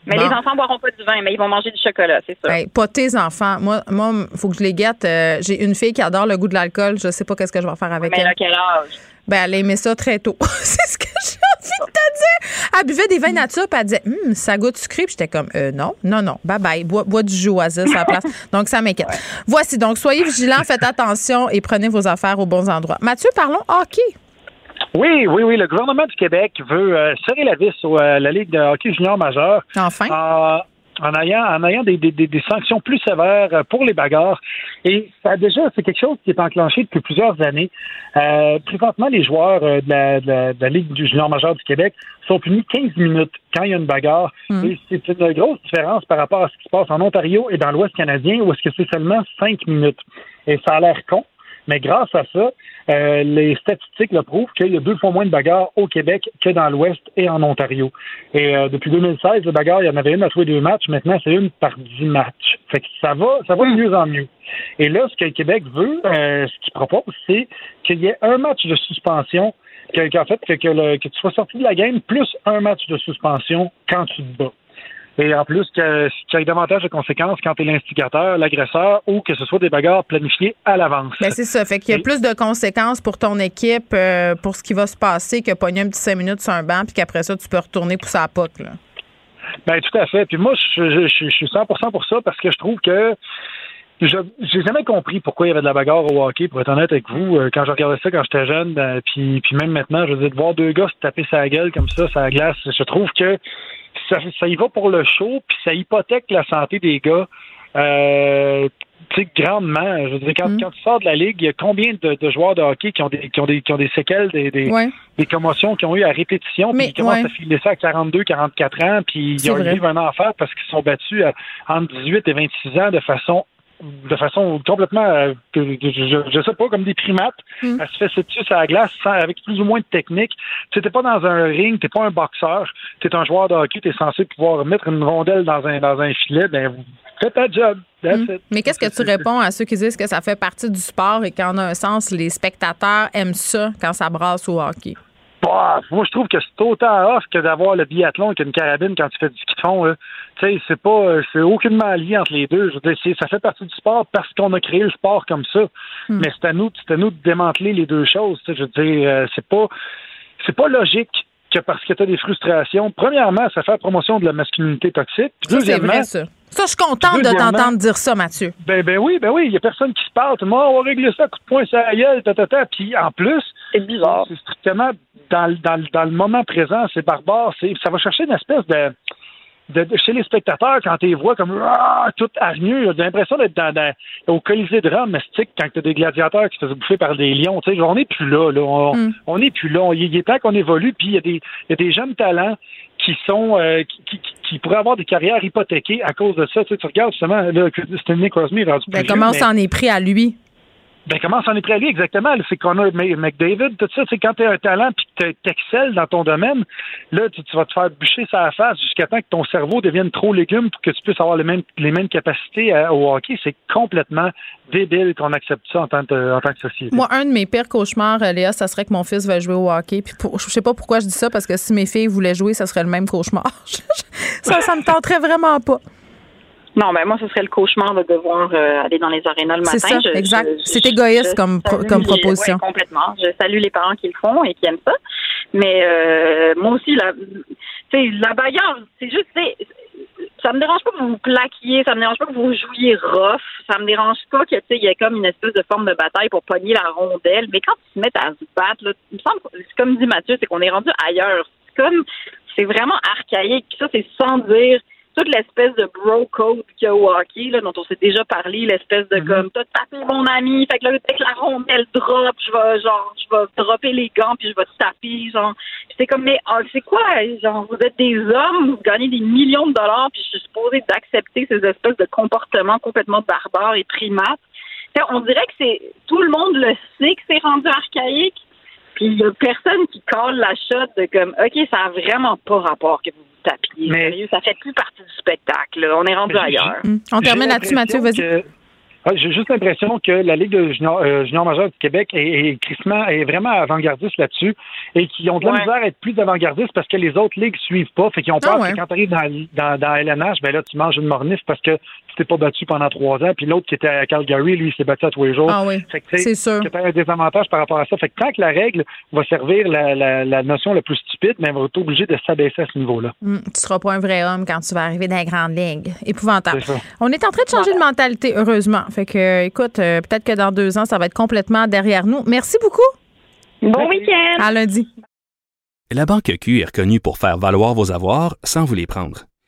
Mais Bon. les enfants boiront pas du vin, mais ils vont manger du chocolat, c'est ça. Hey, pas tes enfants. Moi, moi, faut que je les guette. Euh, j'ai une fille qui adore le goût de l'alcool. Je sais pas qu'est-ce que je vais faire avec mais elle. à quel âge? Ben, elle aimait ça très tôt. c'est ce que j'ai envie de te dire. Elle buvait des vins nature, puis elle disait, Hum, ça goûte sucré. Puis j'étais comme, euh, non, non, non, bye bye, bois, bois du jus à la place. donc, ça m'inquiète. Voici, donc, soyez vigilants, faites attention et prenez vos affaires aux bons endroits. Mathieu, parlons hockey. Oui, oui, oui. Le gouvernement du Québec veut euh, serrer la vis à euh, la Ligue de hockey junior majeur. Enfin. En, ayant, en ayant des, des, des, sanctions plus sévères euh, pour les bagarres. Et ça a déjà, c'est quelque chose qui est enclenché depuis plusieurs années. Euh, présentement, les joueurs euh, de, la, de, la, de la Ligue du junior majeur du Québec sont punis 15 minutes quand il y a une bagarre. Et c'est une grosse différence par rapport à ce qui se passe en Ontario et dans l'Ouest canadien, où est-ce que c'est seulement 5 minutes. Et ça a l'air con, mais grâce à ça, euh, les statistiques le prouvent qu'il y a deux fois moins de bagarres au Québec que dans l'Ouest et en Ontario. Et euh, depuis 2016, les bagarres, il y en avait une à tous les deux matchs. Maintenant, c'est une par dix matchs. Fait que ça va, ça va de mieux en mieux. Et là, ce que le Québec veut, euh, ce qu'il propose, c'est qu'il y ait un match de suspension, que- qu'en fait, que tu sois sorti de la game, plus un match de suspension quand tu te bats. Et en plus, que- qu'il y ait davantage de conséquences quand tu es l'instigateur, l'agresseur, ou que ce soit des bagarres planifiées à l'avance. Ben, c'est ça. Fait qu'il y a plus de conséquences pour ton équipe, euh, pour ce qui va se passer, que pogner un petit cinq minutes sur un banc, puis qu'après ça, tu peux retourner pour sa poque, là. Ben tout à fait. Puis moi, je, je, je, je suis 100% pour ça parce que je trouve que je j'ai jamais compris pourquoi il y avait de la bagarre au hockey. Pour être honnête avec vous, Euh, quand je regardais ça quand j'étais jeune, ben, puis puis même maintenant, je veux dire de voir deux gars se taper sa gueule comme ça, sa glace, je trouve que ça, ça y va pour le show, puis ça hypothèque la santé des gars. Euh, grandement. Je veux dire, Mm. quand, tu sors de la ligue, il y a combien de, de joueurs de hockey qui ont des, qui ont des, qui ont des séquelles, des, des, Ouais. des commotions qu'ils ont eu à répétition, puis ils commencent ouais. à filer ça à 42, 44 ans, puis ils ont vivent un enfer parce qu'ils sont battus à- entre 18 et 26 ans de façon de façon complètement, euh, je, je, sais pas, comme des primates. Mm. Elle se fait dessus sur la glace sans- avec plus ou moins de technique. Tu n'es pas dans un ring, t'es pas un boxeur, tu es un joueur de hockey, tu es censé pouvoir mettre une rondelle dans un, dans un filet, ben fais ta job. That's it. Mm. Mais qu'est-ce que tu réponds à ceux qui disent que ça fait partie du sport et qu'en un sens, les spectateurs aiment ça quand ça brasse au hockey? Bah, moi, je trouve que c'est autant off que d'avoir le biathlon avec une carabine quand tu fais du ski de fond. là. Tu sais, c'est pas, euh, c'est aucunement lié entre les deux. Je veux dire, ça fait partie du sport parce qu'on a créé le sport comme ça. Hmm. Mais c'est à nous, c'est à nous de démanteler les deux choses. Je veux dire, euh, c'est pas, c'est pas logique que parce que tu as des frustrations. Premièrement, ça fait la promotion de la masculinité toxique. Ça, deuxièmement, vrai, ça. Ça, je suis contente de t'entendre dire ça, Mathieu. ben, ben oui, ben oui, il y a personne qui se parle. Tout le monde, on va régler ça, coup de poing la gueule, ta, ta, ta. Puis en plus, c'est bizarre. C'est strictement dans, le- dans, le- dans le moment présent, c'est barbare. Ça va chercher une espèce de, de, de- chez les spectateurs quand tu les vois comme ah, tout hargneux. J'ai l'impression d'être dans, dans- au Colisée de Rome mystique quand tu as des gladiateurs qui se faisaient bouffer par des lions. Tu sais, on n'est plus là. là. On, Mm. n'est plus là. Il est temps qu'on évolue. Puis il y, a des- y a des jeunes talents qui sont euh, qui, qui, qui- pourraient avoir des carrières hypothéquées à cause de ça. Tu, sais, tu regardes justement là, que Stanley Crosby est rendu Ben, plus comment on s'en est pris à lui? Ben, comment s'en est pris à lui exactement? C'est Connor McDavid, tout ça. C'est quand tu as un talent puis que tu dans ton domaine, là, tu, vas te faire bûcher sa face jusqu'à temps que ton cerveau devienne trop légume pour que tu puisses avoir les mêmes, les mêmes capacités à- au hockey. C'est complètement débile qu'on accepte ça en tant, que- en tant que société. Moi, un de mes pires cauchemars, euh, Léa, ça serait que mon fils veuille jouer au hockey. Puis je sais pas pourquoi je dis ça, parce que si mes filles voulaient jouer, ça serait le même cauchemar. ça, ça me tenterait vraiment pas. Non, ben moi, ce serait le cauchemar de devoir euh, aller dans les arénas le matin. C'est ça, Je- exact. C'est égoïste je comme salue comme proposition. ouais, complètement. Je salue les parents qui le font et qui aiment ça. Mais euh, moi aussi, la, tu sais, la bagarre, c'est juste, tu sais, ça me dérange pas que vous vous plaquiez, ça me dérange pas que vous jouiez rough, ça me dérange pas que tu sais, il y ait comme une espèce de forme de bataille pour pogner la rondelle. Mais quand ils se mettent à se battre, là, il me semble, comme dit Mathieu, c'est qu'on est rendu ailleurs. C'est comme, c'est vraiment archaïque. Puis ça, c'est sans dire toute l'espèce de bro code qu'il y a au hockey, là, dont on s'est déjà parlé, l'espèce de comme t'as tapé mon ami, fait que là, dès que la rondelle drop, je vais genre je vais dropper les gants puis je vais te taper, genre c'est comme mais ah, c'est quoi, genre vous êtes des hommes, vous gagnez des millions de dollars, puis je suis supposée d'accepter ces espèces de comportements complètement barbares et primates. Fait, on dirait que c'est tout le monde le sait que c'est rendu archaïque. Puis il y a personne qui colle la shot de comme OK, ça a vraiment pas rapport que vous vous tapiez. Sérieux, ça fait plus partie du spectacle. là. On est rendu ailleurs. On termine là-dessus, Mathieu, vas-y. que- Ouais, J'ai juste l'impression que la Ligue de junior, euh, junior majeur du Québec est, est, crissement- est vraiment avant-gardiste là-dessus et qui ont de la Ouais. misère à être plus avant-gardistes parce que les autres ligues suivent pas. Fait qu'ils ont Ah peur ouais. que quand tu arrives dans, dans, dans LNH, ben là, tu manges une mornif parce que pas battu pendant trois ans. Puis l'autre qui était à Calgary, lui, il s'est battu à tous les jours. Ah oui, c'est sûr. as un désavantage par rapport à ça. Fait que tant que la règle va servir la, la, la notion la plus stupide, mais elle va être obligée de s'abaisser à ce niveau-là. Hum, tu seras pas un vrai homme quand tu vas arriver dans les grandes ligues. Épouvantable. C'est. On est en train de changer de mentalité, heureusement. Fait que, euh, écoute, euh, peut-être que dans deux ans, ça va être complètement derrière nous. Merci beaucoup. Bon week-end. À lundi. La Banque Q est reconnue pour faire valoir vos avoirs sans vous les prendre.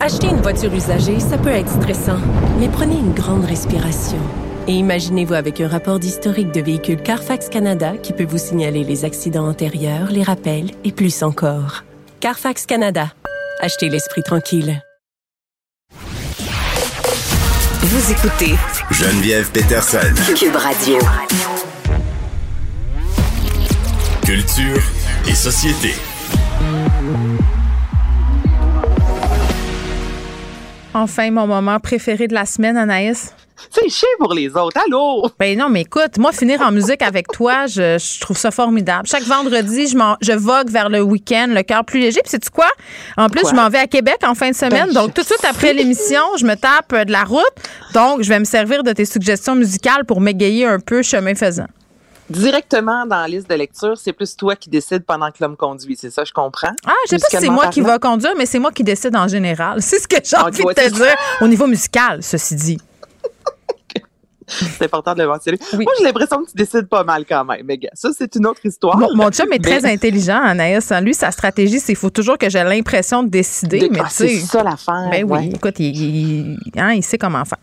Acheter une voiture usagée, ça peut être stressant, mais prenez une grande respiration. Et imaginez-vous avec un rapport d'historique de véhicule Carfax Canada qui peut vous signaler les accidents antérieurs, les rappels et plus encore. Carfax Canada. Achetez l'esprit tranquille. Vous écoutez Geneviève Peterson. Cube Radio. Culture et société. Enfin, mon moment préféré de la semaine, Anaïs? C'est chier pour les autres. Allô? Ben non, mais écoute, moi, finir en musique avec toi, je, je trouve ça formidable. Chaque vendredi, je, je vogue vers le week-end, le cœur plus léger. Puis sais-tu quoi? En plus, Quoi? je m'en vais à Québec en fin de semaine. Ben, donc, tout de suite après l'émission, je me tape de la route. Donc, je vais me servir de tes suggestions musicales pour m'égayer un peu chemin faisant. Directement dans la liste de lecture, c'est plus toi qui décides pendant que l'homme conduit. C'est ça, je comprends? Ah, je sais pas si c'est moi qui va conduire, mais c'est moi qui décide en général. C'est ce que j'ai Ah, envie de te dire au niveau musical, ceci dit. C'est important de le mentionner. Moi, j'ai l'impression que tu décides pas mal quand même. Mais gars, ça, c'est une autre histoire. Mon, mon chum est très intelligent, Anaïs. Lui, sa stratégie, c'est qu'il faut toujours que j'ai l'impression de décider. De- mais ah, c'est ça l'affaire, Ben oui, écoute, il, il- hein, il sait comment faire.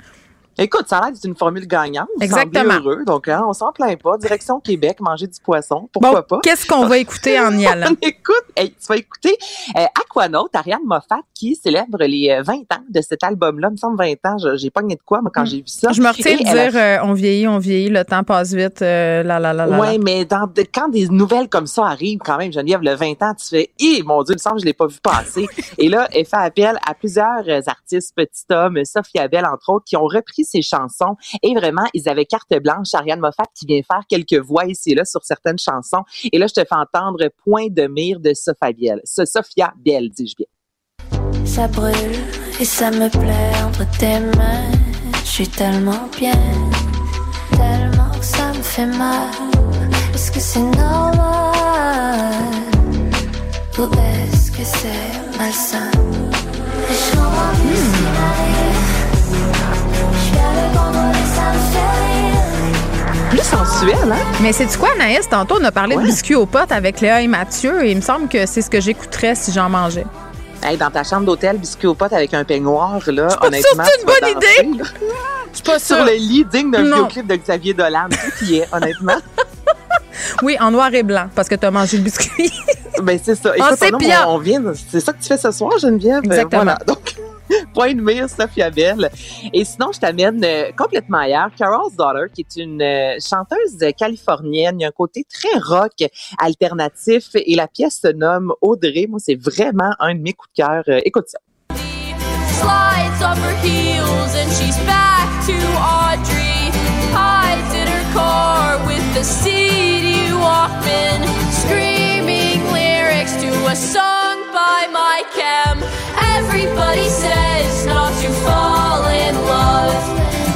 Écoute, ça a l'air d'être une formule gagnante. Exactement. heureux, donc hein, on s'en plaint pas. Direction Québec, manger du poisson, pourquoi Bon, pas? qu'est-ce qu'on va écouter en y allant? On écoute, hey, tu vas écouter euh, Aquanaut, Ariane Moffat, qui célèbre les euh, 20 ans de cet album-là. Il me semble 20 ans, je- j'ai pogné de quoi, moi, quand j'ai vu ça. Hmm. Je me retiens Et de dire euh, on vieillit, on vieillit, le temps passe vite, euh, là, là, là, là. Ouais, là. mais dans de- quand des nouvelles comme ça arrivent, quand même, Geneviève, le 20 ans, tu fais, eh, mon Dieu, il me semble que je l'ai pas vu passer. Et là, elle fait appel à plusieurs euh, artistes, petits hommes, Sophie Abel, entre autres, qui ont repris ses chansons. Et vraiment, ils avaient carte blanche. Ariane Moffat qui vient faire quelques voix ici et là sur certaines chansons. Et là, je te fais entendre Point de mire de Sophia Biel. Ce Sophia Biel, dis-je bien. Ça brûle et ça me plaît entre tes mains. Je suis tellement bien, tellement que ça me fait mal. Est-ce que c'est normal ou est-ce que c'est malsain? Et hein? Mais c'est du quoi, Anaïs? Tantôt, on a parlé de biscuits aux potes avec Léa et Mathieu, et il me semble que c'est ce que j'écouterais si j'en mangeais. Hey, dans ta chambre d'hôtel, biscuit aux potes avec un peignoir, là, honnêtement. c'est une bonne danser, idée. Je suis pas Sur sûre. le lit digne d'un vidéoclip de Xavier Dolan. Tout y est, honnêtement. Oui, en noir et blanc, parce que tu as mangé le biscuit. Ben, c'est ça. Écoute, bien. on, on vient, c'est ça que tu fais ce soir, Geneviève? Exactement. Euh, Voilà. Donc, point de mire, Sophia Bell. Et sinon, je t'amène euh, complètement ailleurs. Carol's Daughter, qui est une euh, chanteuse californienne. Il y a un côté très rock, alternatif. Et la pièce se nomme Audrey. Moi, c'est vraiment un de mes coups de cœur. Euh, écoute ça. slides off her heels and she's back to Audrey. Hides in her car with the CD Walkman, screaming lyrics to a song by Mike Cam. Everybody says not to fall in love.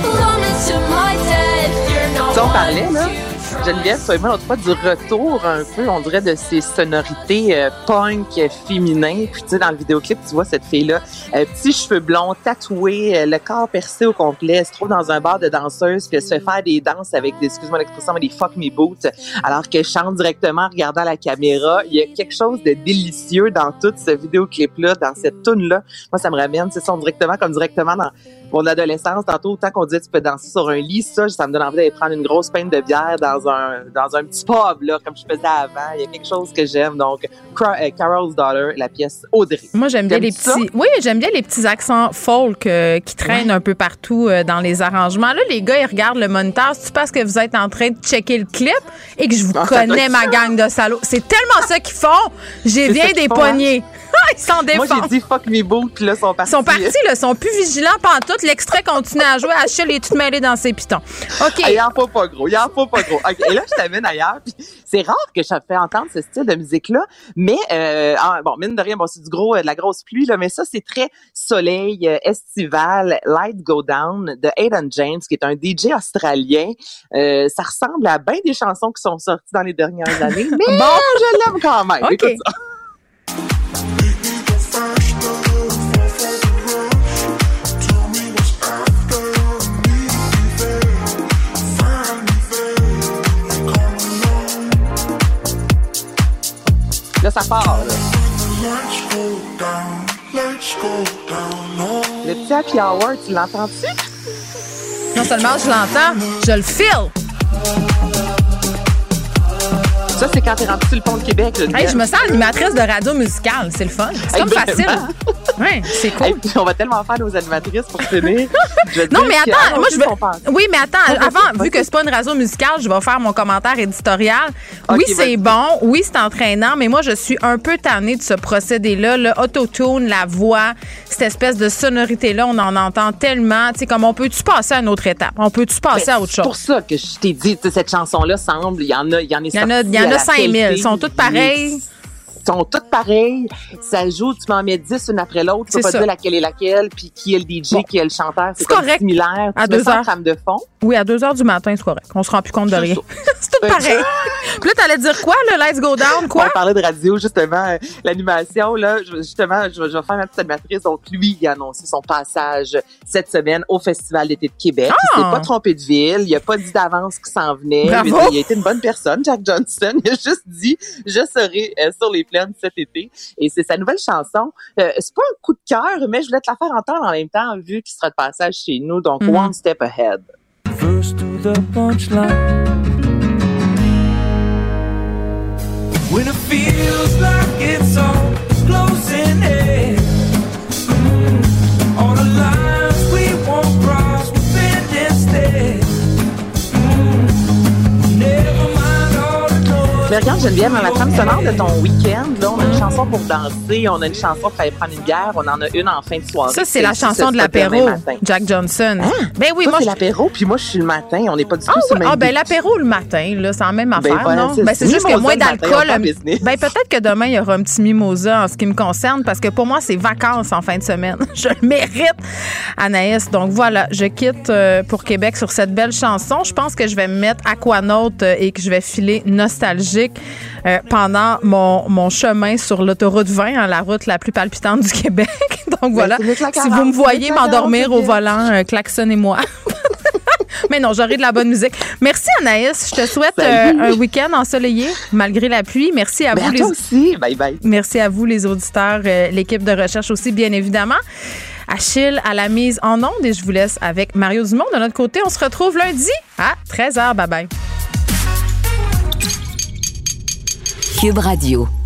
London to my dead, you're not Tu sais, on one parlait, là, to Geneviève, toi et moi, l'autre fois, du retour un peu, on dirait, de ces sonorités euh, punk féminin. Puis, tu sais, dans le vidéoclip, tu vois cette fille-là, euh, petits cheveux blonds, tatoués, euh, le corps percé au complet, se trouve dans un bar de danseuse, puis elle se fait faire des danses avec des, excuse-moi l'expression, mais des fuck me boots, alors qu'elle chante directement en regardant la caméra. Il y a quelque chose de délicieux dans tout ce vidéoclip-là, dans cette tune-là. Moi, ça me ramène, c'est ça, directement, comme directement dans mon adolescence, tantôt, autant qu'on disait tu peux danser sur un lit, ça, ça me donne envie d'aller prendre une grosse peine de bière dans un, dans un petit pub, là, comme je faisais avant. Il y a quelque chose que j'aime. Donc, euh, Carol's Daughter, la pièce Audrey. Moi, j'aime bien les ça? petits. Oui, j'aime bien les petits accents folk euh, qui traînent un peu partout euh, dans les arrangements. Là, les gars, ils regardent le moniteur. C'est parce que vous êtes en train de checker le clip et que je vous Ah, connais, ma gang de salauds? C'est tellement ça qu'ils font. J'ai bien des font, poignées. ils s'en Moi, défendent. j'ai dit fuck me boots, puis là, ils sont Ils partis. sont partis, là, ils sont plus vigilants pantoute. L'extrait continue à jouer. Achille est toute mêlée dans ses pitons. OK. Il en faut pas gros, il en faut pas gros. Ok, Et là, je t'amène ailleurs. C'est rare que je fais entendre ce style de musique-là, mais euh, bon, mine de rien, bon, c'est du gros, euh, de la grosse pluie, là, mais ça, c'est très soleil, euh, estival, Light Go Down de Aidan James, qui est un DJ australien. Euh, ça ressemble à bien des chansons qui sont sorties dans les dernières années, mais Bon. je l'aime quand même. OK. Écoute ça. Là, ça part. Là. Le petit happy hour, tu l'entends-tu? Non seulement je l'entends, je le file. Ça, c'est quand t'es rendu sur le pont de Québec. Là, Hey, je me sens animatrice de radio musicale. C'est le fun. C'est comme facile. Oui, c'est cool. Hey, puis on va tellement faire nos animatrices pour finir. Non, mais attends, moi, je veux. Oui, mais attends, avant, vu que c'est pas une radio musicale, je vais faire mon commentaire éditorial. Oui, c'est bon. Oui, c'est entraînant, mais moi, je suis un peu tannée de ce procédé-là. Le autotune, la voix, cette espèce de sonorité-là, on en entend tellement. Tu sais, comme on peut-tu passer à une autre étape? On peut-tu passer à autre C'est chose? pour ça que je t'ai dit, cette chanson-là semble, il y en a, il y en est Il y en a, il y en a 5000. Ils sont toutes pareilles. Ils sont toutes pareilles. Ça joue, tu m'en mets 10 une après l'autre. Tu peux pas ça. dire laquelle est laquelle, puis qui est le DJ, qui est le chanteur. C'est similaire. À tu deux heures. de fond. Oui, à 2 heures du matin, c'est correct. On se rend plus compte de rien. pareil. Puis là, t'allais dire quoi, là? Let's go down, quoi? On parlait de radio, justement, euh, l'animation, là, justement, je, vais- je vais faire ma petite animatrice. Donc, lui, il a annoncé son passage cette semaine au Festival d'été de Québec. Ah! Il s'est pas trompé de ville, il a pas dit d'avance qu'il s'en venait. Bravo! Il a- été une bonne personne, Jack Johnson. Il a juste dit, je serai euh, sur les plaines cet été. Et c'est sa nouvelle chanson. Euh, c'est pas un coup de cœur, mais je voulais te la faire entendre en même temps, vu qu'il sera de passage chez nous. Donc, Mhm. One Step Ahead. First to the punchline. When it feels like it's all closing Mais regarde, Geneviève, la trame sonore de ton week-end, là, on a une chanson pour danser, on a une chanson pour aller prendre une bière, on en a une en fin de soirée. Ça, c'est la chanson de l'apéro. Jack Johnson. Ben oui, Toi, moi, c'est je- l'apéro, puis moi, je suis le matin. On n'est pas du tout Ah, sur oui. le même Ah, ben l'apéro le matin, là, c'est la même affaire, voilà, non? c'est Ben, c'est juste qu'il y a moins d'alcool. business. Ben, peut-être que demain, il y aura un petit mimosa en ce qui me concerne, parce que pour moi, c'est vacances en fin de semaine. Je le mérite, Anaïs. Donc voilà, je quitte euh, pour Québec sur cette belle chanson. Je pense que je vais me mettre aquanaute euh, et que je vais filer euh, pendant mon, mon chemin sur l'autoroute 20, hein, la route la plus palpitante du Québec. Donc voilà, que la si 40, vous me voyez m'endormir 40, au volant, euh, klaxonnez-moi. Mais non, j'aurai de la bonne musique. Merci Anaïs. Je te souhaite euh, un week-end ensoleillé malgré la pluie. Merci à Ben, vous à les aussi. Bye bye. Merci à vous les auditeurs, euh, l'équipe de recherche aussi bien évidemment. Achille à la mise en onde et je vous laisse avec Mario Dumont. De notre côté, on se retrouve lundi à 13h. Bye bye. Cube Radio.